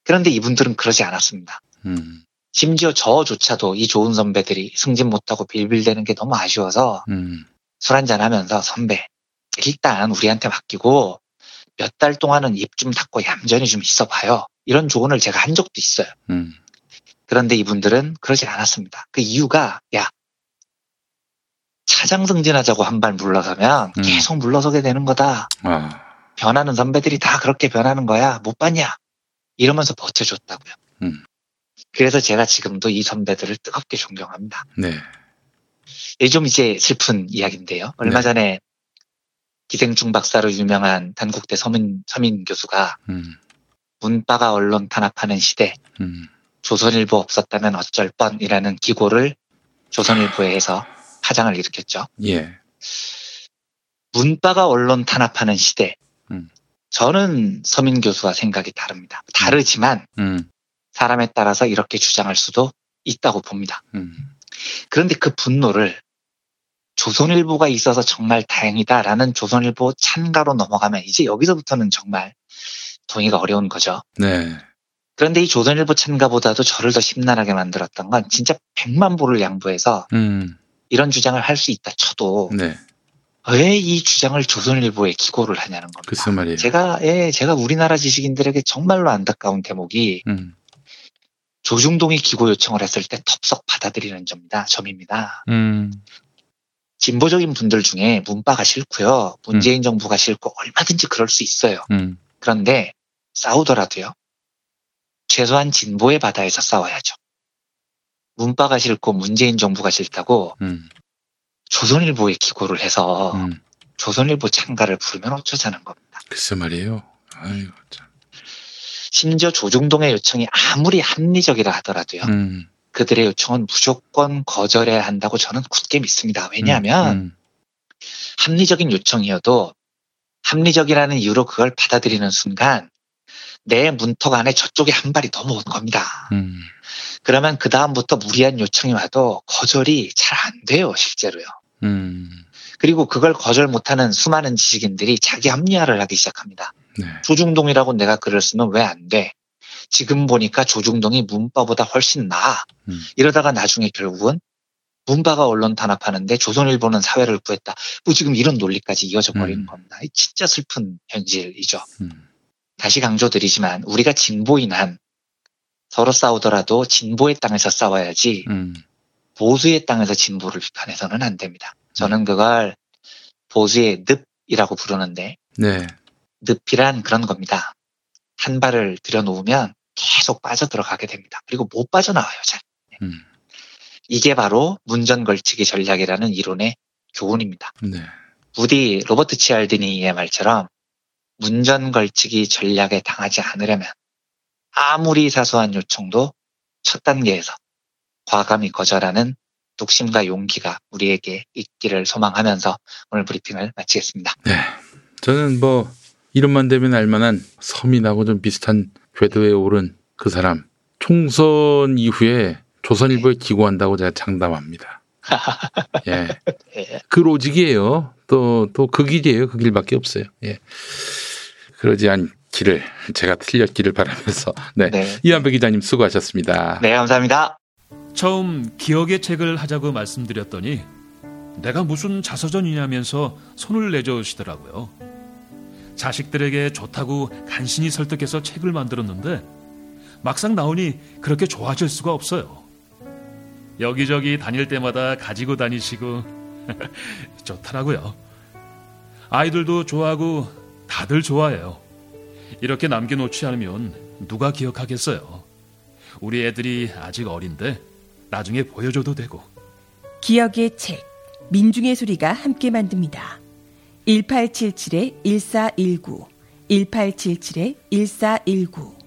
그런데 이분들은 그러지 않았습니다. 음. 심지어 저조차도 이 좋은 선배들이 승진 못하고 빌빌대는 게 너무 아쉬워서 음. 술 한잔 하면서 선배 일단 우리한테 맡기고 몇 달 동안은 입 좀 닫고 얌전히 좀 있어봐요. 이런 조언을 제가 한 적도 있어요. 음. 그런데 이분들은 그러지 않았습니다. 그 이유가 야 차장 승진하자고 한 발 물러서면 음. 계속 물러서게 되는 거다. 아. 변하는 선배들이 다 그렇게 변하는 거야. 못 봤냐? 이러면서 버텨줬다고요. 음. 그래서 제가 지금도 이 선배들을 뜨겁게 존경합니다. 네. 이좀 이제 슬픈 이야기인데요. 얼마 네. 전에 기생충 박사로 유명한 단국대 서민, 서민 교수가 음. 문바가 언론 탄압하는 시대, 음. 조선일보 없었다면 어쩔 뻔이라는 기고를 조선일보에 해서 파장을 일으켰죠. 예. 문바가 언론 탄압하는 시대. 음. 저는 서민 교수와 생각이 다릅니다. 다르지만 음. 사람에 따라서 이렇게 주장할 수도 있다고 봅니다. 음. 그런데 그 분노를 조선일보가 있어서 정말 다행이다라는 조선일보 찬가로 넘어가면 이제 여기서부터는 정말 동의가 어려운 거죠. 네. 그런데 이 조선일보 찬가보다도 저를 더 심란하게 만들었던 건 진짜 100만 보를 양보해서 음. 이런 주장을 할 수 있다 쳐도 네. 왜 이 주장을 조선일보에 기고를 하냐는 겁니다. 글쎄 말이에요. 제가 예, 제가 우리나라 지식인들에게 정말로 안타까운 대목이 음. 조중동이 기고 요청을 했을 때 덥석 받아들이는 점입니다. 점입니다. 음. 진보적인 분들 중에 문바가 싫고요. 문재인 정부가 싫고 얼마든지 그럴 수 있어요. 음. 그런데 싸우더라도요. 최소한 진보의 바다에서 싸워야죠. 문바가 싫고 문재인 정부가 싫다고 음. 조선일보에 기고를 해서 음. 조선일보 창가를 부르면 어쩌자는 겁니다. 글쎄 말이에요. 아이고 참. 심지어 조중동의 요청이 아무리 합리적이라 하더라도요. 음. 그들의 요청은 무조건 거절해야 한다고 저는 굳게 믿습니다. 왜냐하면 음. 합리적인 요청이어도 합리적이라는 이유로 그걸 받아들이는 순간 내 문턱 안에 저쪽에 한 발이 넘어온 겁니다. 음. 그러면 그 다음부터 무리한 요청이 와도 거절이 잘 안 돼요, 실제로요. 음. 그리고 그걸 거절 못하는 수많은 지식인들이 자기 합리화를 하기 시작합니다. 네. 조중동이라고 내가 글을 쓰면 왜 안 돼? 지금 보니까 조중동이 문바보다 훨씬 나아. 음. 이러다가 나중에 결국은 문바가 언론 탄압하는데 조선일보는 사회를 구했다. 뭐 지금 이런 논리까지 이어져 버리는 음. 겁니다. 이 진짜 슬픈 현실이죠. 음. 다시 강조드리지만 우리가 진보인 한 서로 싸우더라도 진보의 땅에서 싸워야지 음. 보수의 땅에서 진보를 비판해서는 안 됩니다. 음. 저는 그걸 보수의 늪이라고 부르는데 네. 늪이란 그런 겁니다. 한 발을 들여놓으면 계속 빠져들어가게 됩니다. 그리고 못 빠져나와요, 잘. 음. 이게 바로 문전 걸치기 전략이라는 이론의 교훈입니다. 네. 부디 로버트 치알디니의 말처럼 문전 걸치기 전략에 당하지 않으려면 아무리 사소한 요청도 첫 단계에서 과감히 거절하는 뚝심과 용기가 우리에게 있기를 소망하면서 오늘 브리핑을 마치겠습니다. 네. 저는 뭐 이름만 되면 알만한 서민하고 좀 비슷한 궤도에 오른 그 사람 총선 이후에 조선일보에 기고한다고 제가 장담합니다. 예. 예. 그 로직이에요. 또 또 그 길이에요. 그 길밖에 없어요. 예. 그러지 않기를 제가 틀렸기를 바라면서 네. 네. 이한배 기자님 수고하셨습니다. 네, 감사합니다. 처음 기억의 책을 하자고 말씀드렸더니 내가 무슨 자서전이냐면서 손을 내저으시더라고요. 자식들에게 좋다고 간신히 설득해서 책을 만들었는데 막상 나오니 그렇게 좋아질 수가 없어요. 여기저기 다닐 때마다 가지고 다니시고 좋더라고요. 아이들도 좋아하고 다들 좋아해요. 이렇게 남겨놓지 않으면 누가 기억하겠어요. 우리 애들이 아직 어린데 나중에 보여줘도 되고. 기억의 책, 민중의 소리가 함께 만듭니다. 1877-1419, 1877-1419.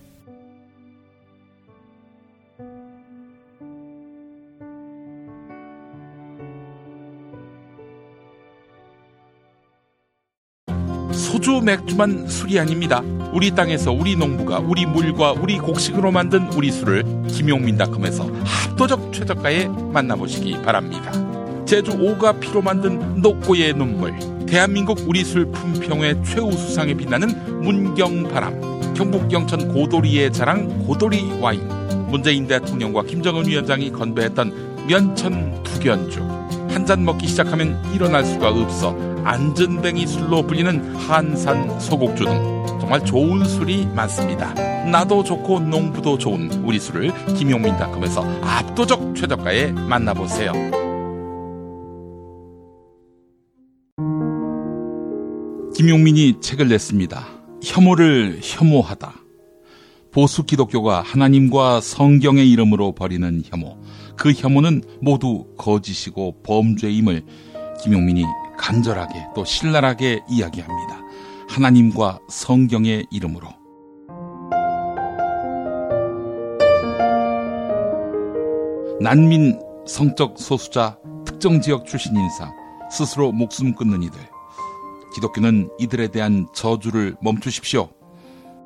소주 맥주만 술이 아닙니다. 우리 땅에서 우리 농부가 우리 물과 우리 곡식으로 만든 우리 술을 김용민닷컴에서 압도적 최저가에 만나보시기 바랍니다. 제주 오가 피로 만든 녹고의 눈물 대한민국 우리 술 품평회 최우수상에 빛나는 문경바람 경북 영천 고도리의 자랑 고도리 와인 문재인 대통령과 김정은 위원장이 건배했던 면천 두견주 한 잔 먹기 시작하면 일어날 수가 없어 안전뱅이 술로 불리는 한산 소곡주 등 정말 좋은 술이 많습니다. 나도 좋고 농부도 좋은 우리 술을 김용민닷컴에서 압도적 최저가에 만나보세요. 김용민이 책을 냈습니다. 혐오를 혐오하다. 보수 기독교가 하나님과 성경의 이름으로 벌이는 혐오. 그 혐오는 모두 거짓이고 범죄임을 김용민이 간절하게 또 신랄하게 이야기합니다. 하나님과 성경의 이름으로. 난민, 성적 소수자, 특정 지역 출신 인사, 스스로 목숨 끊는 이들. 기독교는 이들에 대한 저주를 멈추십시오.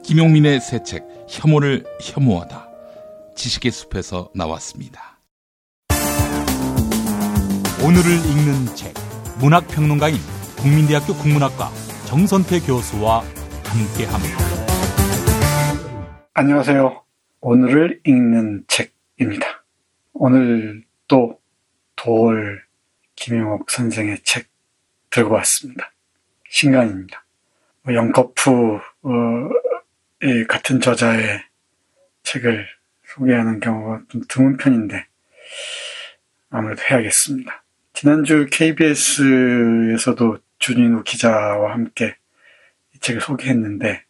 김용민의 새 책, 혐오를 혐오하다. 지식의 숲에서 나왔습니다. 오늘을 읽는 책. 문학평론가인 국민대학교 국문학과 정선태 교수와 함께합니다. 안녕하세요. 오늘을 읽는 책입니다. 오늘 또 도월 김용옥 선생의 책 들고 왔습니다. 신간입니다. 뭐 영커프 어, 같은 저자의 책을 소개하는 경우가 좀 드문 편인데 아무래도 해야겠습니다. 지난주 KBS에서도 준인우 기자와 함께 이 책을 소개했는데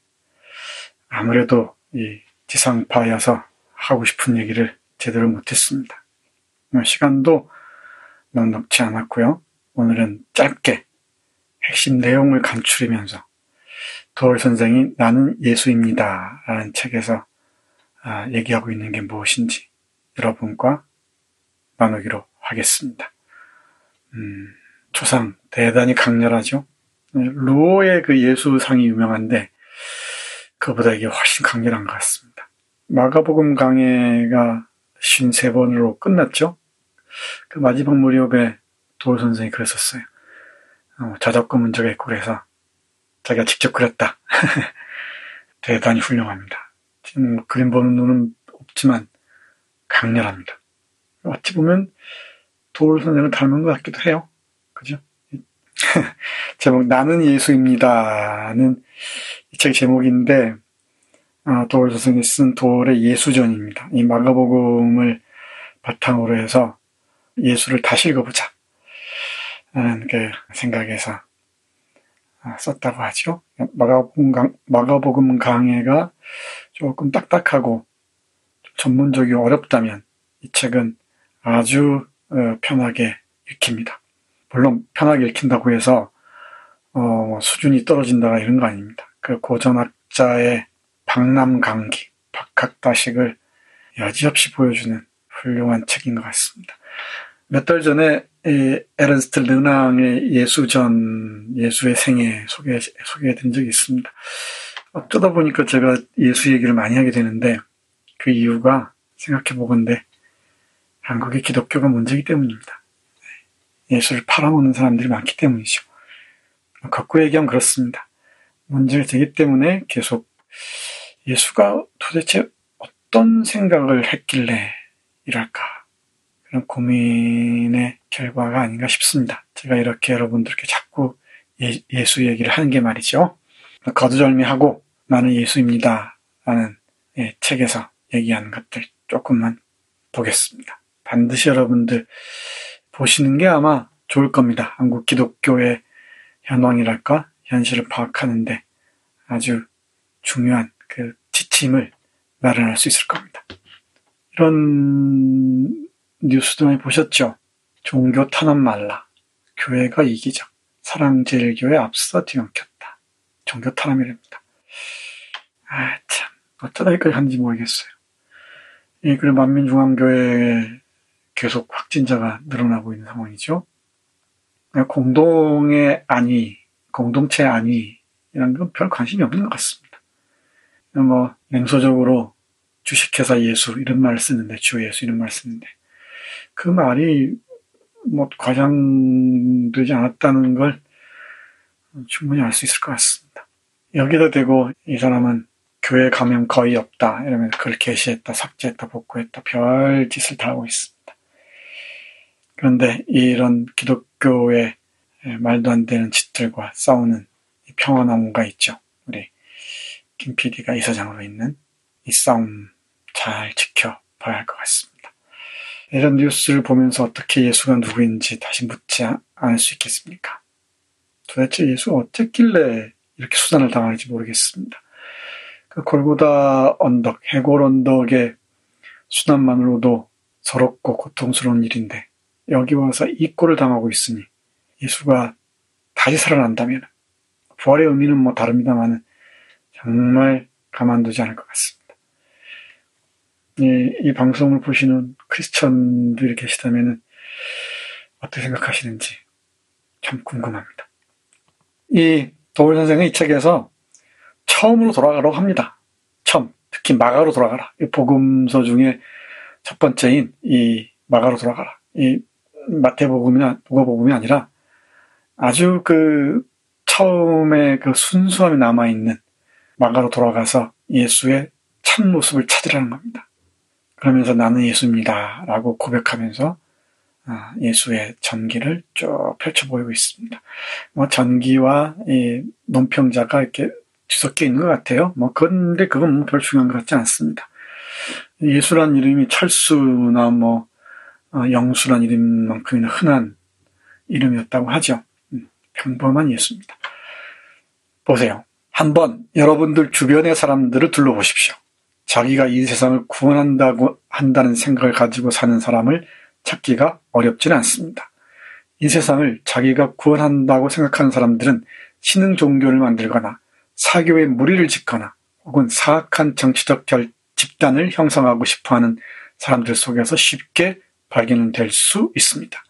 아무래도 이 지상파여서 하고 싶은 얘기를 제대로 못했습니다. 시간도 넉넉치 않았고요. 오늘은 짧게 핵심 내용을 간추리면서 도월 선생이 나는 예수입니다 라는 책에서 아, 얘기하고 있는 게 무엇인지 여러분과 나누기로 하겠습니다. 음, 초상 대단히 강렬하죠. 루오의 그 예수상이 유명한데 그보다 이게 훨씬 강렬한 것 같습니다. 마가복음 강해가 53번으로 끝났죠. 그 마지막 무렵에 도울 선생이 그랬었어요. 어, 저작권 문제가 있고 그래서 자기가 직접 그렸다. 대단히 훌륭합니다. 지금 뭐 그림 보는 눈은 없지만 강렬합니다. 어찌 보면 도울 선생을 닮은 것 같기도 해요. 그죠? 제목 나는 예수입니다는 이 책 제목인데 아, 도울 선생이 쓴 도울의 예수전입니다. 이 마가복음을 바탕으로 해서 예수를 다시 읽어보자 라는 그 생각에서 아, 썼다고 하죠. 마가복음, 강, 마가복음 강해가 조금 딱딱하고 전문적이고 어렵다면 이 책은 아주 어, 편하게 읽힙니다. 물론 편하게 읽힌다고 해서 어, 뭐 수준이 떨어진다 이런 거 아닙니다. 그 고전학자의 박람강기, 박학다식을 여지없이 보여주는 훌륭한 책인 것 같습니다. 몇 달 전에 에른스트 르낭의 예수전, 예수의 생애 소개, 소개해드린 적이 있습니다. 어쩌다 보니까 제가 예수 얘기를 많이 하게 되는데 그 이유가 생각해 보건데 한국의 기독교가 문제이기 때문입니다. 예수를 팔아먹는 사람들이 많기 때문이죠. 거꾸로 얘기하면 그렇습니다. 문제가 되기 때문에 계속 예수가 도대체 어떤 생각을 했길래 이럴까 그런 고민의 결과가 아닌가 싶습니다. 제가 이렇게 여러분들께 자꾸 예, 수 얘기를 하는 게 말이죠. 거두절미하고 나는 예수입니다. 라는 예, 책에서 얘기하는 것들 조금만 보겠습니다. 반드시 여러분들 보시는 게 아마 좋을 겁니다. 한국 기독교의 현황이랄까 현실을 파악하는데 아주 중요한 그 지침을 마련할 수 있을 겁니다. 이런 뉴스도 많이 보셨죠? 종교 탄압 말라. 교회가 이기적. 사랑제일교회 앞서 뒤엉켰다. 종교 탄압이랍니다. 아, 참. 어쩌다 여기까지 하는지 모르겠어요. 이, 그래, 만민중앙교회에 계속 확진자가 늘어나고 있는 상황이죠. 공동의 안위, 공동체 안위, 이런 건별 관심이 없는 것 같습니다. 뭐, 냉소적으로 주식회사 예수, 이런 말을 쓰는데, 주 예수, 이런 말을 쓰는데, 그 말이 뭐 과장되지 않았다는 걸 충분히 알 수 있을 것 같습니다. 여기다 대고 이 사람은 교회 가면 거의 없다 이러면서 그걸 게시했다, 삭제했다, 복구했다 별 짓을 다 하고 있습니다. 그런데 이런 기독교의 말도 안 되는 짓들과 싸우는 평화나무가 있죠. 우리 김 PD가 이사장으로 있는 이 싸움 잘 지켜봐야 할 것 같습니다. 이런 뉴스를 보면서 어떻게 예수가 누구인지 다시 묻지 않을 수 있겠습니까? 도대체 예수가 어쨌길래 이렇게 수단을 당하는지 모르겠습니다. 그 골고다 언덕, 해골 언덕의 수단만으로도 서럽고 고통스러운 일인데 여기 와서 이 꼴을 당하고 있으니 예수가 다시 살아난다면 부활의 의미는 뭐 다릅니다만은 정말 가만두지 않을 것 같습니다. 이, 이 방송을 보시는 크리스천들이 계시다면 어떻게 생각하시는지 참 궁금합니다. 이 도울 선생은 이 책에서 처음으로 돌아가라고 합니다. 처음, 특히 마가로 돌아가라. 이 복음서 중에 첫 번째인 이 마가로 돌아가라. 이 마태복음이나 누가복음이 아니라 아주 그 처음에 그 순수함이 남아있는 마가로 돌아가서 예수의 참 모습을 찾으라는 겁니다. 그러면서 나는 예수입니다. 라고 고백하면서 아, 예수의 전기를 쭉 펼쳐 보이고 있습니다. 뭐 전기와 이 논평자가 이렇게 뒤섞여 있는 것 같아요. 뭐 그런데 그건 뭐 별 중요한 것 같지 않습니다. 예수란 이름이 철수나 뭐 어, 영수란 이름만큼이나 흔한 이름이었다고 하죠. 음, 평범한 예수입니다. 보세요. 한번 여러분들 주변의 사람들을 둘러보십시오. 자기가 이 세상을 구원한다고 한다는 생각을 가지고 사는 사람을 찾기가 어렵지는 않습니다. 이 세상을 자기가 구원한다고 생각하는 사람들은 신흥 종교를 만들거나 사교의 무리를 짓거나 혹은 사악한 정치적 집단을 형성하고 싶어하는 사람들 속에서 쉽게 발견될 수 있습니다.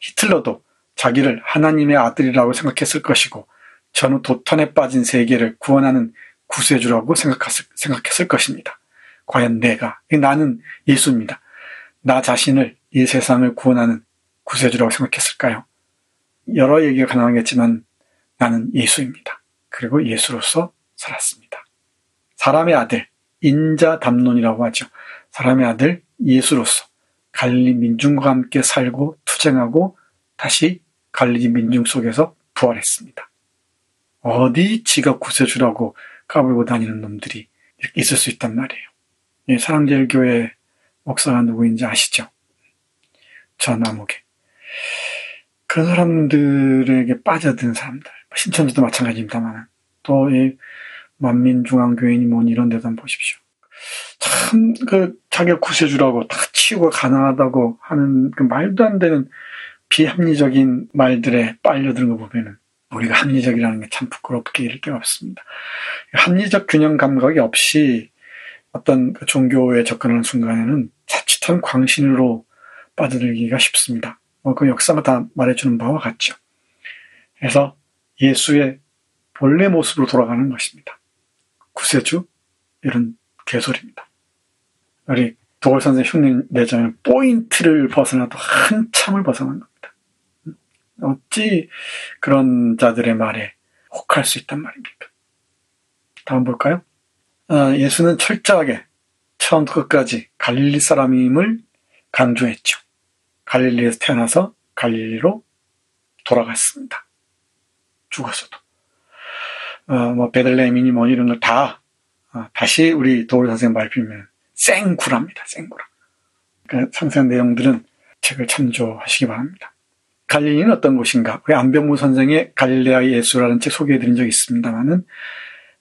히틀러도 자기를 하나님의 아들이라고 생각했을 것이고 전후 도탄에 빠진 세계를 구원하는 구세주라고 생각했을 것입니다. 과연 내가, 나는 예수입니다. 나 자신을 이 세상을 구원하는 구세주라고 생각했을까요? 여러 얘기가 가능하겠지만 나는 예수입니다. 그리고 예수로서 살았습니다. 사람의 아들, 인자 담론이라고 하죠. 사람의 아들 예수로서 갈릴리 민중과 함께 살고 투쟁하고 다시 갈릴리 민중 속에서 부활했습니다. 어디 지가 구세주라고 까불고 다니는 놈들이 있을 수 있단 말이에요. 이 사랑제일교회 목사가 누구인지 아시죠? 전아무개. 그런 사람들에게 빠져든 사람들, 신천지도 마찬가지입니다만, 또 이 만민중앙교회니 뭐 이런 데도 한번 보십시오. 참, 그, 자격 구세주라고 다 치유가 가능하다고 하는 그 말도 안 되는 비합리적인 말들에 빨려드는 거 보면은 우리가 합리적이라는 게 참 부끄럽게 이를 데 없습니다. 합리적 균형 감각이 없이 어떤 그 종교에 접근하는 순간에는 자칫한 광신으로 빠져들기가 쉽습니다. 뭐 그 역사가 다 말해주는 바와 같죠. 그래서 예수의 본래 모습으로 돌아가는 것입니다. 구세주 이런 개소리입니다. 우리 도걸 선생 흉내 내자면 포인트를 벗어나도 한참을 벗어난 겁니다. 어찌 그런 자들의 말에 혹할 수 있단 말입니까? 다음 볼까요? 아, 예수는 철저하게 처음부터 끝까지 갈릴리 사람임을 강조했죠. 갈릴리에서 태어나서 갈릴리로 돌아갔습니다. 죽었어도. 어, 뭐 베들레헴이니 뭐 이런 걸다 어, 다시 우리 도울 선생 발표면 생구랍니다. 생구라. 그러니까 상세한 내용들은 책을 참조하시기 바랍니다. 갈릴리는 어떤 곳인가? 우리 안병무 선생의 갈릴레아의 예수라는 책 소개해드린 적이 있습니다만은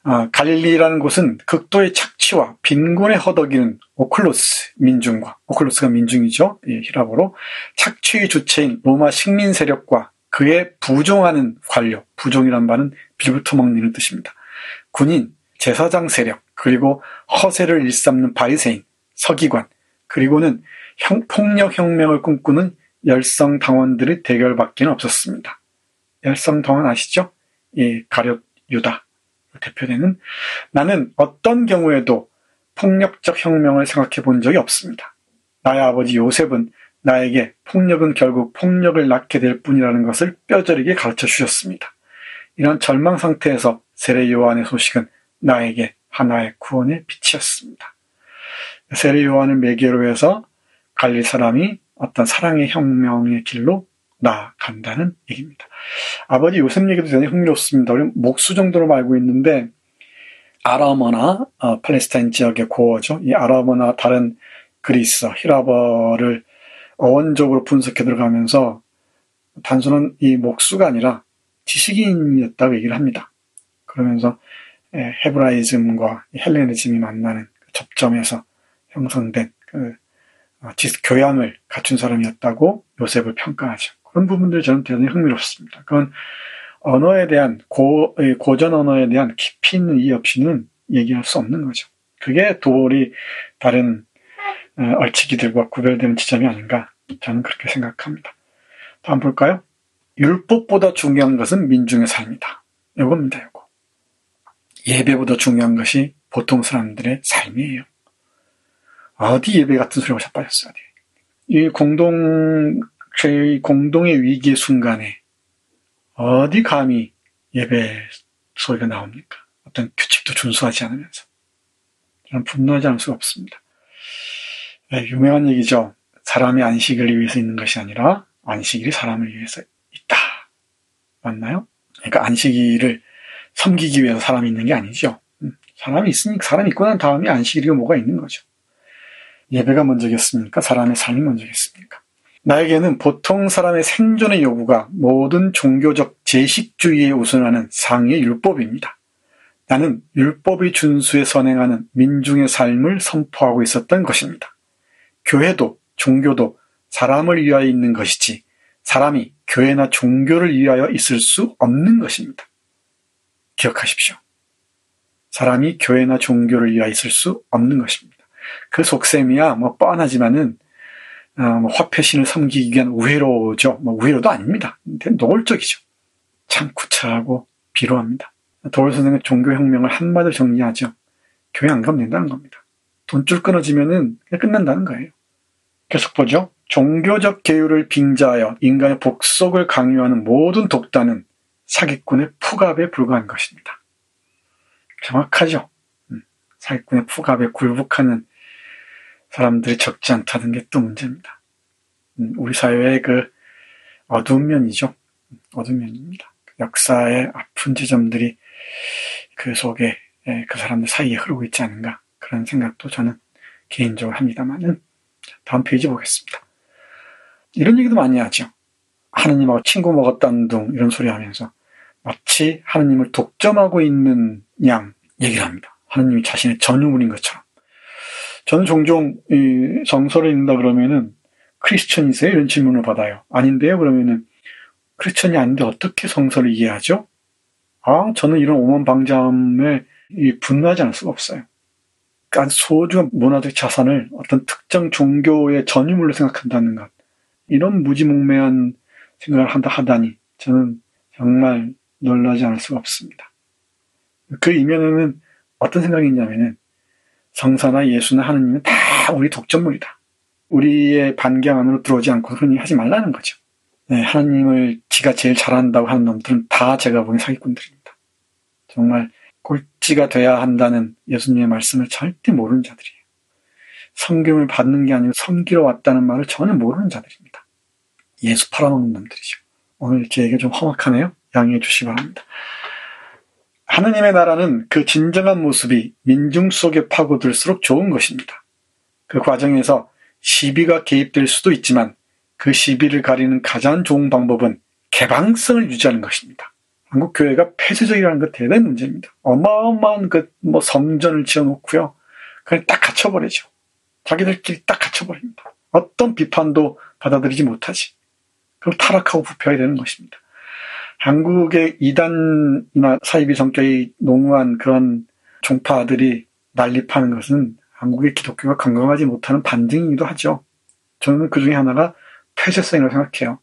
아, 갈릴리라는 곳은 극도의 착취와 빈곤에 허덕이는 오클로스 민중과 오클로스가 민중이죠. 예, 히라보로 착취의 주체인 로마 식민 세력과 그에 부종하는 관료, 부종이란 말은 빌부터 먹는 뜻입니다. 군인, 제사장 세력, 그리고 허세를 일삼는 바리새인, 서기관, 그리고는 형, 폭력혁명을 꿈꾸는 열성 당원들의 대결밖에 없었습니다. 열성 당원 아시죠? 예, 가룟 유다 대표되는 나는 어떤 경우에도 폭력적 혁명을 생각해 본 적이 없습니다. 나의 아버지 요셉은 나에게 폭력은 결국 폭력을 낳게 될 뿐이라는 것을 뼈저리게 가르쳐 주셨습니다. 이런 절망 상태에서 세례 요한의 소식은 나에게 하나의 구원의 빛이었습니다. 세례 요한을 매개로 해서 갈릴 사람이 어떤 사랑의 혁명의 길로 나아간다는 얘기입니다. 아버지 요셉 얘기도 굉장히 흥미롭습니다. 우리 목수 정도로 알고 있는데 아람어나 어, 팔레스타인 지역의 고어죠. 이 아람어나 다른 그리스, 히라버를 어원적으로 분석해 들어가면서 단순한 이 목수가 아니라 지식인이었다고 얘기를 합니다. 그러면서 헤브라이즘과 헬레니즘이 만나는 그 접점에서 형성된 그 어, 교양을 갖춘 사람이었다고 요셉을 평가하죠. 그런 부분들이 저는 대단히 흥미롭습니다. 그건 언어에 대한 고, 고전 언어에 대한 깊이 있는 이해 없이는 얘기할 수 없는 거죠. 그게 도리 다른 어, 얼치기들과 구별되는 지점이 아닌가 저는 그렇게 생각합니다. 다음 볼까요? 율법보다 중요한 것은 민중의 삶이다. 요겁니다, 요거. 예배보다 중요한 것이 보통 사람들의 삶이에요. 어디 예배 같은 소리가 자빠졌어요, 어디. 이 공동, 제 공동의 위기의 순간에 어디 감히 예배 소리가 나옵니까? 어떤 규칙도 준수하지 않으면서. 저는 분노하지 않을 수가 없습니다. 네, 유명한 얘기죠. 사람이 안식을 위해서 있는 것이 아니라 안식일이 사람을 위해서 있다. 맞나요? 그러니까 안식일을 섬기기 위해서 사람이 있는 게 아니죠. 음, 사람이 있으니까 사람이 있고 난 다음에 안식일이 뭐가 있는 거죠. 예배가 먼저겠습니까? 사람의 삶이 먼저겠습니까? 나에게는 보통 사람의 생존의 요구가 모든 종교적 제식주의에 우선하는 상위의 율법입니다. 나는 율법의 준수에 선행하는 민중의 삶을 선포하고 있었던 것입니다. 교회도 종교도 사람을 위하여 있는 것이지 사람이 교회나 종교를 위하여 있을 수 없는 것입니다. 기억하십시오. 사람이 교회나 종교를 위하여 있을 수 없는 것입니다. 그 속셈이야 뭐 뻔하지만은 어, 뭐 화폐신을 섬기기 위한 우회로죠. 뭐 우회로도 아닙니다. 노골적이죠. 참 구차하고 비로합니다. 도울 선생의 종교혁명을 한마디로 정리하죠. 교회 안 가면 된다는 겁니다. 돈줄 끊어지면은 끝난다는 거예요. 계속 보죠. 종교적 계율을 빙자하여 인간의 복속을 강요하는 모든 독단은 사기꾼의 푸갑에 불과한 것입니다. 정확하죠. 음, 사기꾼의 푸갑에 굴복하는 사람들이 적지 않다는 게 또 문제입니다. 음, 우리 사회의 그 어두운 면이죠. 어두운 면입니다. 역사의 아픈 지점들이 그 속에 예, 그 사람들 사이에 흐르고 있지 않은가 그런 생각도 저는 개인적으로 합니다만은 다음 페이지 보겠습니다. 이런 얘기도 많이 하죠. 하느님하고 친구 먹었다는 둥 이런 소리 하면서 마치 하느님을 독점하고 있는 양 얘기를 합니다. 하느님이 자신의 전유물인 것처럼. 저는 종종 이 성서를 읽는다 그러면은 크리스천이세요? 이런 질문을 받아요. 아닌데요? 그러면은 크리스천이 아닌데 어떻게 성서를 이해하죠? 아, 저는 이런 오만방자함에 분노하지 않을 수가 없어요. 그러니까 소중한 문화적 자산을 어떤 특정 종교의 전유물로 생각한다는 것. 이런 무지몽매한 생각을 한다 하다니 저는 정말 놀라지 않을 수가 없습니다. 그 이면에는 어떤 생각이 있냐면은 성사나 예수나 하느님은 다 우리 독점물이다. 우리의 반경 안으로 들어오지 않고 흔히 하지 말라는 거죠. 네, 하나님을 지가 제일 잘한다고 하는 놈들은 다 제가 보기엔 사기꾼들입니다. 정말 꼴찌가 돼야 한다는 예수님의 말씀을 절대 모르는 자들이에요. 성경을 받는 게 아니고 섬기러 왔다는 말을 전혀 모르는 자들입니다. 예수 팔아먹는 놈들이죠. 오늘 제 얘기가 좀 험악하네요. 양해해 주시기 바랍니다. 하느님의 나라는 그 진정한 모습이 민중 속에 파고들수록 좋은 것입니다. 그 과정에서 시비가 개입될 수도 있지만 그 시비를 가리는 가장 좋은 방법은 개방성을 유지하는 것입니다. 한국 교회가 폐쇄적이라는 것 대단한 문제입니다. 어마어마한 그 뭐 성전을 지어놓고요. 그냥 딱 갇혀버리죠. 자기들끼리 딱 갇혀버립니다. 어떤 비판도 받아들이지 못하지. 그럼 타락하고 부패하게 되는 것입니다. 한국의 이단이나 사이비 성격이 농후한 그런 종파들이 난립하는 것은 한국의 기독교가 건강하지 못하는 반증이기도 하죠. 저는 그 중에 하나가 폐쇄성이라고 생각해요.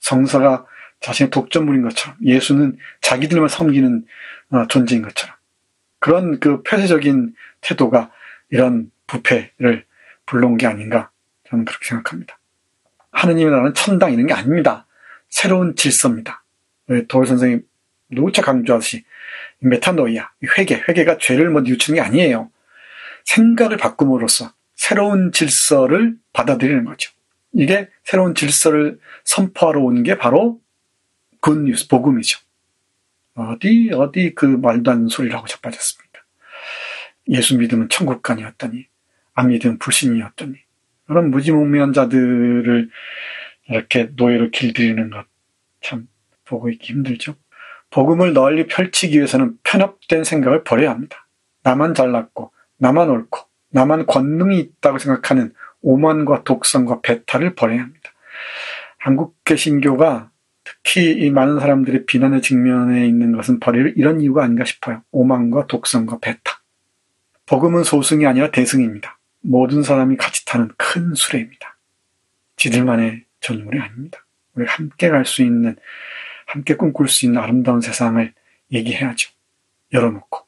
성서가 자신의 독점물인 것처럼 예수는 자기들만 섬기는 어, 존재인 것처럼 그런 그 폐쇄적인 태도가 이런 부패를 불러온 게 아닌가 저는 그렇게 생각합니다. 하느님의 나라는 천당 이런 게 아닙니다. 새로운 질서입니다. 도울 선생님 누차 강조하듯이 메타노이아, 회개, 회개가 죄를 뭐 뉘우치는 게 아니에요. 생각을 바꿈으로써 새로운 질서를 받아들이는 거죠. 이게 새로운 질서를 선포하러 온게 바로 굿뉴스, 복음이죠. 어디, 어디 그 말도 안 하고 자빠졌습니까? 예수 믿으면 천국간이었더니, 안 믿으면 불신이었더니, 그런 무지몽매한 자들을 이렇게 노예로 길들이는 것, 참, 보고 있기 힘들죠. 복음을 널리 펼치기 위해서는 편협된 생각을 버려야 합니다. 나만 잘났고, 나만 옳고, 나만 권능이 있다고 생각하는 오만과 독성과 배탈을 버려야 합니다. 한국 개신교가 특히 이 많은 사람들의 비난의 직면에 있는 것은 버릴 이런 이유가 아닌가 싶어요. 오만과 독성과 배탈. 복음은 소승이 아니라 대승입니다. 모든 사람이 같이 타는 큰 수레입니다. 지들만의 전율이 아닙니다. 우리가 함께 갈 수 있는, 함께 꿈꿀 수 있는 아름다운 세상을 얘기해야죠. 열어놓고.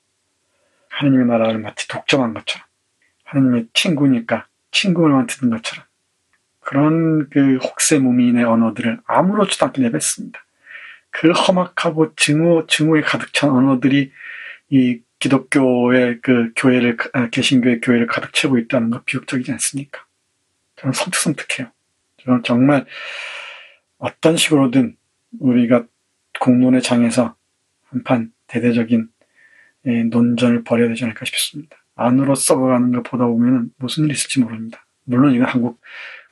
하느님의 나라를 마치 독점한 것처럼. 하느님의 친구니까 친구를만 듣는 것처럼. 그런 그 혹세무민의 언어들을 아무렇지도 않게 내뱉습니다. 그 험악하고 증오, 증오에 가득 찬 언어들이 이 기독교의 그 교회를, 아, 개신교의 교회를 가득 채우고 있다는 거 비극적이지 않습니까? 저는 섬뜩섬뜩해요. 저는 정말 어떤 식으로든 우리가 공론의 장에서 한판 대대적인 예, 논전을 벌여야 되지 않을까 싶습니다. 안으로 썩어가는 걸 보다 보면 무슨 일이 있을지 모릅니다. 물론 이건 한국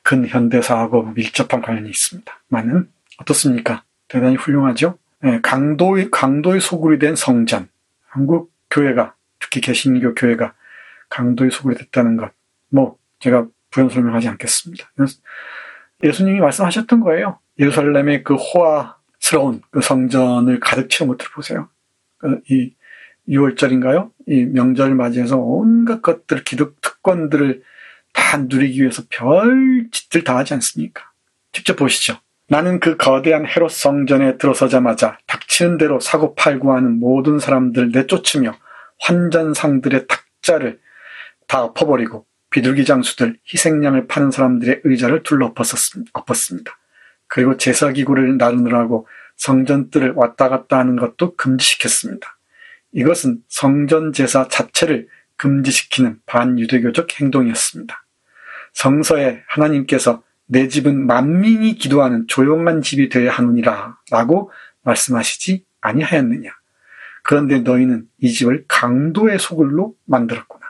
근현대사하고 밀접한 관련이 있습니다. 많은 어떻습니까? 대단히 훌륭하죠? 예, 강도의, 강도의 소굴이 된 성전. 한국 교회가, 특히 개신교 교회가 강도의 소굴이 됐다는 것. 뭐, 제가 부연 설명하지 않겠습니다. 예수님이 말씀하셨던 거예요. 예루살렘의 그 호화 스러운 그 성전을 가득 채운 것들 보세요. 그이 6월절인가요? 이 명절을 맞이해서 온갖 것들, 기득 특권들을 다 누리기 위해서 별 짓들 다 하지 않습니까? 직접 보시죠. 나는 그 거대한 헤롯 성전에 들어서자마자 닥치는 대로 사고 팔고 하는 모든 사람들 내쫓으며 환전상들의 탁자를 다 엎어버리고 비둘기 장수들, 희생양을 파는 사람들의 의자를 둘러 엎었습니다. 그리고 제사기구를 나누느라고 성전들을 왔다 갔다 하는 것도 금지시켰습니다. 이것은 성전 제사 자체를 금지시키는 반유대교적 행동이었습니다. 성서에 하나님께서 내 집은 만민이 기도하는 조용한 집이 되어야 하느니라 라고 말씀하시지 아니하였느냐. 그런데 너희는 이 집을 강도의 소굴로 만들었구나.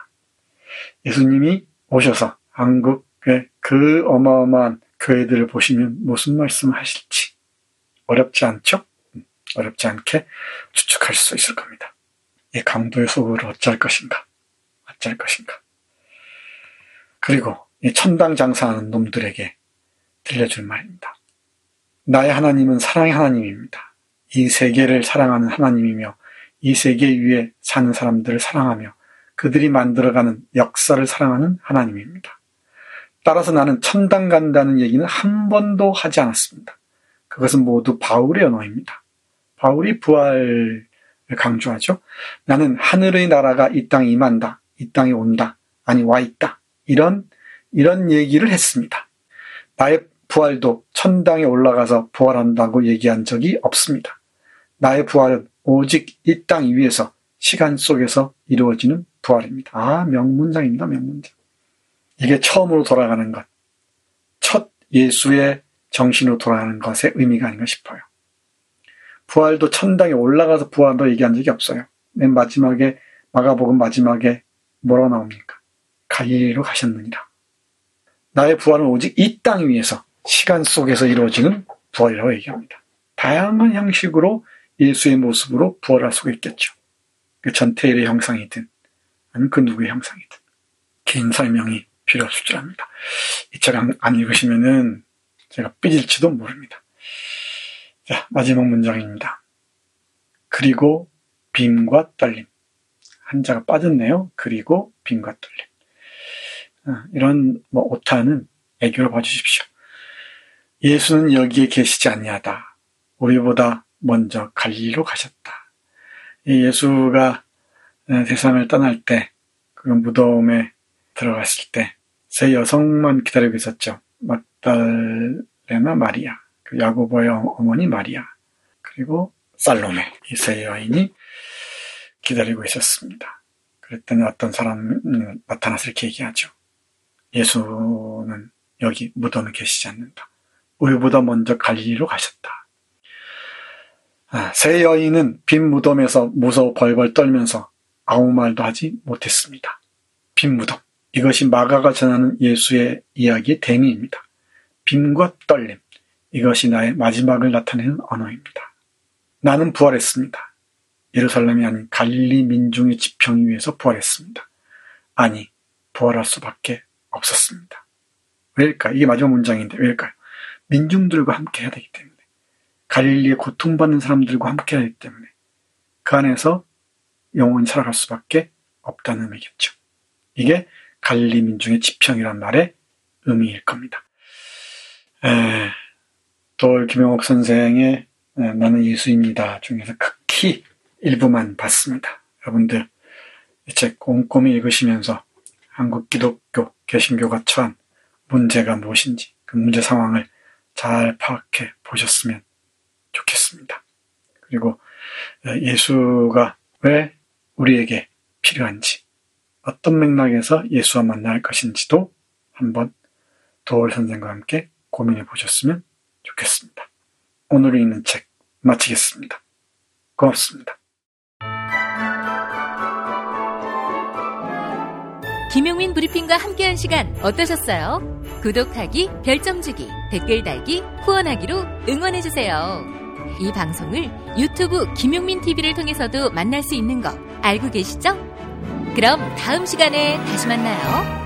예수님이 오셔서 한국의 그 어마어마한 교회들을 보시면 무슨 말씀을 하실지 어렵지 않죠? 음, 어렵지 않게 추측할 수 있을 겁니다. 이 강도의 소굴을 어찌할 것인가? 어찌할 것인가? 그리고 이 천당 장사하는 놈들에게 들려줄 말입니다. 나의 하나님은 사랑의 하나님입니다. 이 세계를 사랑하는 하나님이며 이 세계 위에 사는 사람들을 사랑하며 그들이 만들어가는 역사를 사랑하는 하나님입니다. 따라서 나는 천당 간다는 얘기는 한 번도 하지 않았습니다. 그것은 모두 바울의 언어입니다. 바울이 부활을 강조하죠. 나는 하늘의 나라가 이 땅에 임한다. 이 땅에 온다. 아니 와 있다. 이런 이런 얘기를 했습니다. 나의 부활도 천당에 올라가서 부활한다고 얘기한 적이 없습니다. 나의 부활은 오직 이 땅 위에서 시간 속에서 이루어지는 부활입니다. 아, 명문장입니다, 명문장. 이게 처음으로 돌아가는 것. 첫 예수의 정신으로 돌아가는 것의 의미가 아닌가 싶어요. 부활도 천당에 올라가서 부활도 얘기한 적이 없어요. 맨 마지막에 마가복음 마지막에 뭐라고 나옵니까? 갈릴리로 가셨느니라. 나의 부활은 오직 이 땅 위에서 시간 속에서 이루어지는 부활이라고 얘기합니다. 다양한 형식으로 예수의 모습으로 부활할 수가 있겠죠. 그 전태일의 형상이든 아니면 그 누구의 형상이든 긴 설명이 필요 없을 줄 압니다. 이 책 안 읽으시면은 제가 삐질지도 모릅니다. 자, 마지막 문장입니다. 그리고 빔과 떨림. 한자가 빠졌네요. 그리고 빔과 떨림. 아, 이런 뭐 오타는 애교로 봐주십시오. 예수는 여기에 계시지 아니하다. 우리보다 먼저 갈리로 가셨다. 예수가 세상을 떠날 때, 그 무덤에 들어갔을 때, 세 여성만 기다리고 있었죠. 막달레나 마리아, 그 야고보의 어머니 마리아, 그리고 살로메, 이 세 여인이 기다리고 있었습니다. 그랬더니 어떤 사람이 나타나서 이렇게 얘기하죠. 예수는 여기 무덤에 계시지 않는다. 우리보다 먼저 갈리로 가셨다. 아, 세 여인은 빈 무덤에서 무서워 벌벌 떨면서 아무 말도 하지 못했습니다. 빈 무덤. 이것이 마가가 전하는 예수의 이야기의 대미입니다. 빈과 떨림. 이것이 나의 마지막을 나타내는 언어입니다. 나는 부활했습니다. 예루살렘이 아닌 갈릴리 민중의 지평 위에서 부활했습니다. 아니, 부활할 수밖에 없었습니다. 왜일까? 이게 마지막 문장인데 왜일까요? 민중들과 함께 해야 되기 때문에. 갈릴리에 고통받는 사람들과 함께 하기 때문에. 그 안에서 영원히 살아갈 수밖에 없다는 의미겠죠. 이게 갈릴리 민중의 지평이란 말의 의미일 겁니다. 에, 돌 김영옥 선생의 나는 예수입니다 중에서 극히 일부만 봤습니다. 여러분들 이책 꼼꼼히 읽으시면서 한국 기독교 개신교가 처한 문제가 무엇인지 그 문제 상황을 잘 파악해 보셨으면 좋겠습니다. 그리고 예수가 왜 우리에게 필요한지 어떤 맥락에서 예수와 만날 것인지도 한번 도월 선생과 함께 고민해 보셨으면 좋겠습니다. 오늘 읽는 책 마치겠습니다. 고맙습니다. 김용민 브리핑과 함께한 시간 어떠셨어요? 구독하기, 별점 주기, 댓글 달기, 후원하기로 응원해주세요. 이 방송을 유튜브 김용민 TV를 통해서도 만날 수 있는 거 알고 계시죠? 그럼 다음 시간에 다시 만나요.